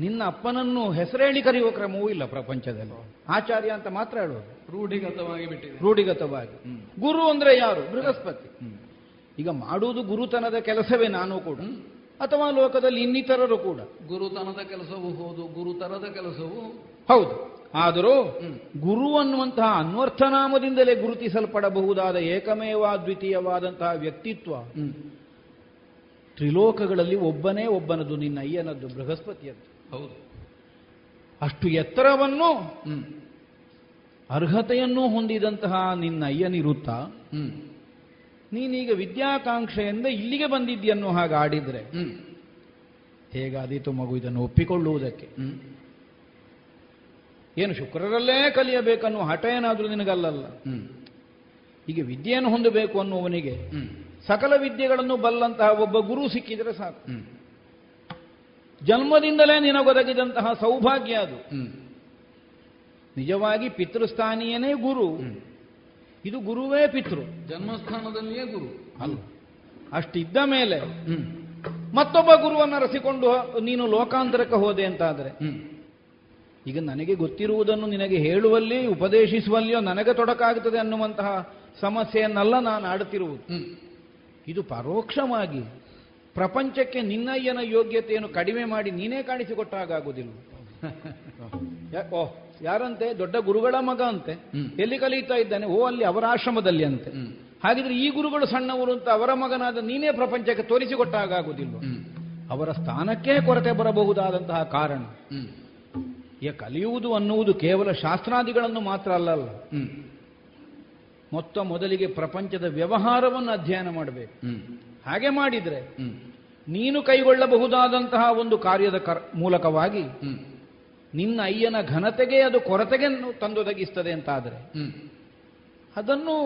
ನಿನ್ನ ಅಪ್ಪನನ್ನು ಹೆಸರೇಳಿ ಕರೆಯುವ ಕ್ರಮವೂ ಇಲ್ಲ ಪ್ರಪಂಚದಲ್ಲಿ. ಆಚಾರ್ಯ ಅಂತ ಮಾತ್ರ ಹೇಳೋದು. ರೂಢಿಗತವಾಗಿ ಬಿಟ್ಟಿದೆ. ರೂಢಿಗತವಾಗಿ. ಗುರು ಅಂದ್ರೆ ಯಾರು? ಬೃಹಸ್ಪತಿ. ಈಗ ಮಾಡುವುದು ಗುರುತನದ ಕೆಲಸವೇ ನಾನು ಕೂಡ. ಅಥವಾ ಲೋಕದಲ್ಲಿ ಇನ್ನಿತರರು ಕೂಡ. ಗುರುತನದ ಕೆಲಸವೂ ಹೌದು ಗುರುತರದ ಕೆಲಸವೂ ಹೌದು. ಆದರೂ ಗುರು ಅನ್ನುವಂತಹ ಅನ್ವರ್ಥನಾಮದಿಂದಲೇ ಗುರುತಿಸಲ್ಪಡಬಹುದಾದ ಏಕಮೇವ ದ್ವಿತೀಯವಾದಂತಹ ವ್ಯಕ್ತಿತ್ವ. ತ್ರಿಲೋಕಗಳಲ್ಲಿ ಒಬ್ಬನೇ ಒಬ್ಬನದು ನಿನ್ನ ಅಯ್ಯನದ್ದು ಬೃಹಸ್ಪತಿಯದ್ದು. ಹೌದು. ಅಷ್ಟು ಎತ್ತರವನ್ನು ಅರ್ಹತೆಯನ್ನು ಹೊಂದಿದಂತಹ ನಿನ್ನ ಅಯ್ಯನಿರುತ್ತಾ ನೀನೀಗ ವಿದ್ಯಾಕಾಂಕ್ಷೆಯಿಂದ ಇಲ್ಲಿಗೆ ಬಂದಿದ್ಯನ್ನೋ ಹಾಗೆ ಆಡಿದ್ರೆ ಹೇಗಾದೀತು ಮಗು ಇದನ್ನು ಒಪ್ಪಿಕೊಳ್ಳುವುದಕ್ಕೆ? ಏನು ಶುಕ್ರರಲ್ಲೇ ಕಲಿಯಬೇಕನ್ನೋ ಹಠ ಏನಾದರೂ ನಿನಗಲ್ಲಲ್ಲ? ಈಗ ವಿದ್ಯೆಯನ್ನು ಹೊಂದಬೇಕು ಅನ್ನುವನಿಗೆ ಸಕಲ ವಿದ್ಯೆಗಳನ್ನು ಬಲ್ಲಂತಹ ಒಬ್ಬ ಗುರು ಸಿಕ್ಕಿದ್ರೆ ಸಾಕು. ಜನ್ಮದಿಂದಲೇ ನಿನಗೊದಗಿದಂತಹ ಸೌಭಾಗ್ಯ ಅದು. ನಿಜವಾಗಿ ಪಿತೃಸ್ಥಾನಿಯನೇ ಗುರು. ಇದು ಗುರುವೇ ಪಿತೃ. ಜನ್ಮಸ್ಥಾನದಲ್ಲಿಯೇ ಗುರು. ಅಲ್ಲ. ಅಷ್ಟಿದ್ದ ಮೇಲೆ ಮತ್ತೊಬ್ಬ ಗುರುವನ್ನು ರಸಿಕೊಂಡು ನೀನು ಲೋಕಾಂತರಕ್ಕೆ ಹೋದೆ ಅಂತಾದರೆ. ಈಗ ನನಗೆ ಗೊತ್ತಿರುವುದನ್ನು ನಿನಗೆ ಹೇಳುವಲ್ಲಿ ಉಪದೇಶಿಸುವಲ್ಲಿಯೋ ನನಗೆ ತೊಡಕಾಗುತ್ತದೆ ಅನ್ನುವಂತಹ ಸಮಸ್ಯೆಯನ್ನೆಲ್ಲ ನಾನು ಆಡುತ್ತಿರುವುದು. ಇದು ಪರೋಕ್ಷವಾಗಿ ಪ್ರಪಂಚಕ್ಕೆ ನಿನ್ನಯ್ಯನ ಯೋಗ್ಯತೆಯನ್ನು ಕಡಿಮೆ ಮಾಡಿ ನೀನೇ ಕಾಣಿಸಿಕೊಟ್ಟಾಗುವುದಿಲ್ಲ ಓ ಯಾರಂತೆ? ದೊಡ್ಡ ಗುರುಗಳ ಮಗ ಅಂತೆ. ಎಲ್ಲಿ ಕಲಿಯುತ್ತಾ ಇದ್ದಾನೆ? ಓ ಅಲ್ಲಿ ಅವರ ಆಶ್ರಮದಲ್ಲಿ ಅಂತೆ. ಹಾಗಿದ್ರೆ ಈ ಗುರುಗಳು ಸಣ್ಣವರು ಅಂತ ಅವರ ಮಗನಾದ ನೀನೇ ಪ್ರಪಂಚಕ್ಕೆ ತೋರಿಸಿಕೊಟ್ಟಾಗುವುದಿಲ್ಲ ಅವರ ಸ್ಥಾನಕ್ಕೆ ಕೊರತೆ ಬರಬಹುದಾದಂತಹ ಕಾರಣ. ಕಲಿಯುವುದು ಅನ್ನುವುದು ಕೇವಲ ಶಾಸ್ತ್ರಾದಿಗಳನ್ನು ಮಾತ್ರ ಅಲ್ಲಲ್ಲ. ಮೊತ್ತ ಮೊದಲಿಗೆ ಪ್ರಪಂಚದ ವ್ಯವಹಾರವನ್ನು ಅಧ್ಯಯನ ಮಾಡಬೇಕು. ಹಾಗೆ ಮಾಡಿದ್ರೆ ನೀನು ಕೈಗೊಳ್ಳಬಹುದಾದಂತಹ ಒಂದು ಕಾರ್ಯದ ಕರ್ ಮೂಲಕವಾಗಿ ನಿನ್ನ ಅಯ್ಯನ ಘನತೆಗೆ ಅದು ಕೊರತೆಗೆ ತಂದೊದಗಿಸ್ತದೆ ಅಂತಾದರೆ? ಅದನ್ನು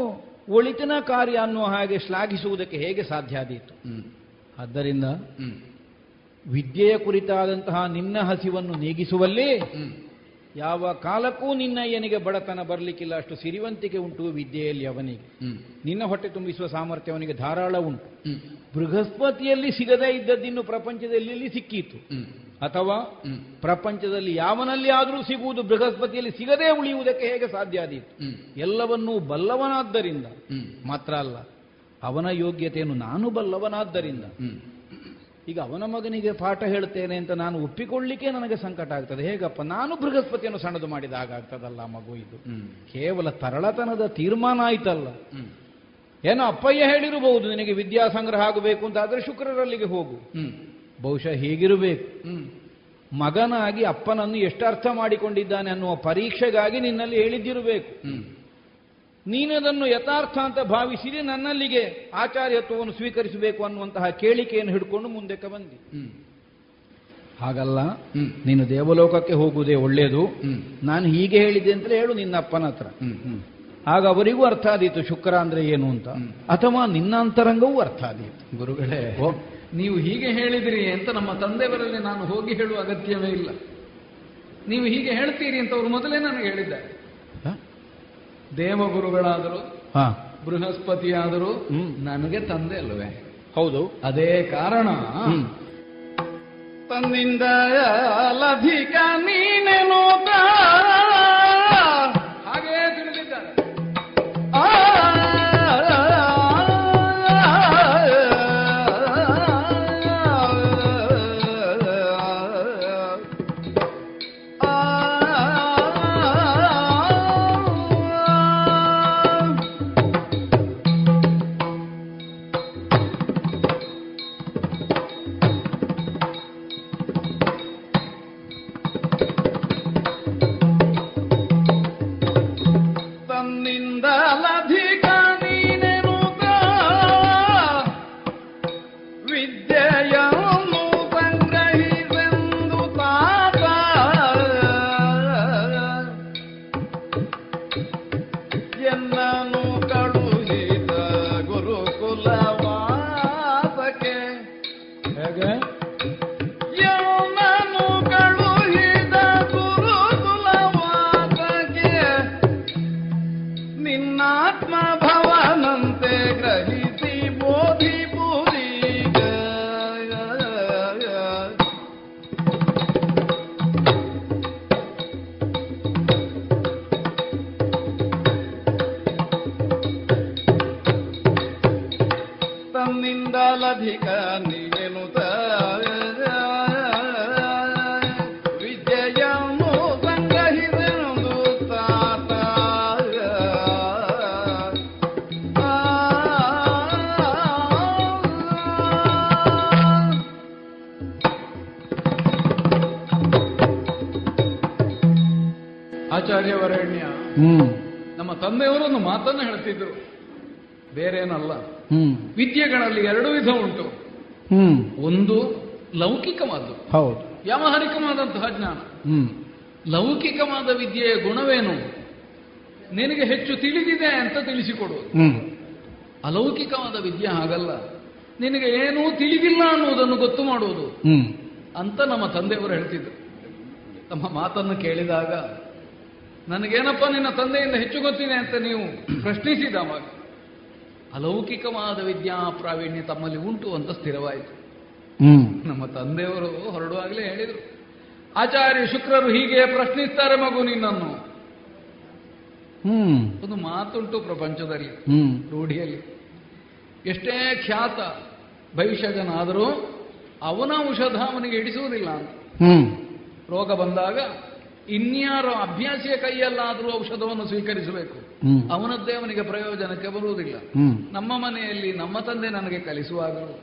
ಒಳಿತಿನ ಕಾರ್ಯ ಅನ್ನುವ ಹಾಗೆ ಶ್ಲಾಘಿಸುವುದಕ್ಕೆ ಹೇಗೆ ಸಾಧ್ಯ ಆದೀತು? ಆದ್ದರಿಂದ ವಿದ್ಯೆಯ ಕುರಿತಾದಂತಹ ನಿನ್ನ ಹಸಿವನ್ನು ನೀಗಿಸುವಲ್ಲಿ ಯಾವ ಕಾಲಕ್ಕೂ ನಿನ್ನ ಅಯ್ಯನಿಗೆ ಬಡತನ ಬರಲಿಕ್ಕಿಲ್ಲ. ಅಷ್ಟು ಸಿರಿವಂತಿಕೆ ಉಂಟು ವಿದ್ಯೆಯಲ್ಲಿ ಅವನಿಗೆ. ನಿನ್ನ ಹೊಟ್ಟೆ ತುಂಬಿಸುವ ಸಾಮರ್ಥ್ಯ ಅವನಿಗೆ ಧಾರಾಳ ಉಂಟು. ಬೃಹಸ್ಪತಿಯಲ್ಲಿ ಸಿಗದೇ ಇದ್ದದ್ದಿನ್ನು ಪ್ರಪಂಚದಲ್ಲಿ ಸಿಕ್ಕಿತ್ತು? ಸಿಕ್ಕೀತು ಅಥವಾ ಪ್ರಪಂಚದಲ್ಲಿ ಯಾವನಲ್ಲಿ ಆದರೂ ಸಿಗುವುದು ಬೃಹಸ್ಪತಿಯಲ್ಲಿ ಸಿಗದೇ ಉಳಿಯುವುದಕ್ಕೆ ಹೇಗೆ ಸಾಧ್ಯ ಆದೀತು? ಎಲ್ಲವನ್ನೂ ಬಲ್ಲವನಾದ್ದರಿಂದ. ಮಾತ್ರ ಅಲ್ಲ ಅವನ ಯೋಗ್ಯತೆಯನ್ನು ನಾನು ಬಲ್ಲವನಾದ್ದರಿಂದ. ಈಗ ಅವನ ಮಗನಿಗೆ ಪಾಠ ಹೇಳ್ತೇನೆ ಅಂತ ನಾನು ಒಪ್ಪಿಕೊಳ್ಳಿಕ್ಕೆ ನನಗೆ ಸಂಕಟ ಆಗ್ತದೆ. ಹೇಗಪ್ಪ? ನಾನು ಬೃಹಸ್ಪತಿಯನ್ನು ಸಣ್ಣದು ಮಾಡಿದ ಹಾಗಾಗ್ತದಲ್ಲ ಮಗು ಇದು. ಕೇವಲ ತರಳತನದ ತೀರ್ಮಾನ ಆಯ್ತಲ್ಲ. ಏನೋ ಅಪ್ಪಯ್ಯ ಹೇಳಿರಬಹುದು ನಿನಗೆ ವಿದ್ಯಾ ಸಂಗ್ರಹ ಆಗಬೇಕು ಅಂತ ಆದರೆ ಶುಕ್ರರಲ್ಲಿಗೆ ಹೋಗು. ಬಹುಶಃ ಹೀಗಿರಬೇಕು. ಮಗನಾಗಿ ಅಪ್ಪನನ್ನು ಎಷ್ಟು ಅರ್ಥ ಮಾಡಿಕೊಂಡಿದ್ದಾನೆ ಅನ್ನುವ ಪರೀಕ್ಷೆಗಾಗಿ ನಿನ್ನಲ್ಲಿ ಹೇಳಿದ್ದಿರಬೇಕು. ನೀನದನ್ನು ಯಥಾರ್ಥ ಅಂತ ಭಾವಿಸಿದೆ ನನ್ನಲ್ಲಿಗೆ ಆಚಾರ್ಯತ್ವವನ್ನು ಸ್ವೀಕರಿಸಬೇಕು ಅನ್ನುವಂತಹ ಕೇಳಿಕೆಯನ್ನು ಹಿಡ್ಕೊಂಡು ಮುಂದಕ್ಕೆ ಬಂದಿ. ಹಾಗಲ್ಲ ನೀನು ದೇವಲೋಕಕ್ಕೆ ಹೋಗುವುದೇ ಒಳ್ಳೆಯದು. ನಾನು ಹೀಗೆ ಹೇಳಿದೆ ಅಂತಲೇ ಹೇಳು ನಿನ್ನ ಅಪ್ಪನ ಹತ್ರ ಆಗ ಅವರಿಗೂ ಅರ್ಥ ಆದೀತು ಶುಕ್ರ ಅಂದ್ರೆ ಏನು ಅಂತ. ಅಥವಾ ನಿನ್ನ ಅಂತರಂಗವೂ ಅರ್ಥ ಆದೀತು. ಗುರುಗಳೇ ನೀವು ಹೀಗೆ ಹೇಳಿದಿರಿ ಅಂತ ನಮ್ಮ ತಂದೆಯವರಲ್ಲಿ ನಾನು ಹೋಗಿ ಹೇಳುವ ಅಗತ್ಯವೇ ಇಲ್ಲ. ನೀವು ಹೀಗೆ ಹೇಳ್ತೀರಿ ಅಂತ ಅವರು ಮೊದಲೇ ನನಗೆ ಹೇಳಿದ್ದಾರೆ. ದೇವಗುರುಗಳಾದರು ಹಾ. ಬೃಹಸ್ಪತಿಯಾದರು ನನಗೆ ತಂದೆ ಅಲ್ವೇ? ಹೌದು. ಅದೇ ಕಾರಣ. ತನ್ನಿಂದ ಲಭಿಕ ನೀನೆನು ಲೌಕಿಕವಾದ್ದು. ಹೌದು. ವ್ಯಾವಹಾರಿಕವಾದಂತಹ ಜ್ಞಾನ ಹ್ಮ್. ಲೌಕಿಕವಾದ ವಿದ್ಯೆಯ ಗುಣವೇನು? ನಿನಗೆ ಹೆಚ್ಚು ತಿಳಿದಿದೆ ಅಂತ ತಿಳಿಸಿಕೊಡು. ಅಲೌಕಿಕವಾದ ವಿದ್ಯೆ ಹಾಗಲ್ಲ. ನಿನಗೆ ಏನೂ ತಿಳಿದಿಲ್ಲ ಅನ್ನುವುದನ್ನು ಗೊತ್ತು ಮಾಡುವುದು. ಅಂತ ನಮ್ಮ ತಂದೆಯವರು ಹೇಳ್ತಿದ್ರು. ತಮ್ಮ ಮಾತನ್ನು ಕೇಳಿದಾಗ ನನಗೇನಪ್ಪ ನಿನ್ನ ತಂದೆಯಿಂದ ಹೆಚ್ಚು ಗೊತ್ತಿದೆ ಅಂತ ನೀವು ಪ್ರಶ್ನಿಸಿದ ಅವಾಗ ಅಲೌಕಿಕವಾದ ವಿದ್ಯಾ ಪ್ರಾವೀಣ್ಯ ತಮ್ಮಲ್ಲಿ ಉಂಟು ಅಂತ ಸ್ಥಿರವಾಯಿತು. ನಮ್ಮ ತಂದೆಯವರು ಹೊರಡುವಾಗಲೇ ಹೇಳಿದರು ಆಚಾರ್ಯ ಶುಕ್ರರು ಹೀಗೆ ಪ್ರಶ್ನಿಸ್ತಾರೆ ಮಗು ನಿನ್ನನ್ನು. ಒಂದು ಮಾತುಂಟು ಪ್ರಪಂಚದಲ್ಲಿ ರೂಢಿಯಲ್ಲಿ. ಎಷ್ಟೇ ಖ್ಯಾತ ಭವಿಷ್ಯಜನಾದರೂ ಅವನ ಔಷಧ ಅವನಿಗೆ ಇಡಿಸುವುದಿಲ್ಲ ಅಂತ. ಹ್ಮ್. ರೋಗ ಬಂದಾಗ ಇನ್ಯಾರ ಅಭ್ಯಾಸಿಯ ಕೈಯಲ್ಲಾದರೂ ಔಷಧವನ್ನು ಸ್ವೀಕರಿಸಬೇಕು. ಅವನದ್ದೇ ಅವನಿಗೆ ಪ್ರಯೋಜನಕ್ಕೆ ಬರುವುದಿಲ್ಲ. ನಮ್ಮ ಮನೆಯಲ್ಲಿ ನಮ್ಮ ತಂದೆ ನನಗೆ ಕಲಿಸುವಾಗಲೂ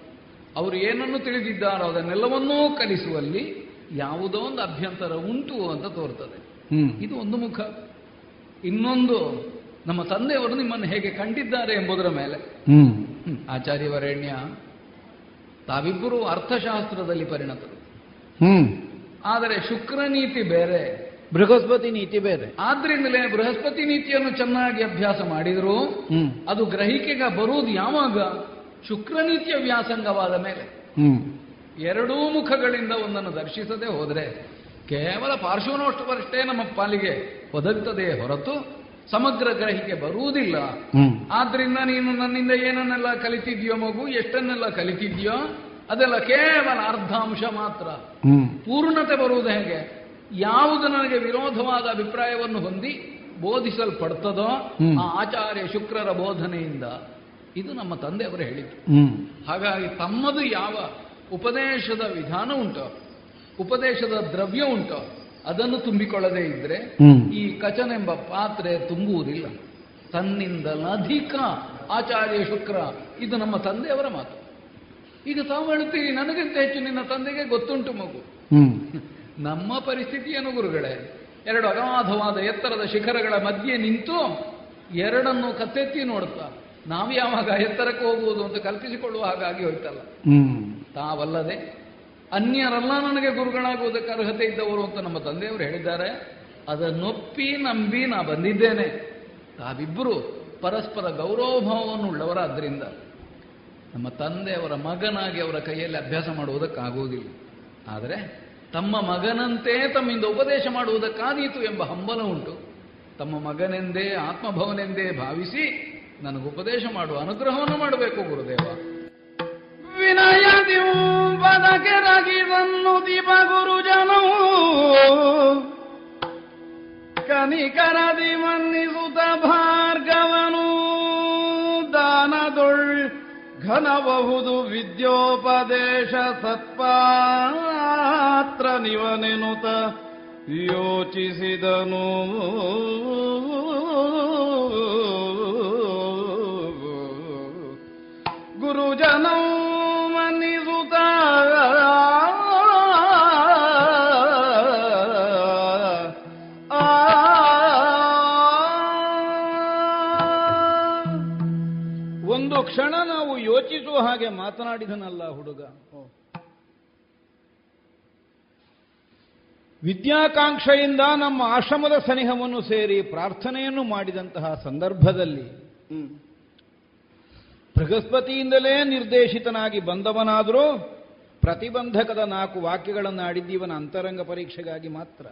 ಅವರು ಏನನ್ನು ತಿಳಿದಿದ್ದಾರೋ ಅದನ್ನೆಲ್ಲವನ್ನೂ ಕಲಿಸುವಲ್ಲಿ ಯಾವುದೋ ಒಂದು ಅಭ್ಯಂತರ ಉಂಟು ಅಂತ ತೋರ್ತದೆ. ಇದು ಒಂದು ಮುಖ. ಇನ್ನೊಂದು ನಮ್ಮ ತಂದೆಯವರು ನಿಮ್ಮನ್ನು ಹೇಗೆ ಕಂಡಿದ್ದಾರೆ ಎಂಬುದರ ಮೇಲೆ. ಆಚಾರ್ಯ ವರೇಣ್ಯ ಆಚಾರ್ಯವರೇಣ್ಯ ತಾವಿಬ್ಬರು ಅರ್ಥಶಾಸ್ತ್ರದಲ್ಲಿ ಪರಿಣತರು. ಹ್ಮ್. ಆದರೆ ಶುಕ್ರ ನೀತಿ ಬೇರೆ. ಬೃಹಸ್ಪತಿ ನೀತಿ ಬೇರೆ. ಆದ್ರಿಂದಲೇ ಬೃಹಸ್ಪತಿ ನೀತಿಯನ್ನು ಚೆನ್ನಾಗಿ ಅಭ್ಯಾಸ ಮಾಡಿದ್ರು ಅದು ಗ್ರಹಿಕೆಗೆ ಬರುವುದು ಯಾವಾಗ? ಶುಕ್ರ ನೀತಿಯ ವ್ಯಾಸಂಗವಾದ ಮೇಲೆ ಎರಡೂ ಮುಖಗಳಿಂದ ಒಂದನ್ನು ದರ್ಶಿಸದೆ ಹೋದರೆ ಕೇವಲ ಪಾರ್ಶ್ವನೋಷ್ಟವರಷ್ಟೇ ನಮ್ಮ ಪಾಲಿಗೆ ಒದಗುತ್ತದೆ ಹೊರತು ಸಮಗ್ರ ಗ್ರಹಿಕೆ ಬರುವುದಿಲ್ಲ. ಆದ್ರಿಂದ ನೀನು ನನ್ನಿಂದ ಏನನ್ನೆಲ್ಲ ಕಲಿತಿದ್ಯೋ ಮಗು ಎಷ್ಟನ್ನೆಲ್ಲ ಕಲಿತಿದ್ಯೋ ಅದೆಲ್ಲ ಕೇವಲ ಅರ್ಧಾಂಶ ಮಾತ್ರ. ಪೂರ್ಣತೆ ಬರುವುದು ಹೇಗೆ? ಯಾವುದು ನನಗೆ ವಿರೋಧವಾದ ಅಭಿಪ್ರಾಯವನ್ನು ಹೊಂದಿ ಬೋಧಿಸಲ್ಪಡ್ತದೋ ಆ ಆಚಾರ್ಯ ಶುಕ್ರರ ಬೋಧನೆಯಿಂದ. ಇದು ನಮ್ಮ ತಂದೆಯವರು ಹೇಳಿದ್ದು. ಹ್ಮ್. ಹಾಗಾಗಿ ತಮ್ಮದು ಯಾವ ಉಪದೇಶದ ವಿಧಾನ ಉಂಟೋ ಉಪದೇಶದ ದ್ರವ್ಯ ಉಂಟು ಅದನ್ನು ತುಂಬಿಕೊಳ್ಳದೇ ಇದ್ರೆ ಈ ಕಚನೆಂಬ ಪಾತ್ರೆ ತುಂಬುವುದಿಲ್ಲ ತನ್ನಿಂದಲಧಿಕ ಆಚಾರ್ಯ ಶುಕ್ರ ಇದು ನಮ್ಮ ತಂದೆಯವರ ಮಾತು. ಈಗ ತಾವು ಹೇಳ್ತೀರಿ ನನಗಿಂತ ಹೆಚ್ಚು ನಿನ್ನ ತಂದೆಗೆ ಗೊತ್ತುಂಟು ಮಗು. ನಮ್ಮ ಪರಿಸ್ಥಿತಿ ಏನು ಗುರುಗಳೇ ಎರಡು ಅಗಾಧವಾದ ಎತ್ತರದ ಶಿಖರಗಳ ಮಧ್ಯೆ ನಿಂತು ಎರಡನ್ನು ಕತ್ತೆತ್ತಿ ನೋಡ್ತಾ ನಾವು ಯಾವಾಗ ಎತ್ತರಕ್ಕೆ ಹೋಗುವುದು ಅಂತ ಕಲ್ಪಿಸಿಕೊಳ್ಳುವ ಹಾಗಾಗಿ ಹೋಯ್ತಲ್ಲ. ತಾವಲ್ಲದೆ ಅನ್ಯರೆಲ್ಲ ನನಗೆ ಗುರುಗಳಾಗುವುದಕ್ಕೆ ಅರ್ಹತೆ ಇದ್ದವರು ಅಂತ ನಮ್ಮ ತಂದೆಯವರು ಹೇಳಿದ್ದಾರೆ. ಅದನ್ನೊಪ್ಪಿ ನಂಬಿ ನಾ ಬಂದಿದ್ದೇನೆ. ತಾವಿಬ್ಬರು ಪರಸ್ಪರ ಗೌರವಭಾವವನ್ನು ಉಳ್ಳವರಾದ್ದರಿಂದ ನಮ್ಮ ತಂದೆಯವರ ಮಗನಾಗಿ ಅವರ ಕೈಯಲ್ಲಿ ಅಭ್ಯಾಸ ಮಾಡುವುದಕ್ಕಾಗುವುದಿಲ್ಲ. ಆದರೆ ತಮ್ಮ ಮಗನಂತೆ ತಮ್ಮಿಂದ ಉಪದೇಶ ಮಾಡುವುದಕ್ಕಾದೀತು ಎಂಬ ಹಂಬಲ ಉಂಟು. ತಮ್ಮ ಮಗನೆಂದೇ ಆತ್ಮಭವನೆಂದೇ ಭಾವಿಸಿ ನನಗೆ ಉಪದೇಶ ಮಾಡುವ ಅನುಗ್ರಹವನ್ನು ಮಾಡಬೇಕು ಗುರುದೇವ. ವಿನಯದಿ ದೀಪ ದಿಪ ಗುರುಜನವು. ಕನಿಕರದಿ ಮನ್ನಿಸುತ ಭಾರ್ಗವನು. ದಾನದೊಳ್ ಘನಬಹುದು ವಿದ್ಯೋಪದೇಶ ಸತ್ಪಾತ್ರ ನಿವನೆನುತ ಯೋಚಿಸಿದನು. ಗುರುಜನೌ ಮನ್ನಿಸುತ್ತ ಆ. ಒಂದು ಕ್ಷಣ ನಾವು ಯೋಚಿಸುವ ಹಾಗೆ ಮಾತನಾಡಿದನಲ್ಲ ಹುಡುಗ. ವಿದ್ಯಾಕಾಂಕ್ಷೆಯಿಂದ ನಮ್ಮ ಆಶ್ರಮದ ಸನಿಹವನ್ನು ಸೇರಿ ಪ್ರಾರ್ಥನೆಯನ್ನು ಮಾಡಿದಂತಹ ಸಂದರ್ಭದಲ್ಲಿ ಬೃಹಸ್ಪತಿಯಿಂದಲೇ ನಿರ್ದೇಶಿತನಾಗಿ ಬಂದವನಾದರೂ ಪ್ರತಿಬಂಧಕದ ನಾಲ್ಕು ವಾಕ್ಯಗಳನ್ನು ಆಡಿದ್ದು ಇವನ ಅಂತರಂಗ ಪರೀಕ್ಷೆಗಾಗಿ ಮಾತ್ರ.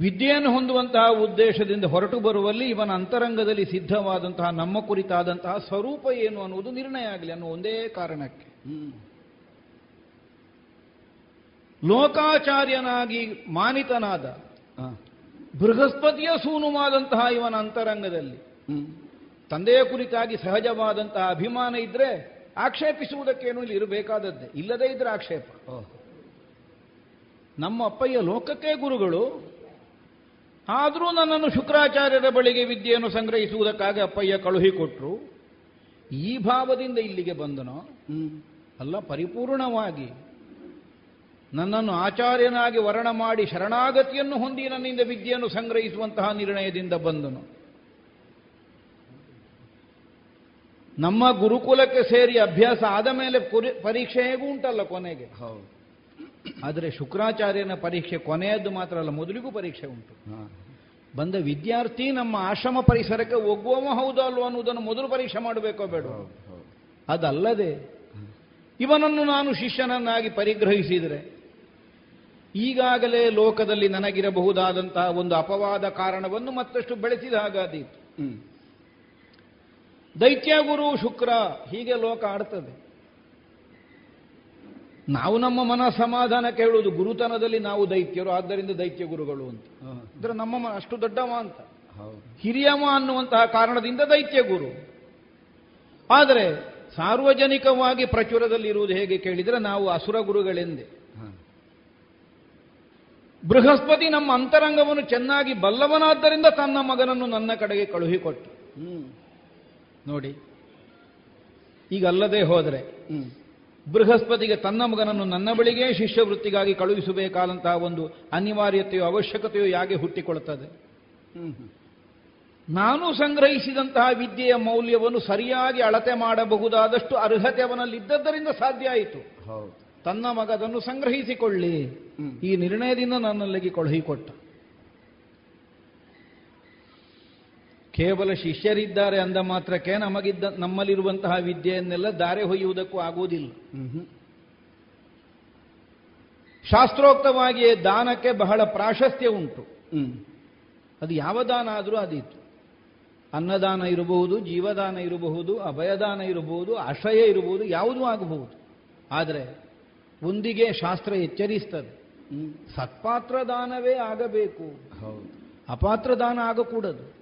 ವಿದ್ಯೆಯನ್ನು ಹೊಂದುವಂತಹ ಉದ್ದೇಶದಿಂದ ಹೊರಟು ಬರುವಲ್ಲಿ ಇವನ ಅಂತರಂಗದಲ್ಲಿ ಸಿದ್ಧವಾದಂತಹ ನಮ್ಮ ಕುರಿತಾದಂತಹ ಸ್ವರೂಪ ಏನು ಅನ್ನುವುದು ನಿರ್ಣಯ ಆಗಲಿ ಅನ್ನೋ ಒಂದೇ ಕಾರಣಕ್ಕೆ. ಲೋಕಾಚಾರ್ಯನಾಗಿ ಮಾನಿತನಾದ ಬೃಹಸ್ಪತಿಯ ಸೂನುವಾದಂತಹ ಇವನ ಅಂತರಂಗದಲ್ಲಿ. ತಂದೆಯ ಕುರಿತಾಗಿ ಸಹಜವಾದಂತಹ ಅಭಿಮಾನ ಇದ್ರೆ ಆಕ್ಷೇಪಿಸುವುದಕ್ಕೇನು ಇಲ್ಲಿ ಇರಬೇಕಾದದ್ದೇ. ಇಲ್ಲದೇ ಇದ್ರೆ ಆಕ್ಷೇಪ. ನಮ್ಮ ಅಪ್ಪಯ್ಯ ಲೋಕಕ್ಕೆ ಗುರುಗಳು. ಆದರೂ ನನ್ನನ್ನು ಶುಕ್ರಾಚಾರ್ಯರ ಬಳಿಗೆ ವಿದ್ಯೆಯನ್ನು ಸಂಗ್ರಹಿಸುವುದಕ್ಕಾಗಿ ಅಪ್ಪಯ್ಯ ಕಳುಹಿಕೊಟ್ರು ಈ ಭಾವದಿಂದ ಇಲ್ಲಿಗೆ ಬಂದನೋ? ಅಲ್ಲ ಪರಿಪೂರ್ಣವಾಗಿ ನನ್ನನ್ನು ಆಚಾರ್ಯನಾಗಿ ವರ್ಣ ಮಾಡಿ ಶರಣಾಗತಿಯನ್ನು ಹೊಂದಿ ನನ್ನಿಂದ ವಿದ್ಯೆಯನ್ನು ಸಂಗ್ರಹಿಸುವಂತಹ ನಿರ್ಣಯದಿಂದ ಬಂದನು. ನಮ್ಮ ಗುರುಕುಲಕ್ಕೆ ಸೇರಿ ಅಭ್ಯಾಸ ಆದ ಮೇಲೆ ಪರೀಕ್ಷೆ ಹೇಗೂ ಉಂಟಲ್ಲ ಕೊನೆಗೆ. ಆದರೆ ಶುಕ್ರಾಚಾರ್ಯನ ಪರೀಕ್ಷೆ ಕೊನೆಯದ್ದು ಮಾತ್ರ ಅಲ್ಲ ಮೊದಲಿಗೂ ಪರೀಕ್ಷೆ ಉಂಟು. ಬಂದ ವಿದ್ಯಾರ್ಥಿ ನಮ್ಮ ಆಶ್ರಮ ಪರಿಸರಕ್ಕೆ ಒಗ್ಗುವವ ಹೌದಾ ಅಲ್ವೋ ಅನ್ನುವುದನ್ನು ಮೊದಲು ಪರೀಕ್ಷೆ ಮಾಡಬೇಕೋ ಬೇಡ ಅದಲ್ಲದೆ ಇವನನ್ನು ನಾನು ಶಿಷ್ಯನನ್ನಾಗಿ ಪರಿಗ್ರಹಿಸಿದರೆ ಈಗಾಗಲೇ ಲೋಕದಲ್ಲಿ ನನಗಿರಬಹುದಾದಂತಹ ಒಂದು ಅಪವಾದ ಕಾರಣವನ್ನು ಮತ್ತಷ್ಟು ಬೆಳೆಸಿದ ಹಾಗಾದೀತು. ದೈತ್ಯ ಗುರು ಶುಕ್ರ ಹೀಗೆ ಲೋಕ ಆಡ್ತದೆ. ನಾವು ನಮ್ಮ ಮನ ಸಮಾಧಾನ ಕೇಳುವುದು ಗುರುತನದಲ್ಲಿ ನಾವು ದೈತ್ಯರು ಆದ್ದರಿಂದ ದೈತ್ಯ ಗುರುಗಳು ಅಂತ. ಅಂದ್ರೆ ನಮ್ಮ ಅಷ್ಟು ದೊಡ್ಡವ ಅಂತ. ಹಿರಿಯವ ಅನ್ನುವಂತಹ ಕಾರಣದಿಂದ ದೈತ್ಯ ಗುರು. ಆದರೆ ಸಾರ್ವಜನಿಕವಾಗಿ ಪ್ರಚುರದಲ್ಲಿರುವುದು ಹೇಗೆ ಕೇಳಿದರೆ ನಾವು ಅಸುರ ಗುರುಗಳೆಂದೇ. ಬೃಹಸ್ಪತಿ ನಮ್ಮ ಅಂತರಂಗವನ್ನು ಚೆನ್ನಾಗಿ ಬಲ್ಲವನಾದ್ದರಿಂದ ತನ್ನ ಮಗನನ್ನು ನನ್ನ ಕಡೆಗೆ ಕಳುಹಿಕೊಟ್ಟು ನೋಡಿ ಈಗ ಅಲ್ಲದೆ ಹೋದರೆ ಬೃಹಸ್ಪತಿಗೆ ತನ್ನ ಮಗನನ್ನು ನನ್ನ ಬಳಿಗೆ ಶಿಷ್ಯವೃತ್ತಿಗಾಗಿ ಕಳುಹಿಸಬೇಕಾದಂತಹ ಒಂದು ಅನಿವಾರ್ಯತೆಯೋ ಅವಶ್ಯಕತೆಯೋ ಯಾಕೆ ಹುಟ್ಟಿಕೊಳ್ಳುತ್ತದೆ ನಾನು ಸಂಗ್ರಹಿಸಿದಂತಹ ವಿದ್ಯೆಯ ಮೌಲ್ಯವನ್ನು ಸರಿಯಾಗಿ ಅಳತೆ ಮಾಡಬಹುದಾದಷ್ಟು ಅರ್ಹತೆ ಅವನಲ್ಲಿದ್ದದ್ದರಿಂದ ಸಾಧ್ಯ ಆಯಿತು. ತನ್ನ ಮಗದನ್ನು ಸಂಗ್ರಹಿಸಿಕೊಳ್ಳಿ. ಈ ನಿರ್ಣಯದಿಂದ ನನ್ನಲ್ಲಿಗೆ ಕಳುಹಿಕೊಟ್ಟ ಕೇವಲ ಶಿಷ್ಯರಿದ್ದಾರೆ ಅಂದ ಮಾತ್ರಕ್ಕೆ ನಮಗಿದ್ದ ನಮ್ಮಲ್ಲಿರುವಂತಹ ವಿದ್ಯೆಯನ್ನೆಲ್ಲ ದಾರೆ ಹೊಯ್ಯುವುದಕ್ಕೂ ಆಗುವುದಿಲ್ಲ. ಶಾಸ್ತ್ರೋಕ್ತವಾಗಿಯೇ ದಾನಕ್ಕೆ ಬಹಳ ಪ್ರಾಶಸ್ತ್ಯ ಉಂಟು. ಅದು ಯಾವ ದಾನ ಆದರೂ ಅದಿತ್ತು. ಅನ್ನದಾನ ಇರಬಹುದು ಜೀವದಾನ ಇರಬಹುದು ಅಭಯದಾನ ಇರಬಹುದು ಆಶ್ರಯ ಇರಬಹುದು ಯಾವುದೂ ಆಗಬಹುದು. ಆದರೆ ಒಂದಿಗೆ ಶಾಸ್ತ್ರ ಎಚ್ಚರಿಸ್ತದೆ. ಸತ್ಪಾತ್ರ ದಾನವೇ ಆಗಬೇಕು. ಅಪಾತ್ರ ದಾನ ಆಗಕೂಡದು.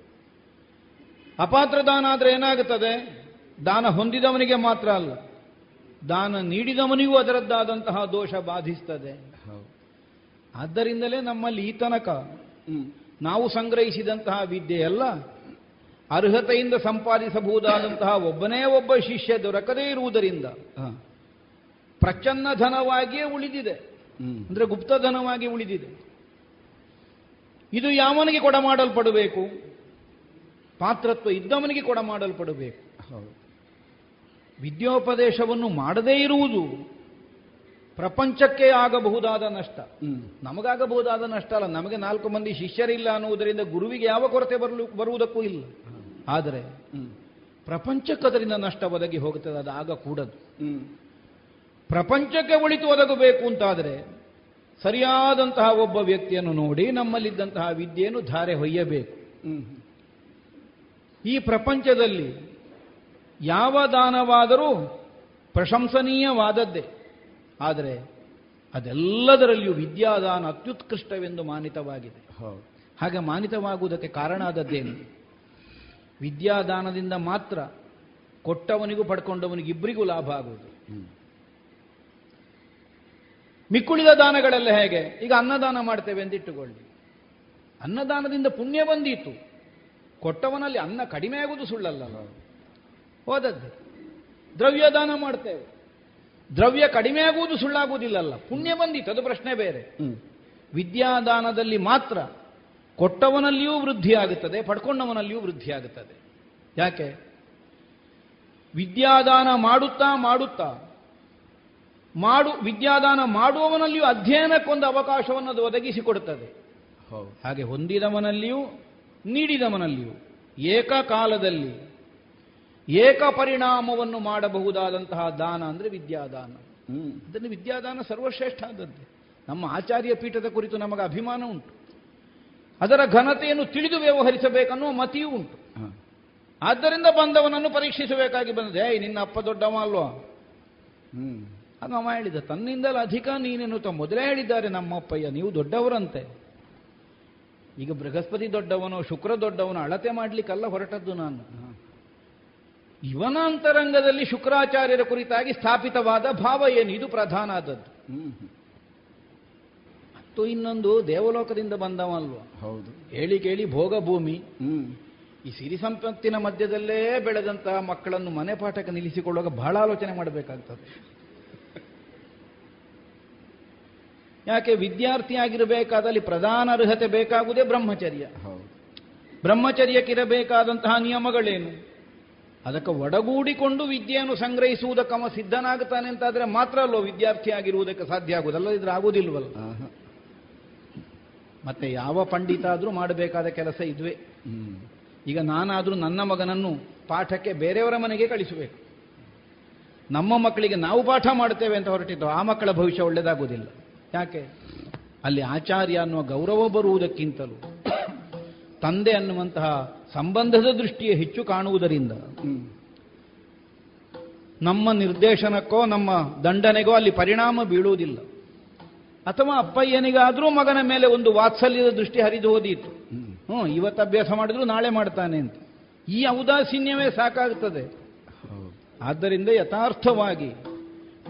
ಅಪಾತ್ರ ದಾನ ಆದರೆ ಏನಾಗುತ್ತದೆ? ದಾನ ಹೊಂದಿದವನಿಗೆ ಮಾತ್ರ ಅಲ್ಲ. ದಾನ ನೀಡಿದವನಿಗೂ ಅದರದ್ದಾದಂತಹ ದೋಷ ಬಾಧಿಸ್ತದೆ. ಆದ್ದರಿಂದಲೇ ನಮ್ಮಲ್ಲಿ ಈ ತನಕ ನಾವು ಸಂಗ್ರಹಿಸಿದಂತಹ ವಿದ್ಯೆಯಲ್ಲ ಅರ್ಹತೆಯಿಂದ ಸಂಪಾದಿಸಬಹುದಾದಂತಹ ಒಬ್ಬನೇ ಒಬ್ಬ ಶಿಷ್ಯ ದೊರಕದೇ ಇರುವುದರಿಂದ ಪ್ರಚನ್ನ ಧನವಾಗಿಯೇ ಉಳಿದಿದೆ ಅಂದ್ರೆ ಗುಪ್ತಧನವಾಗಿ ಉಳಿದಿದೆ. ಇದು ಯಾವನಿಗೆ ಕೊಡಮಾಡಲ್ಪಡಬೇಕು? ಪಾತ್ರತ್ವ ಇದ್ದವನಿಗೆ ಕೊಡಮಾಡಲ್ಪಡಬೇಕು. ವಿದ್ಯೋಪದೇಶವನ್ನು ಮಾಡದೇ ಇರುವುದು ಪ್ರಪಂಚಕ್ಕೆ ಆಗಬಹುದಾದ ನಷ್ಟ. ನಮಗಾಗಬಹುದಾದ ನಷ್ಟ ಅಲ್ಲ ನಮಗೆ ನಾಲ್ಕು ಮಂದಿ ಶಿಷ್ಯರಿಲ್ಲ ಅನ್ನುವುದರಿಂದ ಗುರುವಿಗೆ ಯಾವ ಕೊರತೆ ಬರಲು ಬರುವುದಕ್ಕೂ ಇಲ್ಲ. ಆದರೆ ಪ್ರಪಂಚಕ್ಕೆ ಅದರಿಂದ ನಷ್ಟ ಒದಗಿ ಹೋಗುತ್ತದೆ ಅದು ಆಗ ಕೂಡದು. ಪ್ರಪಂಚಕ್ಕೆ ಒಳಿತು ಒದಗಬೇಕು ಅಂತಾದರೆ ಸರಿಯಾದಂತಹ ಒಬ್ಬ ವ್ಯಕ್ತಿಯನ್ನು ನೋಡಿ ನಮ್ಮಲ್ಲಿದ್ದಂತಹ ವಿದ್ಯೆಯನ್ನು ಧಾರೆ ಹೊಯ್ಯಬೇಕು. ಈ ಪ್ರಪಂಚದಲ್ಲಿ ಯಾವ ದಾನವಾದರೂ ಪ್ರಶಂಸನೀಯವಾದದ್ದೇ. ಆದರೆ ಅದೆಲ್ಲದರಲ್ಲಿಯೂ ವಿದ್ಯಾದಾನ ಅತ್ಯುತ್ಕೃಷ್ಟವೆಂದು ಮಾನಿತವಾಗಿದೆ. ಹಾಗೆ ಮಾನಿತವಾಗುವುದಕ್ಕೆ ಕಾರಣ ಆದದ್ದೇನು? ವಿದ್ಯಾದಾನದಿಂದ ಮಾತ್ರ ಕೊಟ್ಟವನಿಗೂ ಪಡ್ಕೊಂಡವನಿಗಿಬ್ಬರಿಗೂ ಲಾಭ ಆಗುವುದು. ಮಿಕ್ಕುಳಿದ ದಾನಗಳೆಲ್ಲ ಹೇಗೆ? ಈಗ ಅನ್ನದಾನ ಮಾಡ್ತೇವೆ ಎಂದಿಟ್ಟುಕೊಳ್ಳಿ ಇಟ್ಟುಕೊಳ್ಳಿ. ಅನ್ನದಾನದಿಂದ ಪುಣ್ಯ ಬಂದೀತು. ಕೊಟ್ಟವನಲ್ಲಿ ಅನ್ನ ಕಡಿಮೆ ಆಗುವುದು ಸುಳ್ಳಲ್ಲ ಹೋದದ್ದೇ. ದ್ರವ್ಯದಾನ ಮಾಡ್ತೇವೆ. ದ್ರವ್ಯ ಕಡಿಮೆ ಆಗುವುದು ಸುಳ್ಳಾಗುವುದಿಲ್ಲಲ್ಲ. ಪುಣ್ಯ ಬಂದಿತ್ತು ಅದು ಪ್ರಶ್ನೆ ಬೇರೆ. ವಿದ್ಯಾದಾನದಲ್ಲಿ ಮಾತ್ರ ಕೊಟ್ಟವನಲ್ಲಿಯೂ ವೃದ್ಧಿಯಾಗುತ್ತದೆ ಪಡ್ಕೊಂಡವನಲ್ಲಿಯೂ ವೃದ್ಧಿಯಾಗುತ್ತದೆ. ಯಾಕೆ? ವಿದ್ಯಾದಾನ ಮಾಡುತ್ತಾ ಮಾಡುತ್ತಾ ಮಾಡು ವಿದ್ಯಾದಾನ ಮಾಡುವವನಲ್ಲಿಯೂ ಅಧ್ಯಯನಕ್ಕೊಂದು ಅವಕಾಶವನ್ನು ಅದು ಒದಗಿಸಿಕೊಡುತ್ತದೆ. ಹಾಗೆ ಹೊಂದಿದವನಲ್ಲಿಯೂ ನೀಡಿದವನಲ್ಲಿಯೂ ಏಕಕಾಲದಲ್ಲಿ ಏಕ ಪರಿಣಾಮವನ್ನು ಮಾಡಬಹುದಾದಂತಹ ದಾನ ಅಂದರೆ ವಿದ್ಯಾದಾನ. ಅದನ್ನು ವಿದ್ಯಾದಾನ ಸರ್ವಶ್ರೇಷ್ಠ ಆದದ್ದು. ನಮ್ಮ ಆಚಾರ್ಯ ಪೀಠದ ಕುರಿತು ನಮಗೆ ಅಭಿಮಾನ ಉಂಟು. ಅದರ ಘನತೆಯನ್ನು ತಿಳಿದು ವ್ಯವಹರಿಸಬೇಕನ್ನುವ ಮತಿಯೂ ಉಂಟು. ಆದ್ದರಿಂದ ಬಂದವನನ್ನು ಪರೀಕ್ಷಿಸಬೇಕಾಗಿ ಬಂದಿದೆ ಏಯ್ ನಿನ್ನ ಅಪ್ಪ ದೊಡ್ಡವ ಅಲ್ವಾ? ಆಗ ಹೇಳಿದ ತನ್ನಿಂದಲೂ ಅಧಿಕ ನೀನೆನ್ನುತ್ತ ಮೊದಲೇ ಹೇಳಿದ್ದಾರೆ ನಮ್ಮಪ್ಪಯ್ಯ ನೀವು ದೊಡ್ಡವರಂತೆ. ಈಗ ಬೃಹಸ್ಪತಿ ದೊಡ್ಡವನು ಶುಕ್ರ ದೊಡ್ಡವನು ಅಳತೆ ಮಾಡ್ಲಿಕ್ಕಲ್ಲ ಹೊರಟದ್ದು ನಾನು. ಇವನ ಅಂತರಂಗದಲ್ಲಿ ಶುಕ್ರಾಚಾರ್ಯರ ಕುರಿತಾಗಿ ಸ್ಥಾಪಿತವಾದ ಭಾವ ಏನು? ಇದು ಪ್ರಧಾನ ಆದದ್ದು. ಮತ್ತು ಇನ್ನೊಂದು ದೇವಲೋಕದಿಂದ ಬಂದವಲ್ವ ಹೌದು. ಹೇಳಿ ಕೇಳಿ ಭೋಗ ಭೂಮಿ ಈ ಸಿರಿ ಸಂಪತ್ತಿನ ಮಧ್ಯದಲ್ಲೇ ಬೆಳೆದಂತಹ ಮಕ್ಕಳನ್ನು ಮನೆ ಪಾಠಕ್ಕೆ ನಿಲ್ಲಿಸಿಕೊಳ್ಳುವಾಗ ಬಹಳ ಆಲೋಚನೆ ಮಾಡಬೇಕಾಗ್ತದೆ. ಯಾಕೆ ವಿದ್ಯಾರ್ಥಿಯಾಗಿರಬೇಕಾದಲ್ಲಿ ಪ್ರಧಾನ ಅರ್ಹತೆ ಬೇಕಾಗುವುದೇ ಬ್ರಹ್ಮಚರ್ಯ. ಬ್ರಹ್ಮಚರ್ಯಕ್ಕಿರಬೇಕಾದಂತಹ ನಿಯಮಗಳೇನು? ಅದಕ್ಕೆ ಒಡಗೂಡಿಕೊಂಡು ವಿದ್ಯೆಯನ್ನು ಸಂಗ್ರಹಿಸುವುದಕ್ಕವ ಸಿದ್ಧನಾಗುತ್ತಾನೆ ಅಂತಾದರೆ ಮಾತ್ರ ಅಲ್ಲೋ ವಿದ್ಯಾರ್ಥಿಯಾಗಿರುವುದಕ್ಕೆ ಸಾಧ್ಯ ಆಗುವುದಲ್ಲ ಇದ್ರೆ ಆಗುವುದಿಲ್ವಲ್ಲ? ಮತ್ತೆ ಯಾವ ಪಂಡಿತ ಆದರೂ ಮಾಡಬೇಕಾದ ಕೆಲಸ ಇದ್ವೇ. ಈಗ ನಾನಾದರೂ ನನ್ನ ಮಗನನ್ನು ಪಾಠಕ್ಕೆ ಬೇರೆಯವರ ಮನೆಗೆ ಕಳಿಸಬೇಕು. ನಮ್ಮ ಮಕ್ಕಳಿಗೆ ನಾವು ಪಾಠ ಮಾಡ್ತೇವೆ ಅಂತ ಹೊರಟಿದ್ದು ಆ ಮಕ್ಕಳ ಭವಿಷ್ಯ ಒಳ್ಳೆಯದಾಗುವುದಿಲ್ಲ ಯಾಕೆ? ಅಲ್ಲಿ ಆಚಾರ್ಯ ಅನ್ನುವ ಗೌರವ ಬರುವುದಕ್ಕಿಂತಲೂ ತಂದೆ ಅನ್ನುವಂತಹ ಸಂಬಂಧದ ದೃಷ್ಟಿಯೇ ಹೆಚ್ಚು ಕಾಣುವುದರಿಂದ ನಮ್ಮ ನಿರ್ದೇಶನಕ್ಕೋ ನಮ್ಮ ದಂಡನೆಗೋ ಅಲ್ಲಿ ಪರಿಣಾಮ ಬೀಳುವುದಿಲ್ಲ. ಅಥವಾ ಅಪ್ಪಯ್ಯನಿಗಾದರೂ ಮಗನ ಮೇಲೆ ಒಂದು ವಾತ್ಸಲ್ಯದ ದೃಷ್ಟಿ ಹರಿದು ಹೋದೀತು. ಹ್ಞೂ ಇವತ್ತು ಅಭ್ಯಾಸ ಮಾಡಿದ್ರು ನಾಳೆ ಮಾಡ್ತಾನೆ ಅಂತ. ಈ ಔದಾಸೀನ್ಯವೇ ಸಾಕಾಗುತ್ತದೆ ಆದ್ದರಿಂದ ಯಥಾರ್ಥವಾಗಿ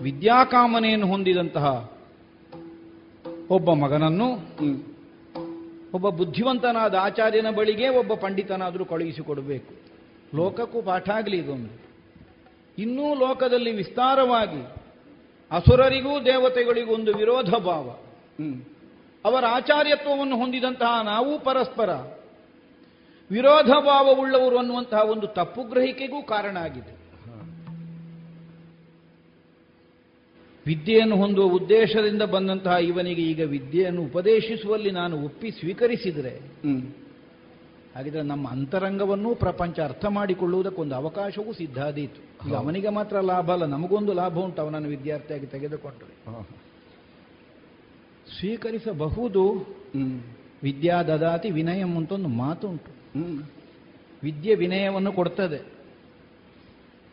ವಿದ್ಯಾಕಾಮನೆಯನ್ನು ಹೊಂದಿದಂತಹ ಒಬ್ಬ ಮಗನನ್ನು ಒಬ್ಬ ಬುದ್ಧಿವಂತನಾದ ಆಚಾರ್ಯನ ಬಳಿಗೆ ಒಬ್ಬ ಪಂಡಿತನಾದರೂ ಕಳುಹಿಸಿಕೊಡಬೇಕು. ಲೋಕಕ್ಕೂ ಪಾಠ ಆಗಲಿ ಇದೊಂದು. ಇನ್ನೂ ಲೋಕದಲ್ಲಿ ವಿಸ್ತಾರವಾಗಿ ಅಸುರರಿಗೂ ದೇವತೆಗಳಿಗೂ ಒಂದು ವಿರೋಧ ಭಾವ. ಅವರ ಆಚಾರ್ಯತ್ವವನ್ನು ಹೊಂದಿದಂತಹ ನಾವು ಪರಸ್ಪರ ವಿರೋಧ ಭಾವವುಳ್ಳವರು ಅನ್ನುವಂತಹ ಒಂದು ತಪ್ಪು ಗ್ರಹಿಕೆಗೂ ಕಾರಣ ಆಗಿದೆ. ವಿದ್ಯೆಯನ್ನು ಹೊಂದುವ ಉದ್ದೇಶದಿಂದ ಬಂದಂತಹ ಇವನಿಗೆ ಈಗ ವಿದ್ಯೆಯನ್ನು ಉಪದೇಶಿಸುವಲ್ಲಿ ನಾನು ಒಪ್ಪಿ ಸ್ವೀಕರಿಸಿದರೆ ಹಾಗಿದ್ರೆ ನಮ್ಮ ಅಂತರಂಗವನ್ನೂ ಪ್ರಪಂಚ ಅರ್ಥ ಮಾಡಿಕೊಳ್ಳುವುದಕ್ಕೊಂದು ಅವಕಾಶವೂ ಸಿದ್ಧಾದೀತು ಈಗ ಅವನಿಗೆ ಮಾತ್ರ ಲಾಭ ಅಲ್ಲ ನಮಗೊಂದು ಲಾಭ ಉಂಟು ಅವನನ್ನು ವಿದ್ಯಾರ್ಥಿಯಾಗಿ ತೆಗೆದುಕೊಂಡ್ರೆ. ಸ್ವೀಕರಿಸಬಹುದು. ವಿದ್ಯಾ ದದಾತಿ ವಿನಯಂ ಅಂತ ಮಾತುಂಟು. ವಿದ್ಯೆ ವಿನಯವನ್ನು ಕೊಡ್ತದೆ.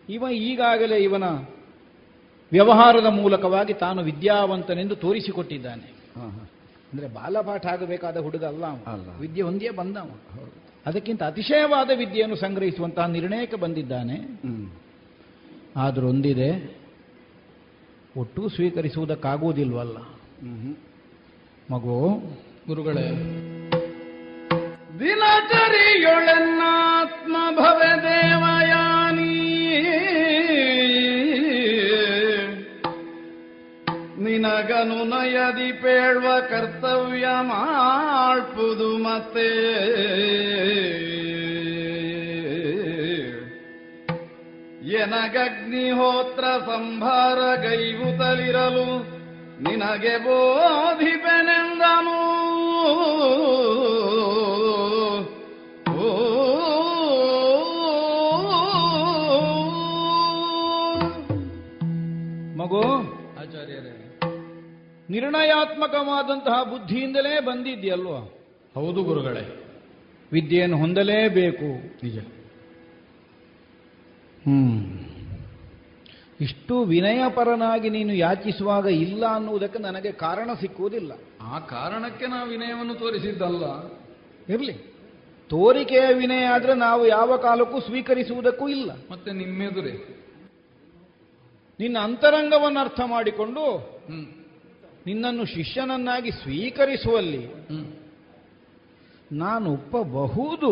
ಇವ ಈಗಾಗಲೇ ಇವನ ವ್ಯವಹಾರದ ಮೂಲಕವಾಗಿ ತಾನು ವಿದ್ಯಾವಂತನೆಂದು ತೋರಿಸಿಕೊಟ್ಟಿದ್ದಾನೆ. ಅಂದ್ರೆ ಬಾಲಪಾಠ ಆಗಬೇಕಾದ ಹುಡುಗ ಅಲ್ಲ. ವಿದ್ಯೆ ಹೊಂದಿಯೇ ಬಂದವ ಅದಕ್ಕಿಂತ ಅತಿಶಯವಾದ ವಿದ್ಯೆಯನ್ನು ಸಂಗ್ರಹಿಸುವಂತಹ ನಿರ್ಣಯಕ್ಕೆ ಬಂದಿದ್ದಾನೆ. ಆದರೂ ಒಂದಿದೆ ಒಟ್ಟು ಸ್ವೀಕರಿಸುವುದಕ್ಕಾಗುವುದಿಲ್ವಲ್ಲ? ಮಗು ಗುರುಗಳೇ ದಿನಚರಿಯೊಳೆನ್ನಾತ್ಮ ಭವೆ ದೇವಯಾನಿ ನಿನಗನು ನಯದಿ ಪೇಳ್ವ ಕರ್ತವ್ಯ ಮಾಡ್ಪುದು ಮತ್ತೆ. ಎನಗಗ್ನಿಹೋತ್ರ ಸಂಭಾರ ಗೈವುತಲಿರಲು ನಿನಗೆ ಬೋಧಿಪೆನೆಂದನು. ಮಗು ನಿರ್ಣಯಾತ್ಮಕವಾದಂತಹ ಬುದ್ಧಿಯಿಂದಲೇ ಬಂದಿದ್ಯಲ್ವಾ ಹೌದು ಗುರುಗಳೇ. ವಿದ್ಯೆಯನ್ನು ಹೊಂದಲೇಬೇಕು. ನಿಜ. ಹ್ಮ್. ಇಷ್ಟು ವಿನಯಪರನಾಗಿ ನೀನು ಯಾಚಿಸುವಾಗ ಇಲ್ಲ ಅನ್ನುವುದಕ್ಕೆ ನನಗೆ ಕಾರಣ ಸಿಕ್ಕುವುದಿಲ್ಲ. ಆ ಕಾರಣಕ್ಕೆ ನಾವು ವಿನಯವನ್ನು ತೋರಿಸಿದ್ದಲ್ಲ. ಇರಲಿ. ತೋರಿಕೆಯ ವಿನಯ ಆದರೆ ನಾವು ಯಾವ ಕಾಲಕ್ಕೂ ಸ್ವೀಕರಿಸುವುದಕ್ಕೂ ಇಲ್ಲ. ಮತ್ತೆ ನಿಮ್ಮೆದುರೇ? ನಿನ್ನ ಅಂತರಂಗವನ್ನು ಅರ್ಥ ಮಾಡಿಕೊಂಡು ಹ್ಮ್. ನಿನ್ನನ್ನು ಶಿಷ್ಯನನ್ನಾಗಿ ಸ್ವೀಕರಿಸುವಲ್ಲಿ ನಾನು ಒಪ್ಪಬಹುದು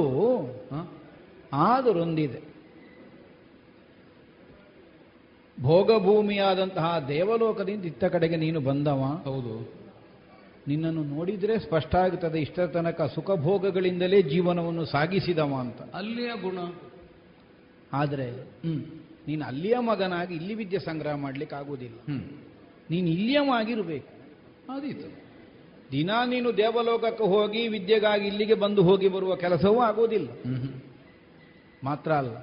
ಆದರೊಂದಿದೆ. ಭೋಗಭೂಮಿಯಾದಂತಹ ದೇವಲೋಕದಿಂದ ಇತ್ತ ಕಡೆಗೆ ನೀನು ಬಂದವ? ಹೌದು. ನಿನ್ನನ್ನು ನೋಡಿದ್ರೆ ಸ್ಪಷ್ಟ ಆಗುತ್ತದೆ ಇಷ್ಟರ ತನಕ ಸುಖಭೋಗಗಳಿಂದಲೇ ಜೀವನವನ್ನು ಸಾಗಿಸಿದವ ಅಂತ. ಅಲ್ಲಿಯ ಗುಣ. ಆದರೆ ನೀನು ಅಲ್ಲಿಯ ಮಗನಾಗಿ ಇಲ್ಲಿ ವಿದ್ಯೆ ಸಂಗ್ರಹ ಮಾಡ್ಲಿಕ್ಕೆ ಆಗುವುದಿಲ್ಲ ನೀನು ಇಲ್ಲಿಯವಾಗಿರಬೇಕು. ಆದೀತು ದಿನ ನೀನು ದೇವಲೋಕಕ್ಕೆ ಹೋಗಿ ವಿದ್ಯೆಗಾಗಿ ಇಲ್ಲಿಗೆ ಬಂದು ಹೋಗಿ ಬರುವ ಕೆಲಸವೂ ಆಗೋದಿಲ್ಲ ಹ್ಮ್ ಮಾತ್ರ ಅಲ್ಲ.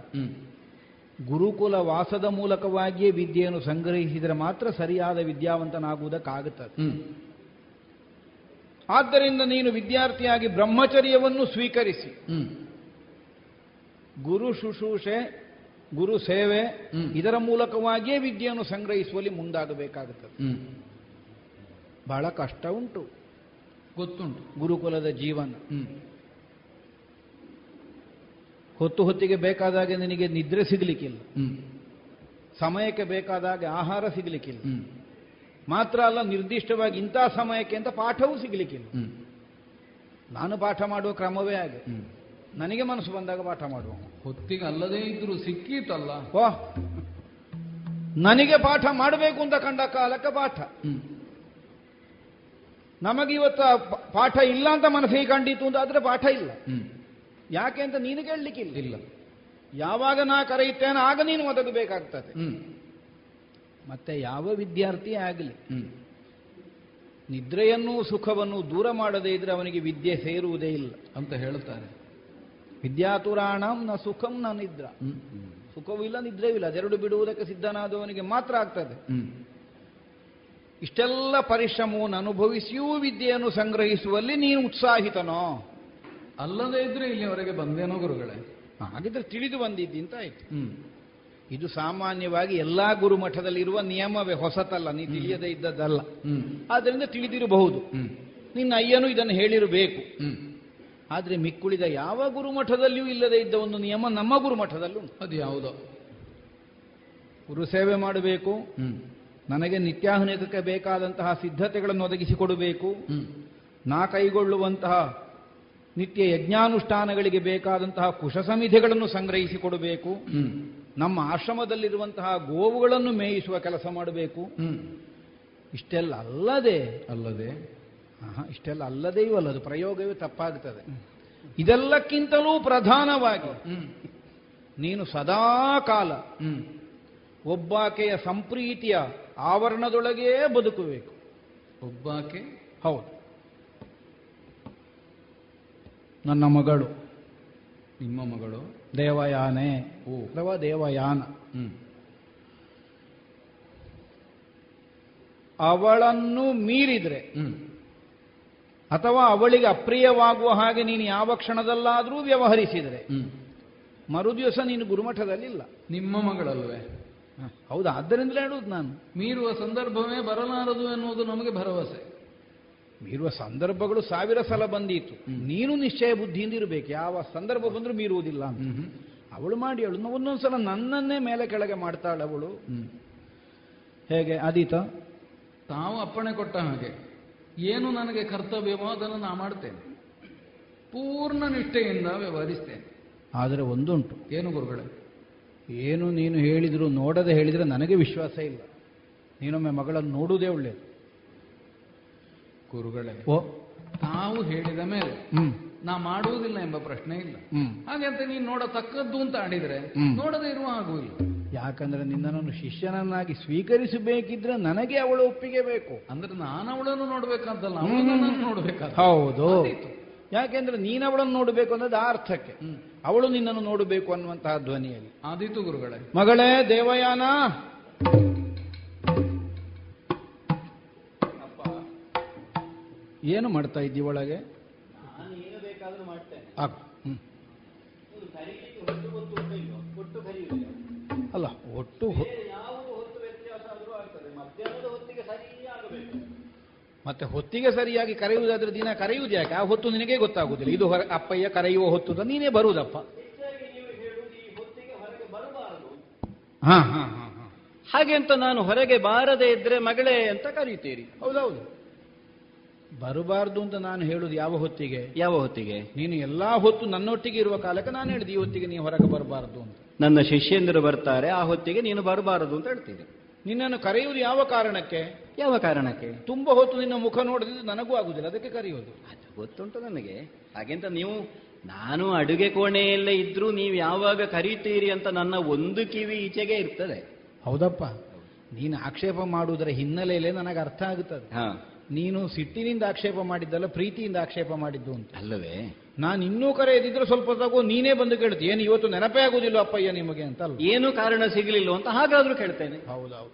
ಗುರುಕುಲ ವಾಸದ ಮೂಲಕವಾಗಿಯೇ ವಿದ್ಯೆಯನ್ನು ಸಂಗ್ರಹಿಸಿದರೆ ಮಾತ್ರ ಸರಿಯಾದ ವಿದ್ಯಾವಂತನಾಗುವುದಕ್ಕಾಗುತ್ತದೆ. ಆದ್ದರಿಂದ ನೀನು ವಿದ್ಯಾರ್ಥಿಯಾಗಿ ಬ್ರಹ್ಮಚರ್ಯವನ್ನು ಸ್ವೀಕರಿಸಿ. ಗುರು ಶುಶ್ರೂಷೆ ಗುರು ಸೇವೆ. ಇದರ ಮೂಲಕವಾಗಿಯೇ ವಿದ್ಯೆಯನ್ನು ಸಂಗ್ರಹಿಸುವಲ್ಲಿ ಮುಂದಾಗಬೇಕಾಗುತ್ತದೆ. ಬಹಳ ಕಷ್ಟ ಉಂಟು. ಗೊತ್ತುಂಟು. ಗುರುಕುಲದ ಜೀವನ. ಹ್ಮ್. ಹೊತ್ತು ಹೊತ್ತಿಗೆ ಬೇಕಾದಾಗ ನಿನಗೆ ನಿದ್ರೆ ಸಿಗಲಿಕ್ಕಿಲ್ಲ. ಸಮಯಕ್ಕೆ ಬೇಕಾದಾಗ ಆಹಾರ ಸಿಗಲಿಕ್ಕಿಲ್ಲ. ಮಾತ್ರ ಅಲ್ಲ ನಿರ್ದಿಷ್ಟವಾಗಿ ಇಂಥ ಸಮಯಕ್ಕೆ ಅಂತ ಪಾಠವೂ ಸಿಗಲಿಕ್ಕಿಲ್ಲ. ನಾನು ಪಾಠ ಮಾಡುವ ಕ್ರಮವೇ ಹಾಗೆ. ಹ್ಮ್. ನನಗೆ ಮನಸ್ಸು ಬಂದಾಗ ಪಾಠ ಮಾಡುವ. ಹೊತ್ತಿಗೆ ಅಲ್ಲದೇ ಇದ್ರು ಸಿಕ್ಕೀತಲ್ಲ ನನಗೆ ಪಾಠ ಮಾಡಬೇಕು ಅಂತ ಕಂಡ ಕಾಲಕ್ಕೆ ಪಾಠ. ನಮಗಿವತ್ತು ಪಾಠ ಇಲ್ಲ ಅಂತ ಮನಸ್ಸಿಗೆ ಕಂಡಿತು ಅಂತ ಆದರೆ ಪಾಠ ಇಲ್ಲ. ಯಾಕೆ ಅಂತ ನೀನು ಕೇಳಲಿಕ್ಕಿಲ್ಲ. ಇಲ್ಲ. ಯಾವಾಗ ನಾ ಕರೆಯುತ್ತೇನೆ ಆಗ ನೀನು ಒದಗಬೇಕಾಗ್ತದೆ. ಹ್ಮ್. ಮತ್ತೆ ಯಾವ ವಿದ್ಯಾರ್ಥಿ ಆಗಲಿ. ನಿದ್ರೆಯನ್ನು ಸುಖವನ್ನು ದೂರ ಮಾಡದೇ ಇದ್ರೆ ಅವನಿಗೆ ವಿದ್ಯೆ ಸೇರುವುದೇ ಇಲ್ಲ. ಅಂತ ಹೇಳುತ್ತಾರೆ. ವಿದ್ಯಾತುರಾಣಂ ನ ಸುಖಂ ನ ನಿದ್ರ. ಸುಖವೂ ಇಲ್ಲ ನಿದ್ರೆಯೂ ಇಲ್ಲ ಅದೆರಡು ಬಿಡುವುದಕ್ಕೆ ಸಿದ್ಧನಾದವನಿಗೆ ಮಾತ್ರ ಆಗ್ತದೆ. ಇಷ್ಟೆಲ್ಲ ಪರಿಶ್ರಮವನ್ನು ಅನುಭವಿಸಿಯೂ ವಿದ್ಯೆಯನ್ನು ಸಂಗ್ರಹಿಸುವಲ್ಲಿ ನೀನು ಉತ್ಸಾಹಿತನೋ? ಅಲ್ಲದೇ ಇದ್ರೆ ಇಲ್ಲಿವರೆಗೆ ಬಂದೇನೋ ಗುರುಗಳೇ. ಹಾಗಿದ್ರೆ ತಿಳಿದು ಬಂದಿದ್ದಿ ಅಂತ ಆಯ್ತು. ಹ್ಮ್. ಇದು ಸಾಮಾನ್ಯವಾಗಿ ಎಲ್ಲಾ ಗುರುಮಠದಲ್ಲಿರುವ ನಿಯಮವೇ ಹೊಸತಲ್ಲ ನೀ ತಿಳಿಯದೇ ಇದ್ದದ್ದಲ್ಲ. ಆದ್ರಿಂದ ಆದ್ದರಿಂದ ತಿಳಿದಿರಬಹುದು ನಿನ್ನ ಅಯ್ಯನು ಇದನ್ನು ಹೇಳಿರಬೇಕು. ಆದರೆ ಮಿಕ್ಕುಳಿದ ಯಾವ ಗುರುಮಠದಲ್ಲಿಯೂ ಇಲ್ಲದೇ ಇದ್ದ ಒಂದು ನಿಯಮ ನಮ್ಮ ಗುರುಮಠದಲ್ಲೂ. ಅದು ಯಾವುದೋ ಗುರು ಸೇವೆ ಮಾಡಬೇಕು. ಹ್ಮ್. ನನಗೆ ನಿತ್ಯಾಹುನಿತಕ್ಕೆ ಬೇಕಾದಂತಹ ಸಿದ್ಧತೆಗಳನ್ನು ಒದಗಿಸಿಕೊಡಬೇಕು. ನಾ ಕೈಗೊಳ್ಳುವಂತಹ ನಿತ್ಯ ಯಜ್ಞಾನುಷ್ಠಾನಗಳಿಗೆ ಬೇಕಾದಂತಹ ಕುಶಸಮಿಧಿಗಳನ್ನು ಸಂಗ್ರಹಿಸಿಕೊಡಬೇಕು. ನಮ್ಮ ಆಶ್ರಮದಲ್ಲಿರುವಂತಹ ಗೋವುಗಳನ್ನು ಮೇಯಿಸುವ ಕೆಲಸ ಮಾಡಬೇಕು. ಇಷ್ಟೆಲ್ಲ ಅಲ್ಲದೆ ಅಲ್ಲದೆ? ಇಷ್ಟೆಲ್ಲ ಅಲ್ಲದೆಯೂ ಅಲ್ಲದು ಪ್ರಯೋಗವೇ ತಪ್ಪಾಗುತ್ತದೆ ಇದೆಲ್ಲಕ್ಕಿಂತಲೂ ಪ್ರಧಾನವಾಗಿ ನೀನು ಸದಾ ಕಾಲ ಒಬ್ಬಾಕೆಯ ಸಂಪ್ರೀತಿಯ ಆವರಣದೊಳಗೇ ಬದುಕಬೇಕು. ಒಬ್ಬಾಕೆ? ಹೌದು. ನನ್ನ ಮಗಳು. ನಿಮ್ಮ ಮಗಳು? ದೇವಯಾನೆ. ಓ. ಅಥವಾ ದೇವಯಾನ. ಹ್ಮ್. ಅವಳನ್ನು ಮೀರಿದ್ರೆ ಹ್ಮ್. ಅಥವಾ ಅವಳಿಗೆ ಅಪ್ರಿಯವಾಗುವ ಹಾಗೆ ನೀನು ಯಾವ ಕ್ಷಣದಲ್ಲಾದರೂ ವ್ಯವಹರಿಸಿದರೆ ಹ್ಮ್. ಮರುದಿವಸ ನೀನು ಗುರುಮಠದಲ್ಲಿಲ್ಲ. ನಿಮ್ಮ ಮಗಳಲ್ವೇ? ಹೌದಾ? ಆದ್ದರಿಂದಲೇ ಹೇಳುವುದು ನಾನು. ಮೀರುವ ಸಂದರ್ಭವೇ ಬರಲಾರದು ಎನ್ನುವುದು ನಮಗೆ ಭರವಸೆ. ಮೀರುವ ಸಂದರ್ಭಗಳು ಸಾವಿರ ಸಲ ಬಂದೀತು. ನೀನು ನಿಶ್ಚಯ ಬುದ್ಧಿಯಿಂದ ಇರಬೇಕು. ಯಾವ ಸಂದರ್ಭ ಬಂದರೂ ಮೀರುವುದಿಲ್ಲ ಅವಳು ಮಾಡಿ ಅವಳು ಒಂದೊಂದ್ಸಲ ನನ್ನನ್ನೇ ಮೇಲೆ ಕೆಳಗೆ ಮಾಡ್ತಾಳೆ ಅವಳು. ಹೇಗೆ? ಆದೀತ? ತಾವು ಅಪ್ಪಣೆ ಕೊಟ್ಟ ಹಾಗೆ. ಏನು ನನಗೆ ಕರ್ತವ್ಯವೋ ಅದನ್ನು ನಾ ಮಾಡ್ತೇನೆ. ಪೂರ್ಣ ನಿಷ್ಠೆಯಿಂದ ವ್ಯವಹರಿಸ್ತೇನೆ. ಆದರೆ ಒಂದುಂಟು. ಏನು ಗುರುಗಳೇ? ಏನು ನೀನು ಹೇಳಿದ್ರು ನೋಡದೆ ಹೇಳಿದ್ರೆ ನನಗೆ ವಿಶ್ವಾಸ ಇಲ್ಲ. ನೀನೊಮ್ಮೆ ಮಗಳನ್ನು ನೋಡುವುದೇ ಒಳ್ಳೆಯದು ಗುರುಗಳೇ ಓ. ತಾವು ಹೇಳಿದ ಮೇಲೆ ನಾ ಮಾಡುವುದಿಲ್ಲ ಎಂಬ ಪ್ರಶ್ನೆ ಇಲ್ಲ. ಹಾಗಂತ ಹಾಗೆ ಅಂತ ನೀನು ನೋಡತಕ್ಕದ್ದು ಅಂತ ಆಡಿದ್ರೆ ನೋಡದೆ ಇರುವ ಆಗುವುದಿಲ್ಲ ಇಲ್ಲ. ಯಾಕಂದ್ರೆ ನಿನ್ನನ್ನು ಶಿಷ್ಯನನ್ನಾಗಿ ಸ್ವೀಕರಿಸಬೇಕಿದ್ರೆ ನನಗೆ ಅವಳ ಒಪ್ಪಿಗೆ ಬೇಕು. ಅಂದ್ರೆ ನಾನು ಅವಳನ್ನು ನೋಡ್ಬೇಕಂತಲ್ಲ ನೋಡ್ಬೇಕಾದ. ಹೌದು. ಯಾಕೆಂದ್ರೆ ನೀನವಳನ್ನು ನೋಡಬೇಕು ಅನ್ನೋದು ಆ ಅರ್ಥಕ್ಕೆ. ಅವಳು ನಿನ್ನನ್ನು ನೋಡಬೇಕು ಅನ್ನುವಂತಹ ಧ್ವನಿಯಲ್ಲಿ. ಆದಿತು ಗುರುಗಳೇ. ಮಗಳೇ ದೇವಯಾನ. ಏನು ಮಾಡ್ತಾ ಇದ್ದಿ ಒಳಗೆ. ಅಲ್ಲ ಒಟ್ಟು ಮತ್ತೆ ಹೊತ್ತಿಗೆ ಸರಿಯಾಗಿ ಕರೆಯುವುದಾದ್ರೆ ದಿನ ಕರೆಯುವುದು ಯಾಕೆ? ಆ ಹೊತ್ತು ನಿನಗೆ ಗೊತ್ತಾಗುದಿಲ್ಲ ಇದು ಹೊರ- ಅಪ್ಪಯ್ಯ ಕರೆಯುವ ಹೊತ್ತು ಅಂತ ನೀನೇ ಬರುವುದಪ್ಪ. ಹಾ ಹಾ ಹಾ ಹಾ. ಹಾಗೆ ಅಂತ ನಾನು ಹೊರಗೆ ಬಾರದೆ ಇದ್ರೆ ಮಗಳೇ ಅಂತ ಕರೀತೀರಿ. ಹೌದೌದು. ಬರಬಾರ್ದು ಅಂತ ನಾನು ಹೇಳುದು ಯಾವ ಹೊತ್ತಿಗೆ? ಯಾವ ಹೊತ್ತಿಗೆ? ನೀನು ಎಲ್ಲಾ ಹೊತ್ತು ನನ್ನೊಟ್ಟಿಗೆ ಇರುವ ಕಾಲಕ್ಕೆ ನಾನು ಹೇಳಿದೆ ಈ ಹೊತ್ತಿಗೆ ನೀವು ಹೊರಗೆ ಬರಬಾರದು ಅಂತ. ನನ್ನ ಶಿಷ್ಯಂದರು ಬರ್ತಾರೆ ಆ ಹೊತ್ತಿಗೆ ನೀನು ಬರಬಾರದು ಅಂತ ಹೇಳ್ತೀನಿ ನಿನ್ನನ್ನು ಕರೆಯುವುದು ಯಾವ ಕಾರಣಕ್ಕೆ? ಯಾವ ಕಾರಣಕ್ಕೆ? ತುಂಬಾ ಹೊತ್ತು ನಿನ್ನ ಮುಖ ನೋಡದಿದ್ದು ನನಗೂ ಆಗುದಿಲ್ಲ ಅದಕ್ಕೆ ಕರೆಯುವುದು ಗೊತ್ತುಂಟು ನನಗೆ. ಹಾಗೆಂತ ನೀವು ನಾನು ಅಡುಗೆ ಕೋಣೆಯಲ್ಲೇ ಇದ್ರೂ ನೀವು ಯಾವಾಗ ಕರೀತೀರಿ ಅಂತ ನನ್ನ ಒಂದು ಕಿವಿ ಈಚೆಗೆ ಇರ್ತದೆ. ಹೌದಪ್ಪ. ನೀನು ಆಕ್ಷೇಪ ಮಾಡುವುದರ ಹಿನ್ನೆಲೆಯಲ್ಲೇ ನನಗೆ ಅರ್ಥ ಆಗುತ್ತದೆ. ಹಾ. ನೀನು ಸಿಟ್ಟಿನಿಂದ ಆಕ್ಷೇಪ ಮಾಡಿದ್ದಲ್ಲ ಪ್ರೀತಿಯಿಂದ ಆಕ್ಷೇಪ ಮಾಡಿದ್ದು ಅಂತ. ಅಲ್ಲವೇ? ನಾನು ಇನ್ನೂ ಕರೆಯದಿದ್ರೆ ಸ್ವಲ್ಪ ತಗೋ ನೀನೇ ಬಂದು ಕೇಳ್ತಿ. ಏನು ಇವತ್ತು ನೆನಪೇ ಆಗುದಿಲ್ಲ ಅಪ್ಪಯ್ಯ ನಿಮಗೆ ಅಂತ ಅಲ್ಲ ಏನು ಕಾರಣ ಸಿಗಲಿಲ್ಲ ಅಂತ ಹಾಗಾದ್ರೂ ಕೇಳ್ತೇನೆ. ಹೌದೌದು.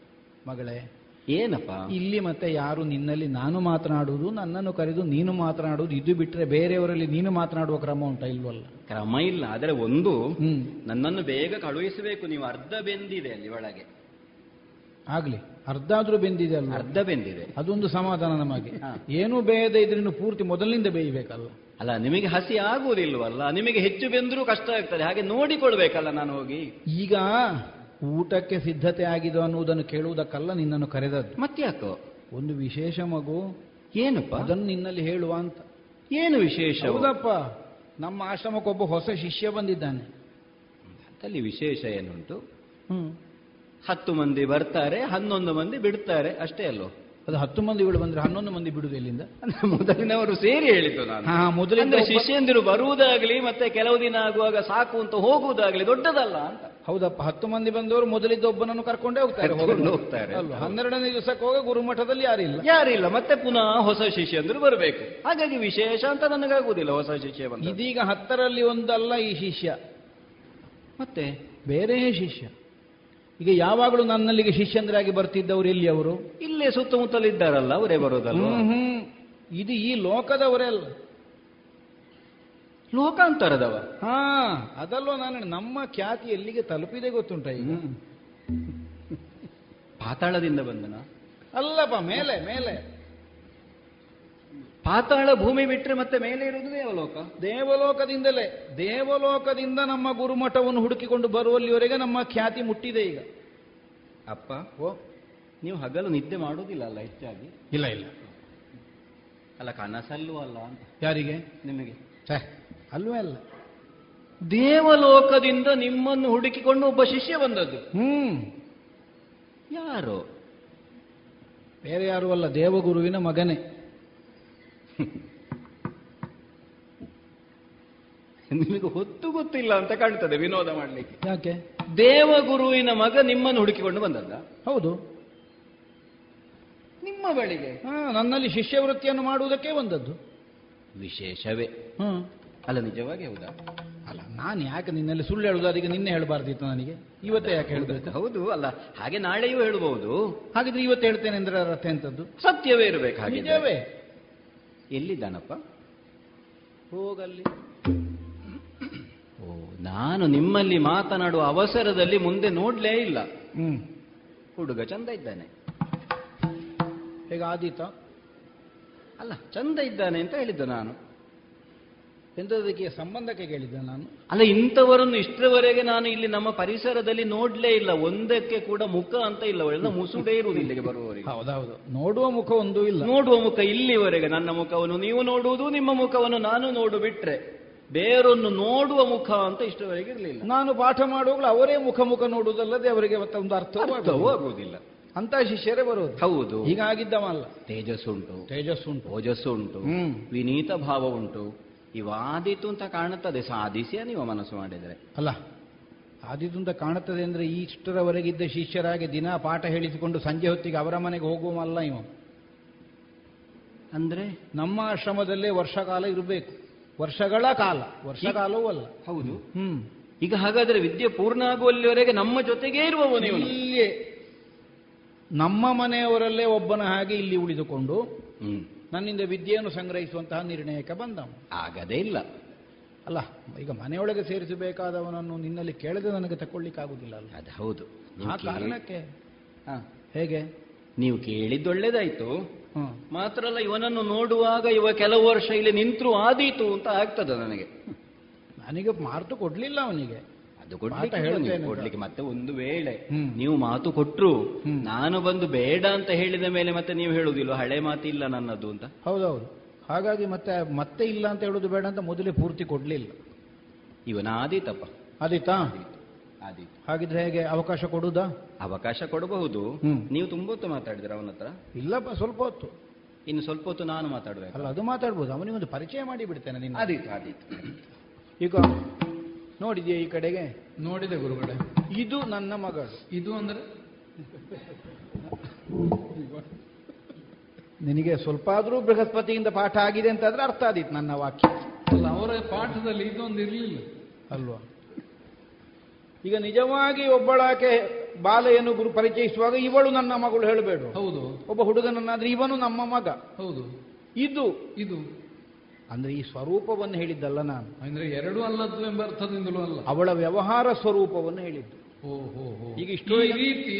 ಮಗಳೇ ಏನಪ್ಪ? ಇಲ್ಲಿ ಮತ್ತೆ ಯಾರು ನಿನ್ನಲ್ಲಿ ನಾನು ಮಾತನಾಡುವುದು ನನ್ನನ್ನು ಕರೆದು ನೀನು ಮಾತನಾಡುವುದು ಇದು ಬಿಟ್ಟರೆ ಬೇರೆಯವರಲ್ಲಿ ನೀನು ಮಾತನಾಡುವ ಕ್ರಮ ಉಂಟಾ ಇಲ್ವಲ್ಲ ಕ್ರಮ ಇಲ್ಲ ಆದರೆ ಒಂದು ನನ್ನನ್ನು ಬೇಗ ಕಳುಹಿಸಬೇಕು ನೀವು ಅರ್ಧ ಬೆಂದಿದೆ ಅಲ್ಲಿ ಒಳಗೆ. ಆಗ್ಲಿ. ಅರ್ಧ ಆದ್ರೂ ಬೆಂದಿದೆ ಅಲ್ಲ ಅರ್ಧ ಬೆಂದಿದೆ. ಅದೊಂದು ಸಮಾಧಾನ ನಮಗೆ. ಏನು ಬೇಯದೆ ಇದ್ರೆ ಇನ್ನು ಪೂರ್ತಿ ಮೊದಲಿನಿಂದ ಬೇಯಬೇಕಲ್ಲ ಅಲ್ಲ ನಿಮಗೆ ಹಸಿ ಆಗುವುದಿಲ್ವಲ್ಲ ನಿಮಗೆ ಹೆಚ್ಚು ಬೆಂದರೂ ಕಷ್ಟ ಆಗ್ತದೆ. ಹಾಗೆ ನೋಡಿಕೊಳ್ಬೇಕಲ್ಲ ನಾನು ಹೋಗಿ. ಈಗ ಊಟಕ್ಕೆ ಸಿದ್ಧತೆ ಆಗಿದೆ ಅನ್ನುವುದನ್ನು ಕೇಳುವುದಕ್ಕಲ್ಲ ನಿನ್ನನ್ನು ಕರೆದದ್ದು. ಮತ್ತ್ಯಾಕೋ ಒಂದು ವಿಶೇಷ ಮಗು. ಏನಪ್ಪ? ಅದನ್ನು ನಿನ್ನಲ್ಲಿ ಹೇಳುವ ಅಂತ. ಏನು ವಿಶೇಷ? ಹೌದಪ್ಪ. ನಮ್ಮ ಆಶ್ರಮಕ್ಕೊಬ್ಬ ಹೊಸ ಶಿಷ್ಯ ಬಂದಿದ್ದಾನೆ. ಅಲ್ಲಿ ವಿಶೇಷ ಏನುಂಟು? ಹ್ಮ್. ಹತ್ತು ಮಂದಿ ಬರ್ತಾರೆ ಹನ್ನೊಂದು ಮಂದಿ ಬಿಡ್ತಾರೆ ಅಷ್ಟೇ ಅಲ್ಲೋ? ಅದು ಹತ್ತು ಮಂದಿಗಳು ಬಂದ್ರೆ ಹನ್ನೊಂದು ಮಂದಿ ಬಿಡುದು ಎಲ್ಲಿಂದ? ಅಂದ್ರೆ ಮೊದಲಿನವರು ಸೇರಿ ಹೇಳಿದ್ದು ನಾನು. ಹಾ ಮೊದಲಿಂದ ಅಂದ್ರೆ ಶಿಷ್ಯಂದಿರು ಬರುವುದಾಗ್ಲಿ ಮತ್ತೆ ಕೆಲವು ದಿನ ಆಗುವಾಗ ಸಾಕು ಅಂತ ಹೋಗುವುದಾಗ್ಲಿ ದೊಡ್ಡದಲ್ಲ ಅಂತ. ಹೌದಪ್ಪ ಹತ್ತು ಮಂದಿ ಬಂದವರು ಮೊದಲಿದ್ದ ಒಬ್ಬನನ್ನು ಕರ್ಕೊಂಡೇ ಹೋಗ್ತಾರೆ ಹೋಗ್ತಾರೆ. ಅಲ್ವಾ ಹನ್ನೆರಡನೇ ದಿವಸಕ್ಕೆ ಹೋಗ ಗುರುಮಠದಲ್ಲಿ ಯಾರಿಲ್ಲ ಯಾರಿಲ್ಲ ಮತ್ತೆ ಪುನಃ ಹೊಸ ಶಿಷ್ಯಂದಿರು ಬರಬೇಕು. ಹಾಗಾಗಿ ವಿಶೇಷ ಅಂತ ನನಗಾಗುವುದಿಲ್ಲ ಹೊಸ ಶಿಷ್ಯ ಬಂದ ಇದೀಗ ಹತ್ತರಲ್ಲಿ ಒಂದಲ್ಲ ಈ ಶಿಷ್ಯ. ಮತ್ತೆ ಬೇರೆ ಶಿಷ್ಯ. ಈಗ ಯಾವಾಗಲೂ ನನ್ನಲ್ಲಿಗೆ ಶಿಷ್ಯಂದ್ರಾಗಿ ಬರ್ತಿದ್ದವರು ಎಲ್ಲಿ ಅವರು? ಇಲ್ಲೇ ಸುತ್ತಮುತ್ತಲಿದ್ದಾರಲ್ಲ ಅವರೇ ಬರೋದಲ್ಲ ಇದು ಈ ಲೋಕದವರೇ ಅಲ್ಲ. ಲೋಕಾಂತರದವ? ಹಾ ಅದಲ್ಲೋ ನಾನು ನಮ್ಮ ಖ್ಯಾತಿ ಎಲ್ಲಿಗೆ ತಲುಪಿದೆ ಗೊತ್ತುಂಟ ಈಗ? ಪಾತಾಳದಿಂದ ಬಂದನ? ಅಲ್ಲಪ್ಪ ಮೇಲೆ ಮೇಲೆ. ಪಾತಾಳ ಭೂಮಿ ಬಿಟ್ಟರೆ ಮತ್ತೆ ಮೇಲೆ ಇರುವುದು ದೇವಲೋಕ? ದೇವಲೋಕದಿಂದಲೇ. ದೇವಲೋಕದಿಂದ ನಮ್ಮ ಗುರುಮಠವನ್ನು ಹುಡುಕಿಕೊಂಡು ಬರುವಲ್ಲಿವರೆಗೆ ನಮ್ಮ ಖ್ಯಾತಿ ಮುಟ್ಟಿದೆ ಈಗ. ಅಪ್ಪ ಓ ನೀವು ಹಗಲು ನಿದ್ದೆ ಮಾಡುವುದಿಲ್ಲ ಅಲ್ಲ ಹೆಚ್ಚಾಗಿ? ಇಲ್ಲ ಇಲ್ಲ. ಅಲ್ಲ ಕನಸಲ್ಲೂ ಅಲ್ಲ ಅಂತ. ಯಾರಿಗೆ? ನಿಮಗೆ. ಛೆ, ಅಲ್ವೇ ಅಲ್ಲ. ದೇವಲೋಕದಿಂದ ನಿಮ್ಮನ್ನು ಹುಡುಕಿಕೊಂಡು ಒಬ್ಬ ಶಿಷ್ಯ ಬಂದದ್ದು. ಹ್ಮ್. ಯಾರು? ಬೇರೆ ಯಾರು ಅಲ್ಲ ದೇವಗುರುವಿನ ಮಗನೇ. ನಿಮಗೆ ಹೊತ್ತು ಗೊತ್ತಿಲ್ಲ ಅಂತ ಕಾಣ್ತದೆ ವಿನೋದ ಮಾಡ್ಲಿಕ್ಕೆ. ಯಾಕೆ? ದೇವಗುರುವಿನ ಮಗ ನಿಮ್ಮನ್ನು ಹುಡುಕಿಕೊಂಡು ಬಂದದ್ದ? ಹೌದು. ನಿಮ್ಮ ಬಳಿಗೆ? ಹಾ ನನ್ನಲ್ಲಿ ಶಿಷ್ಯವೃತ್ತಿಯನ್ನು ಮಾಡುವುದಕ್ಕೆ ಬಂದದ್ದು. ವಿಶೇಷವೇ. ಹ್ಮ್. ಅಲ್ಲ ನಿಜವಾಗಿ ಹೌದಾ? ಅಲ್ಲ ನಾನು ಯಾಕೆ ನಿನ್ನಲ್ಲಿ ಸುಳ್ಳು ಹೇಳುದು? ಅದಕ್ಕೆ ನಿನ್ನೆ ಹೇಳಬಾರ್ದಿತ್ತು ನನಗೆ. ಇವತ್ತೇ ಯಾಕೆ ಹೇಳಬೇಕು? ಹೌದು ಅಲ್ಲ ಹಾಗೆ ನಾಳೆಯೂ ಹೇಳಬಹುದು. ಹಾಗಿದ್ರೆ ಇವತ್ತು ಹೇಳ್ತೇನೆ ಅಂದ್ರೆ ಅರ್ಥ ಎಂತದ್ದು? ಸತ್ಯವೇ ಇರಬೇಕು ಹಾಗೆ ನಿಜವೇ. ಎಲ್ಲಿದ್ದಾನಪ್ಪ? ಹೋಗಲ್ಲಿ. ನಾನು ನಿಮ್ಮಲ್ಲಿ ಮಾತನಾಡುವ ಅವಸರದಲ್ಲಿ ಮುಂದೆ ನೋಡ್ಲೇ ಇಲ್ಲ. ಹ್ಮ್. ಹುಡುಗ ಚಂದ ಇದ್ದಾನೆ. ಹೇಗ ಆದೀತ ಅಲ್ಲ ಚಂದ ಇದ್ದಾನೆ ಅಂತ ಹೇಳಿದ್ದು ನಾನು. ಎಂಥದಕ್ಕೆ ಸಂಬಂಧಕ್ಕೆ ಕೇಳಿದ್ದೆ ನಾನು? ಅಲ್ಲ ಇಂಥವರನ್ನು ಇಷ್ಟರವರೆಗೆ ನಾನು ಇಲ್ಲಿ ನಮ್ಮ ಪರಿಸರದಲ್ಲಿ ನೋಡ್ಲೇ ಇಲ್ಲ. ಒಂದಕ್ಕೆ ಕೂಡ ಮುಖ ಅಂತ ಇಲ್ಲ. ಎಲ್ಲ ಮುಸುಡೇ ಇರುವುದು ಇಲ್ಲಿಗೆ ಬರುವವರಿಗೆ. ಹೌದೌದು. ನೋಡುವ ಮುಖ ಒಂದು ಇಲ್ಲ. ನೋಡುವ ಮುಖ ಇಲ್ಲಿವರೆಗೆ ನನ್ನ ಮುಖವನ್ನು ನೀವು ನೋಡುವುದು ನಿಮ್ಮ ಮುಖವನ್ನು ನಾನು ನೋಡು ಬಿಟ್ರೆ ಬೇರೊಂದು ನೋಡುವ ಮುಖ ಅಂತ ಇಷ್ಟರವರೆಗೆ ಇರಲಿಲ್ಲ. ನಾನು ಪಾಠ ಮಾಡುವಾಗಲೂ ಅವರೇ ಮುಖ ಮುಖ ನೋಡುವುದಲ್ಲದೆ ಅವರಿಗೆ ಮತ್ತೆ ಒಂದು ಅರ್ಥವೂ ಆಗುವುದಿಲ್ಲ. ಅಂತ ಶಿಷ್ಯರೇ ಬರುವುದು. ಹೌದು. ಹೀಗಾಗಿದ್ದವಲ್ಲ. ತೇಜಸ್ಸು ಉಂಟು ತೇಜಸ್ಸುಂಟು. ತೇಜಸ್ಸುಂಟು. ಓಜಸ್ಸು ಉಂಟು ಹ್ಮ್. ವಿನೀತ ಭಾವ ಉಂಟು ಇವಾದೀತು ಅಂತ ಕಾಣುತ್ತದೆ. ಸಾಧಿಸಿಯ ನೀವು ಮನಸ್ಸು ಮಾಡಿದರೆ. ಅಲ್ಲ ಆದಿತು ಅಂತ ಕಾಣುತ್ತದೆ ಅಂದ್ರೆ ಈ ಇಷ್ಟರವರೆಗಿದ್ದ ಶಿಷ್ಯರಾಗಿ ದಿನ ಪಾಠ ಹೇಳಿಸಿಕೊಂಡು ಸಂಜೆ ಹೊತ್ತಿಗೆ ಅವರ ಮನೆಗೆ ಹೋಗುವಲ್ಲ ಇವ. ಅಂದ್ರೆ? ನಮ್ಮ ಆಶ್ರಮದಲ್ಲೇ ವರ್ಷಕಾಲ ಇರಬೇಕು. ವರ್ಷಗಳ ಕಾಲ. ವರ್ಷಕಾಲವೂ ಅಲ್ಲ. ಹೌದು. ಹ್ಮ್. ಈಗ ಹಾಗಾದ್ರೆ ವಿದ್ಯೆ ಪೂರ್ಣ ಆಗುವಲ್ಲಿವರೆಗೆ ನಮ್ಮ ಜೊತೆಗೇ ಇರುವವನು ಇಲ್ಲಿಯೇ. ನಮ್ಮ ಮನೆಯವರಲ್ಲೇ ಒಬ್ಬನ ಹಾಗೆ ಇಲ್ಲಿ ಉಳಿದುಕೊಂಡು ನನ್ನಿಂದ ವಿದ್ಯೆಯನ್ನು ಸಂಗ್ರಹಿಸುವಂತಹ ನಿರ್ಣಯಕ್ಕೆ ಬಂದ ಆಗದೇ ಇಲ್ಲ. ಅಲ್ಲ ಈಗ ಮನೆಯೊಳಗೆ ಸೇರಿಸಬೇಕಾದವನನ್ನು ನಿನ್ನಲ್ಲಿ ಕೇಳದೆ ನನಗೆ ತಕೊಳ್ಳಿಕ್ಕಾಗುದಿಲ್ಲ ಅಲ್ಲ? ಅದು ಹೌದು. ಆ ಕಾರಣಕ್ಕೆ. ಹಾ. ಹೇಗೆ? ನೀವು ಕೇಳಿದ್ದೊಳ್ಳೇದಾಯ್ತು. ಮಾತ್ರ ಅಲ್ಲ ಇವನನ್ನು ನೋಡುವಾಗ ಇವ ಕೆಲವು ವರ್ಷ ಇಲ್ಲಿ ನಿಂತರೂ ಆದೀತು ಅಂತ ಆಗ್ತದೆ ನನಗೆ. ನನಗೆ ಮಾತು ಕೊಡ್ಲಿಲ್ಲ ಅವನಿಗೆ. ಅದು ಕೊಡ್ಲಿಕ್ಕೆ ಮತ್ತೆ ಒಂದು ವೇಳೆ. ನೀವು ಮಾತು ಕೊಟ್ರು. ನಾನು ಬಂದು ಬೇಡ ಅಂತ ಹೇಳಿದ ಮೇಲೆ ಮತ್ತೆ ನೀವು ಹೇಳುದಿಲ್ಲ ಹಳೆ ಮಾತಿಲ್ಲ ನನ್ನದು ಅಂತ. ಹೌದೌದು. ಹಾಗಾಗಿ ಮತ್ತೆ ಮತ್ತೆ ಇಲ್ಲ ಅಂತ ಹೇಳುದು ಬೇಡ ಅಂತ ಮೊದಲೇ ಪೂರ್ತಿ ಕೊಡ್ಲಿಲ್ಲ. ಇವನ ಆದೀತಪ್ಪ ಆದೀತಾ. ಆದೀತು ಹಾಗಿದ್ರೆ ಹೇಗೆ ಅವಕಾಶ ಕೊಡುದಾ? ಅವಕಾಶ ಕೊಡಬಹುದು. ಹ್ಮ್. ನೀವು ತುಂಬ ಹೊತ್ತು ಮಾತಾಡಿದ್ರ ಅವನ ಹತ್ರ? ಇಲ್ಲಪ್ಪ ಸ್ವಲ್ಪ ಹೊತ್ತು. ಇನ್ನು ಸ್ವಲ್ಪ ಹೊತ್ತು ನಾನು ಮಾತಾಡ್ಬೇಕು ಅಲ್ಲ ಅದು ಮಾತಾಡ್ಬೋದು. ಅವನಿಗೆ ಒಂದು ಪರಿಚಯ ಮಾಡಿ ಬಿಡ್ತೇನೆ ನಿನ್ನ. ಆದೀತು ಆದೀತು ಈಗ ನೋಡಿದ್ಯಾ ಈ ಕಡೆಗೆ? ನೋಡಿದೆ ಗುರುಗಳೇ. ಇದು ನನ್ನ ಮಗಳು. ಇದು ಅಂದ್ರೆ? ನಿನಗೆ ಸ್ವಲ್ಪ ಆದರೂ ಬೃಹಸ್ಪತಿಯಿಂದ ಪಾಠ ಆಗಿದೆ ಅಂತಾದ್ರೆ ಅರ್ಥ ಆದೀತು ನನ್ನ ವಾಕ್ಯ. ಅಲ್ಲ ಅವರ ಪಾಠದಲ್ಲಿ ಇದೊಂದು ಇರಲಿಲ್ಲ. ಅಲ್ವಾ? ಈಗ ನಿಜವಾಗಿ ಒಬ್ಬಳಾಕೆ ಬಾಲೆಯನ್ನು ಗುರು ಪರಿಚಯಿಸುವಾಗ ಇವಳು ನನ್ನ ಮಗಳು ಹೇಳಬೇಡ. ಹೌದು. ಒಬ್ಬ ಹುಡುಗನನ್ನಾದ್ರೆ ಇವನು ನಮ್ಮ ಮಗ. ಹೌದು. ಇದು. ಇದು. ಅಂದ್ರೆ ಈ ಸ್ವರೂಪವನ್ನು ಹೇಳಿದ್ದಲ್ಲ ನಾನು. ಅಂದ್ರೆ ಎರಡು ಅಲ್ಲದ್ದು ಎಂಬ ಅರ್ಥದಿಂದಲೂ ಅಲ್ಲ. ಅವಳ ವ್ಯವಹಾರ ಸ್ವರೂಪವನ್ನು ಹೇಳಿದ್ದು. ಈಗ ಈ ಇಷ್ಟು ರೀತಿ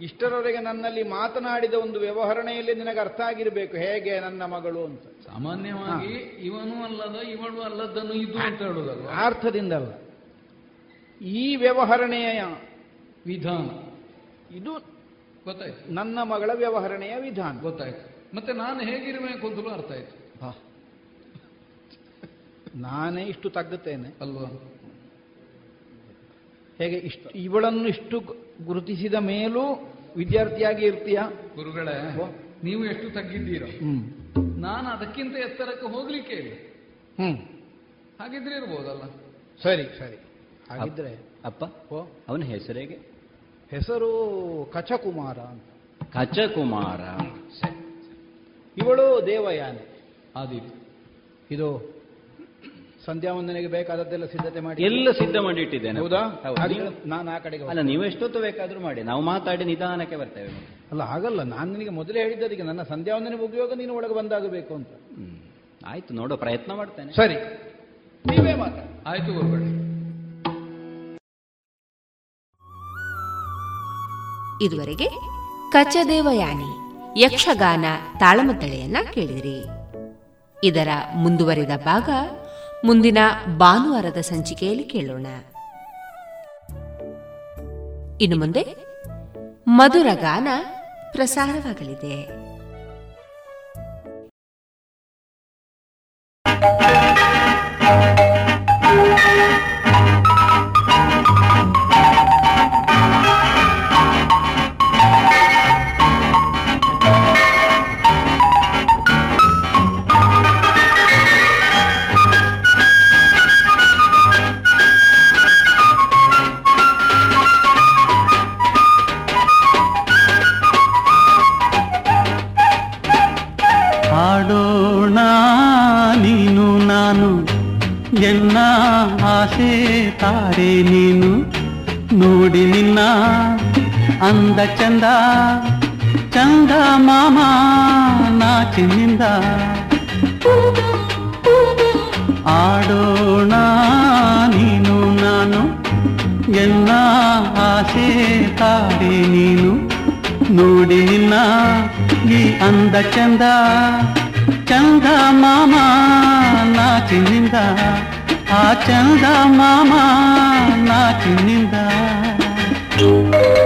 ಇಷ್ಟರವರೆಗೆ ನನ್ನಲ್ಲಿ ಮಾತನಾಡಿದ ಒಂದು ವ್ಯವಹರಣೆಯಲ್ಲಿ ನಿನಗೆ ಅರ್ಥ ಆಗಿರಬೇಕು. ಹೇಗೆ ನನ್ನ ಮಗಳು ಅಂತ. ಸಾಮಾನ್ಯವಾಗಿ ಇವನು ಅಲ್ಲದ ಇವಳು ಅಲ್ಲದನ್ನು ಇದು ಅಂತ ಹೇಳುದಲ್ಲ ಅರ್ಥದಿಂದಲ್ಲ. ಈ ವ್ಯವಹರಣೆಯ ವಿಧಾನ. ಇದು ಗೊತ್ತಾಯ್ತು. ನನ್ನ ಮಗಳ ವ್ಯವಹರಣೆಯ ವಿಧಾನ. ಗೊತ್ತಾಯ್ತು. ಮತ್ತೆ ನಾನು ಹೇಗಿರಬೇಕು ಅಂತಲೂ ಅರ್ಥ ಆಯ್ತು. ನಾನೇ ಇಷ್ಟು ತಗ್ಗುತ್ತೇನೆ. ಅಲ್ವಾ? ಹೇಗೆ ಇಷ್ಟು ಇವಳನ್ನು ಇಷ್ಟು ಗುರುತಿಸಿದ ಮೇಲೂ ವಿದ್ಯಾರ್ಥಿಯಾಗಿ ಇರ್ತೀಯ? ಗುರುಗಳೇ ನೀವು ಎಷ್ಟು ತಗ್ಗಿದ್ದೀರ. ನಾನು ಅದಕ್ಕಿಂತ ಎತ್ತರಕ್ಕೆ ಹೋಗ್ಲಿಕ್ಕೆ ಇಲ್ಲ. ಹ್ಮ್. ಹಾಗಿದ್ರೆ ಇರ್ಬೋದಲ್ಲ. ಸರಿ ಸರಿ. ಹಾಗಿದ್ರೆ ಅಪ್ಪ ಅವನ ಹೆಸರೇಗೆ ಹೆಸರು ಕಚಕುಮಾರ ಅಂತ. ಕಚಕುಮಾರ. ಇವಳು ದೇವಯಾನೆ. ಆದೀತು. ಇದು ಸಂಧ್ಯಾ ವಂದನೆಗೆ ಬೇಕಾದದ್ದೆಲ್ಲ ಸಿದ್ಧತೆ ಮಾಡಿ. ಎಲ್ಲ ಸಿದ್ಧ ಮಾಡಿ ಇಟ್ಟಿದ್ದೇನೆ ಹೌದಾ. ನಾನು ಆ ಕಡೆಗೆ ಅಲ್ಲ ನೀವು ಎಷ್ಟೊತ್ತು ಬೇಕಾದ್ರೂ ಮಾಡಿ. ನಾವು ಮಾತಾಡಿ ನಿಧಾನಕ್ಕೆ ಬರ್ತೇವೆ. ಅಲ್ಲ ಹಾಗಲ್ಲ. ನಾನು ನಿನಗೆ ಮೊದಲೇ ಹೇಳಿದ್ದದಕ್ಕೆ ನನ್ನ ಸಂಧ್ಯಾ ವಂದನೆ ಮುಗಿಯುವಾಗ ನೀನು ಒಳಗೆ ಬಂದಾಗಬೇಕು ಅಂತ. ಹ್ಮ್. ಆಯ್ತು ನೋಡೋ ಪ್ರಯತ್ನ ಮಾಡ್ತೇನೆ. ಸರಿ. ನೀವೇ ಮಾತಾಡಿ. ಆಯ್ತು ಗುರುಗಳೇ. ಇದುವರೆಗೆ ಕಚದೇವಯಾನಿ ಯಕ್ಷಗಾನ ತಾಳಮದ್ದಳೆಯನ್ನ ಕೇಳಿದಿರಿ. ಇದರ ಮುಂದುವರಿದ ಭಾಗ ಮುಂದಿನ ಭಾನುವಾರದ ಸಂಚಿಕೆಯಲ್ಲಿ ಕೇಳೋಣ. ಇನ್ನು ಮುಂದೆ ಮಧುರ ಗಾನ ಪ್ರಸಾರವಾಗಲಿದೆ. ಹಾಡೋಣ ತಾರೆ ನೀನು ನೋಡಿ ನಿನ್ನ ಅಂದ ಚಂದ ಚಂದ ಮಾಮ ನಾಚಿನಿಂದ ಆಡೋಣ ನೀನು ನಾನು ಎಲ್ಲ ಆಸೆ ತಾರೆ ನೀನು ನೋಡಿ ನಿನ್ನ ಈ ಅಂದ ಚಂದ ಚಂದ ಮಾಮ ನಾಚಿನಿಂದ ಆ ಚಂದ ಮಾಮ ನಾಚಿನಿಂದ ಕಣ್ಣ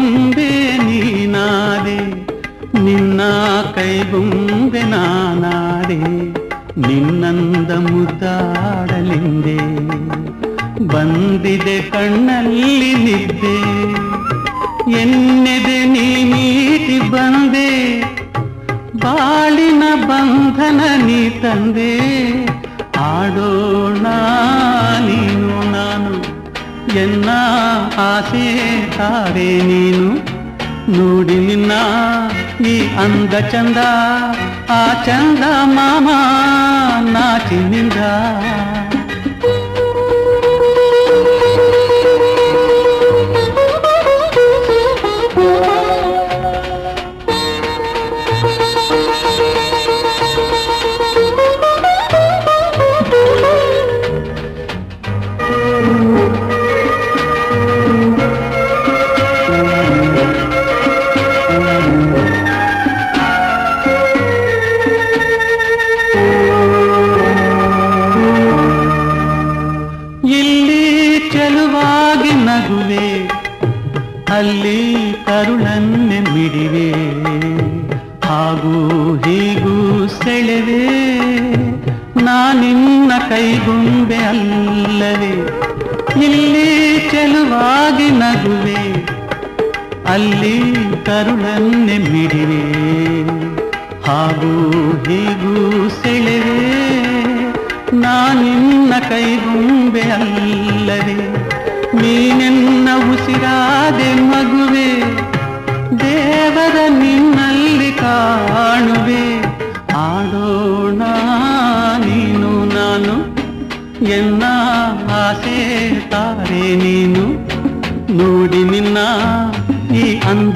ಗೊಂಬೆ ನೀನಾದೆ ನಿನ್ನ ಕೈಗುಂಬೆ ನಾನಾದೆ ನಿನ್ನಂದ ಮುದ್ದಾಡಲಿಂದೆ ಬಂದಿದೆ ಕಣ್ಣಲ್ಲಿ ನಿದ್ದೆ ಎನ್ನೆದೆ ನೀ ಮೀಟಿ ಬಂದೆ ಬಾಳಿನ ಬಂಧನ ನೀ ತಂದೆ ಆಸೆ ತಾರೆ ನೀನು ನೋಡಿ ನಿನ್ನ ಈ ಅಂದ ಚಂದ ಆ ಚಂದ ಮಾಮ ನಾಚಿನಿಂದ ಇಲ್ಲಿ കരുളൻ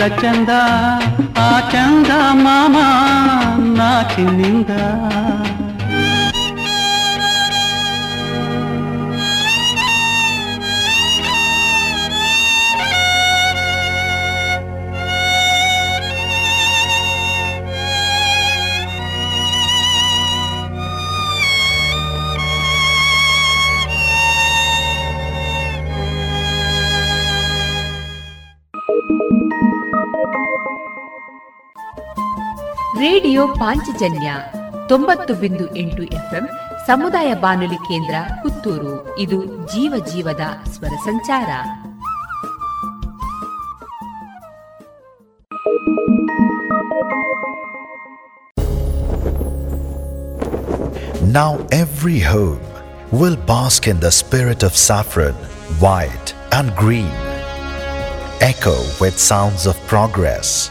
ಅಂದ ಚಂದ ಆ ಚಂದ ಮಾಮ ನಾಚಿನಿಂದ ಪಾಂಚಜನ್ಯ ತೊಂಬತ್ತು ಬಿಂದು ಎಂಟು ಎಫ್ಎಂ ಸಮುದಾಯ ಬಾನುಲಿ ಕೇಂದ್ರ ಪುತ್ತೂರು ಇದು ಜೀವ ಜೀವದ ಸ್ವರ ಸಂಚಾರ Now every home will bask in the spirit of saffron, white, and green. Echo with sounds of progress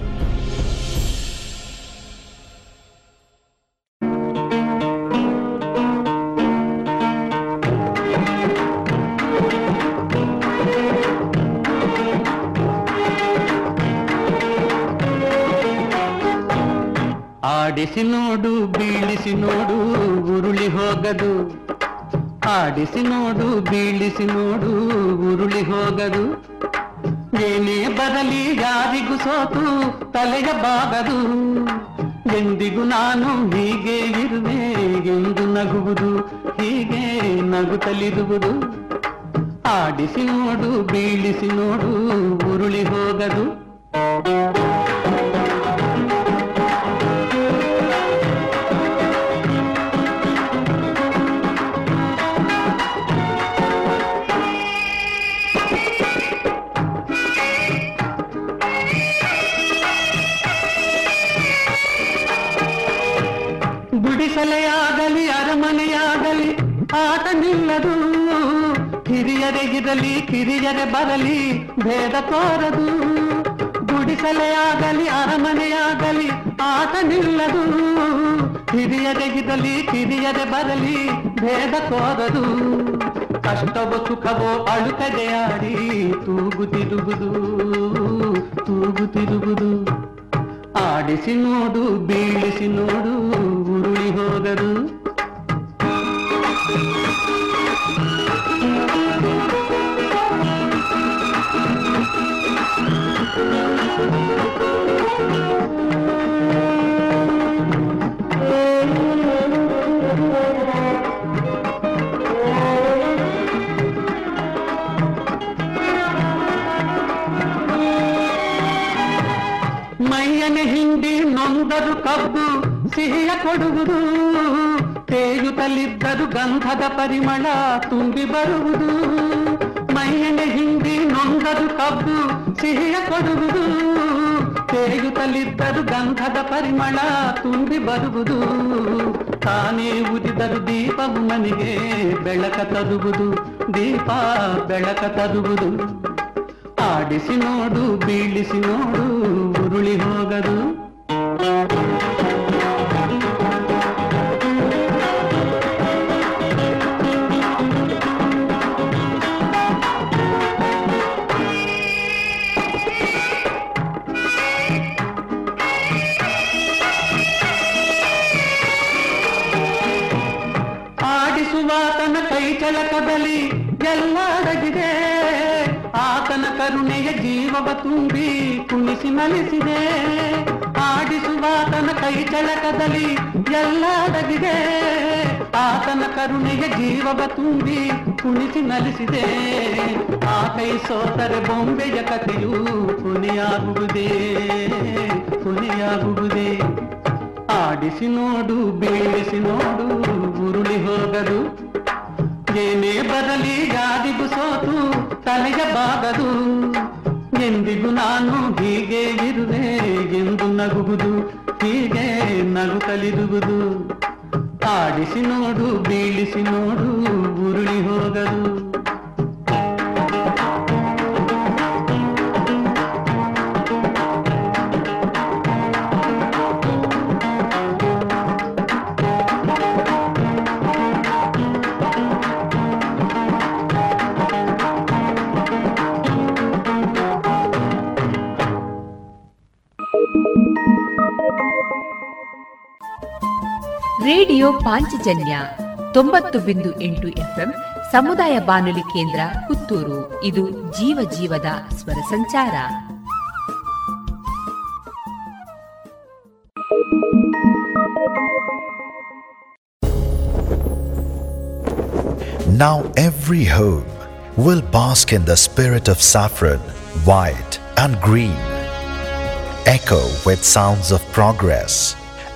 ಆಡಿಸಿ ನೋಡು, ಬೀಳಿಸಿ ನೋಡು, ಉರುಳಿ ಹೋಗದು. ಆಡಿಸಿ ನೋಡು, ಬೀಳಿಸಿ ನೋಡು, ಉರುಳಿ ಹೋಗದು. ಏನೇ ಬರಲಿ ಯಾರಿಗೂ ಸೋತು, ತಲೆಯ ಬಾಗದು. ಎಂದಿಗೂ ನಾನು ಹೀಗೆ ಇರುವೆ, ಎಂದು ನಗುವುದು, ಹೀಗೆ ನಗುತ್ತಲಿರುವುದು. ಆಡಿಸಿ ನೋಡು, ಬೀಳಿಸಿ ನೋಡು, ಉರುಳಿ ಹೋಗದು. ಇರಲಿ ಕಿರಿಯರೇ ಬರಲಿ, ಭೇದ ತೋರದು. ಗುಡಿಸಲೇ ಆಗಲಿ ಅರಮನೆಯಾಗಲಿ ಆಟ ನಿಲ್ಲದು. ಹಿರಿಯರೆ ಇರಲಿ, ಕಿರಿಯರೆ ಬರಲಿ, ಭೇದ ತೋರದು. ಕಷ್ಟವೋ ಸುಖವೋ ಅಳುಕದೆ ಆಡಿ ತೂಗುತ್ತಿರುವುದು ತೂಗುತ್ತಿರುವುದು ಆಡಿಸಿ ನೋಡು, ಬೀಳಿಸಿ ನೋಡು, ಉರುಳಿ ಹೋಗದು. ಸಿಹಿಯ ಕೊಡುವುದು ತೇಯುತ್ತಲಿದ್ದರು ಗಂಧದ ಪರಿಮಳ ತುಂಬಿ ಬರುವುದು ಮೈಯನೆ ಹಿಂಡಿ ನೊಂದರು ಕಬ್ಬು ಸಿಹಿಯ ಕೊಡುವುದು ತೇಯುತ್ತಲಿದ್ದರು ಗಂಧದ ಪರಿಮಳ ತುಂಬಿ ಬರುವುದು ತಾನೇ ಉದಿದರು ದೀಪವು ಮನೆಗೆ ಬೆಳಕ ತರುವುದು ದೀಪ ಬೆಳಕ ತರುವುದು ಆಡಿಸಿ ನೋಡು ಬೀಳಿಸಿ ನೋಡು ಉರುಳಿ ತುಂಬಿ ಕುಣಿಸಿ ನಲಿಸಿದೆ ಆಡಿಸುವಾತನ ಕೈ ಚಳಕದಲ್ಲಿ ಎಲ್ಲ ಅಡಗಿದೆ. ಆತನ ಕರುಣೆಯ ಜೀವವ ತುಂಬಿ ಕುಣಿಸಿ ನಲಿಸಿದೆ ಆ ಕೈ ಸೋತರೆ ಬೊಂಬೆಯ ಕಥೆಯು ಕೊನೆಯಾಗುವುದೇ ಕೊನೆಯಾಗುವುದೇ. ಆಡಿಸಿ ನೋಡು, ಬೀಳಿಸಿ ನೋಡು, ಉರುಳಿ ಹೋಗದು. ಏನೇ ಬರಲಿ, ಗಾದಿಗೂ ಸೋತು, ತಲೆಯ ಬಾಗದು. ಎಂದಿಗೂ ನಾನು ಹೀಗೆ ಇರುವೆ. ಎಂದು ನಗುವುದು ಹೀಗೆ ನಗುತ್ತಲಿರುವುದು ಆಡಿಸಿ ನೋಡು ಬೀಳಿಸಿ ನೋಡು ಉರುಳಿ ಹೋಗದು. ರೇಡಿಯೋ ಪಾಂಚಜನ್ಯ ತೊಂಬತ್ತು ಬಿಂದು ಎಂಟು ಎಫ್ಎಂ ಸಮುದಾಯ ಬಾನುಲಿ ಕೇಂದ್ರ ಪುತ್ತೂರು ಇದು ಜೀವ ಜೀವದ ಸ್ವರ ಸಂಚಾರ Now every home will bask in the spirit of saffron, white and green. Echo with sounds of progress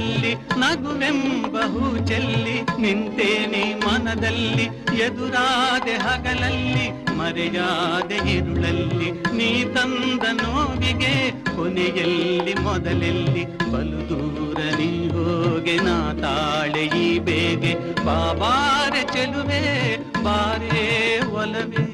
ಸಂಚಲ್ಲಿ ನಗುವೆಂಬಹು ಚೆಲ್ಲಿ ನಿಂತೇನೆ ಮನದಲ್ಲಿ, ಎದುರಾದೆ ಹಗಲಲ್ಲಿ, ಮರೆಯಾದೆ ಇರುಳಲ್ಲಿ ನೀ ತಂದ ನೋವಿಗೆ ಕೊನೆಯಲ್ಲಿ ಮೊದಲೆಲ್ಲಿ, ಬಲು ದೂರ ನೀ ಹೋಗೆ ನಾ ತಾಳೆ ಈ ಬೇಗೆ, ಬಾಬಾರೆ ಚೆಲುವೆ, ಬಾರೇ ಒಲವೇ.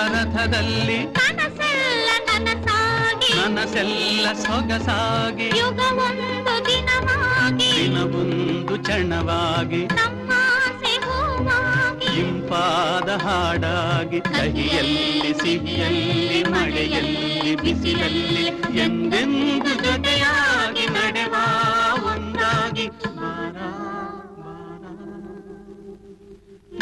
ಒಲವೆಂಬ ಮನಸ್ಸೆಲ್ಲ ಸೊಗಸಾಗಿ. ಯುಗವೊಂದು ದಿನವಾಗಿ. ದಿನವೊಂದು ಚಣವಾಗಿ ಇಂಪಾದ ಹಾಡಾಗಿ. ಕಹಿಯಲ್ಲಿ ಸಿಹಿಯಲ್ಲಿ ಮಳೆಯಲ್ಲಿ ಬಿಸಿಲಲ್ಲಿ ಎಂದೆಂದು ಜೊತೆಯಾಗಿ ನಡೆವ ಒಂದಾಗಿ.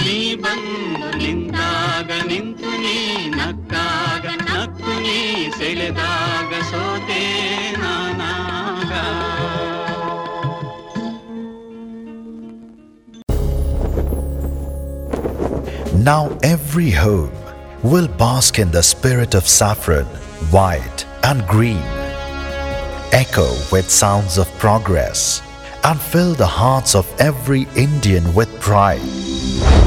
ನೀ ಬಂದು ನಿಂತಾಗ ನಿಂತು ನೀ ನಕ್ಕಾಗ ನಕ್ಕು ನೀ ಸೆಳೆದಾಗ ಸೋತೆ ನಾನಾಗ Now every home will bask in the spirit of saffron, white, and green. Echo with sounds of progress and fill the hearts of every Indian with pride.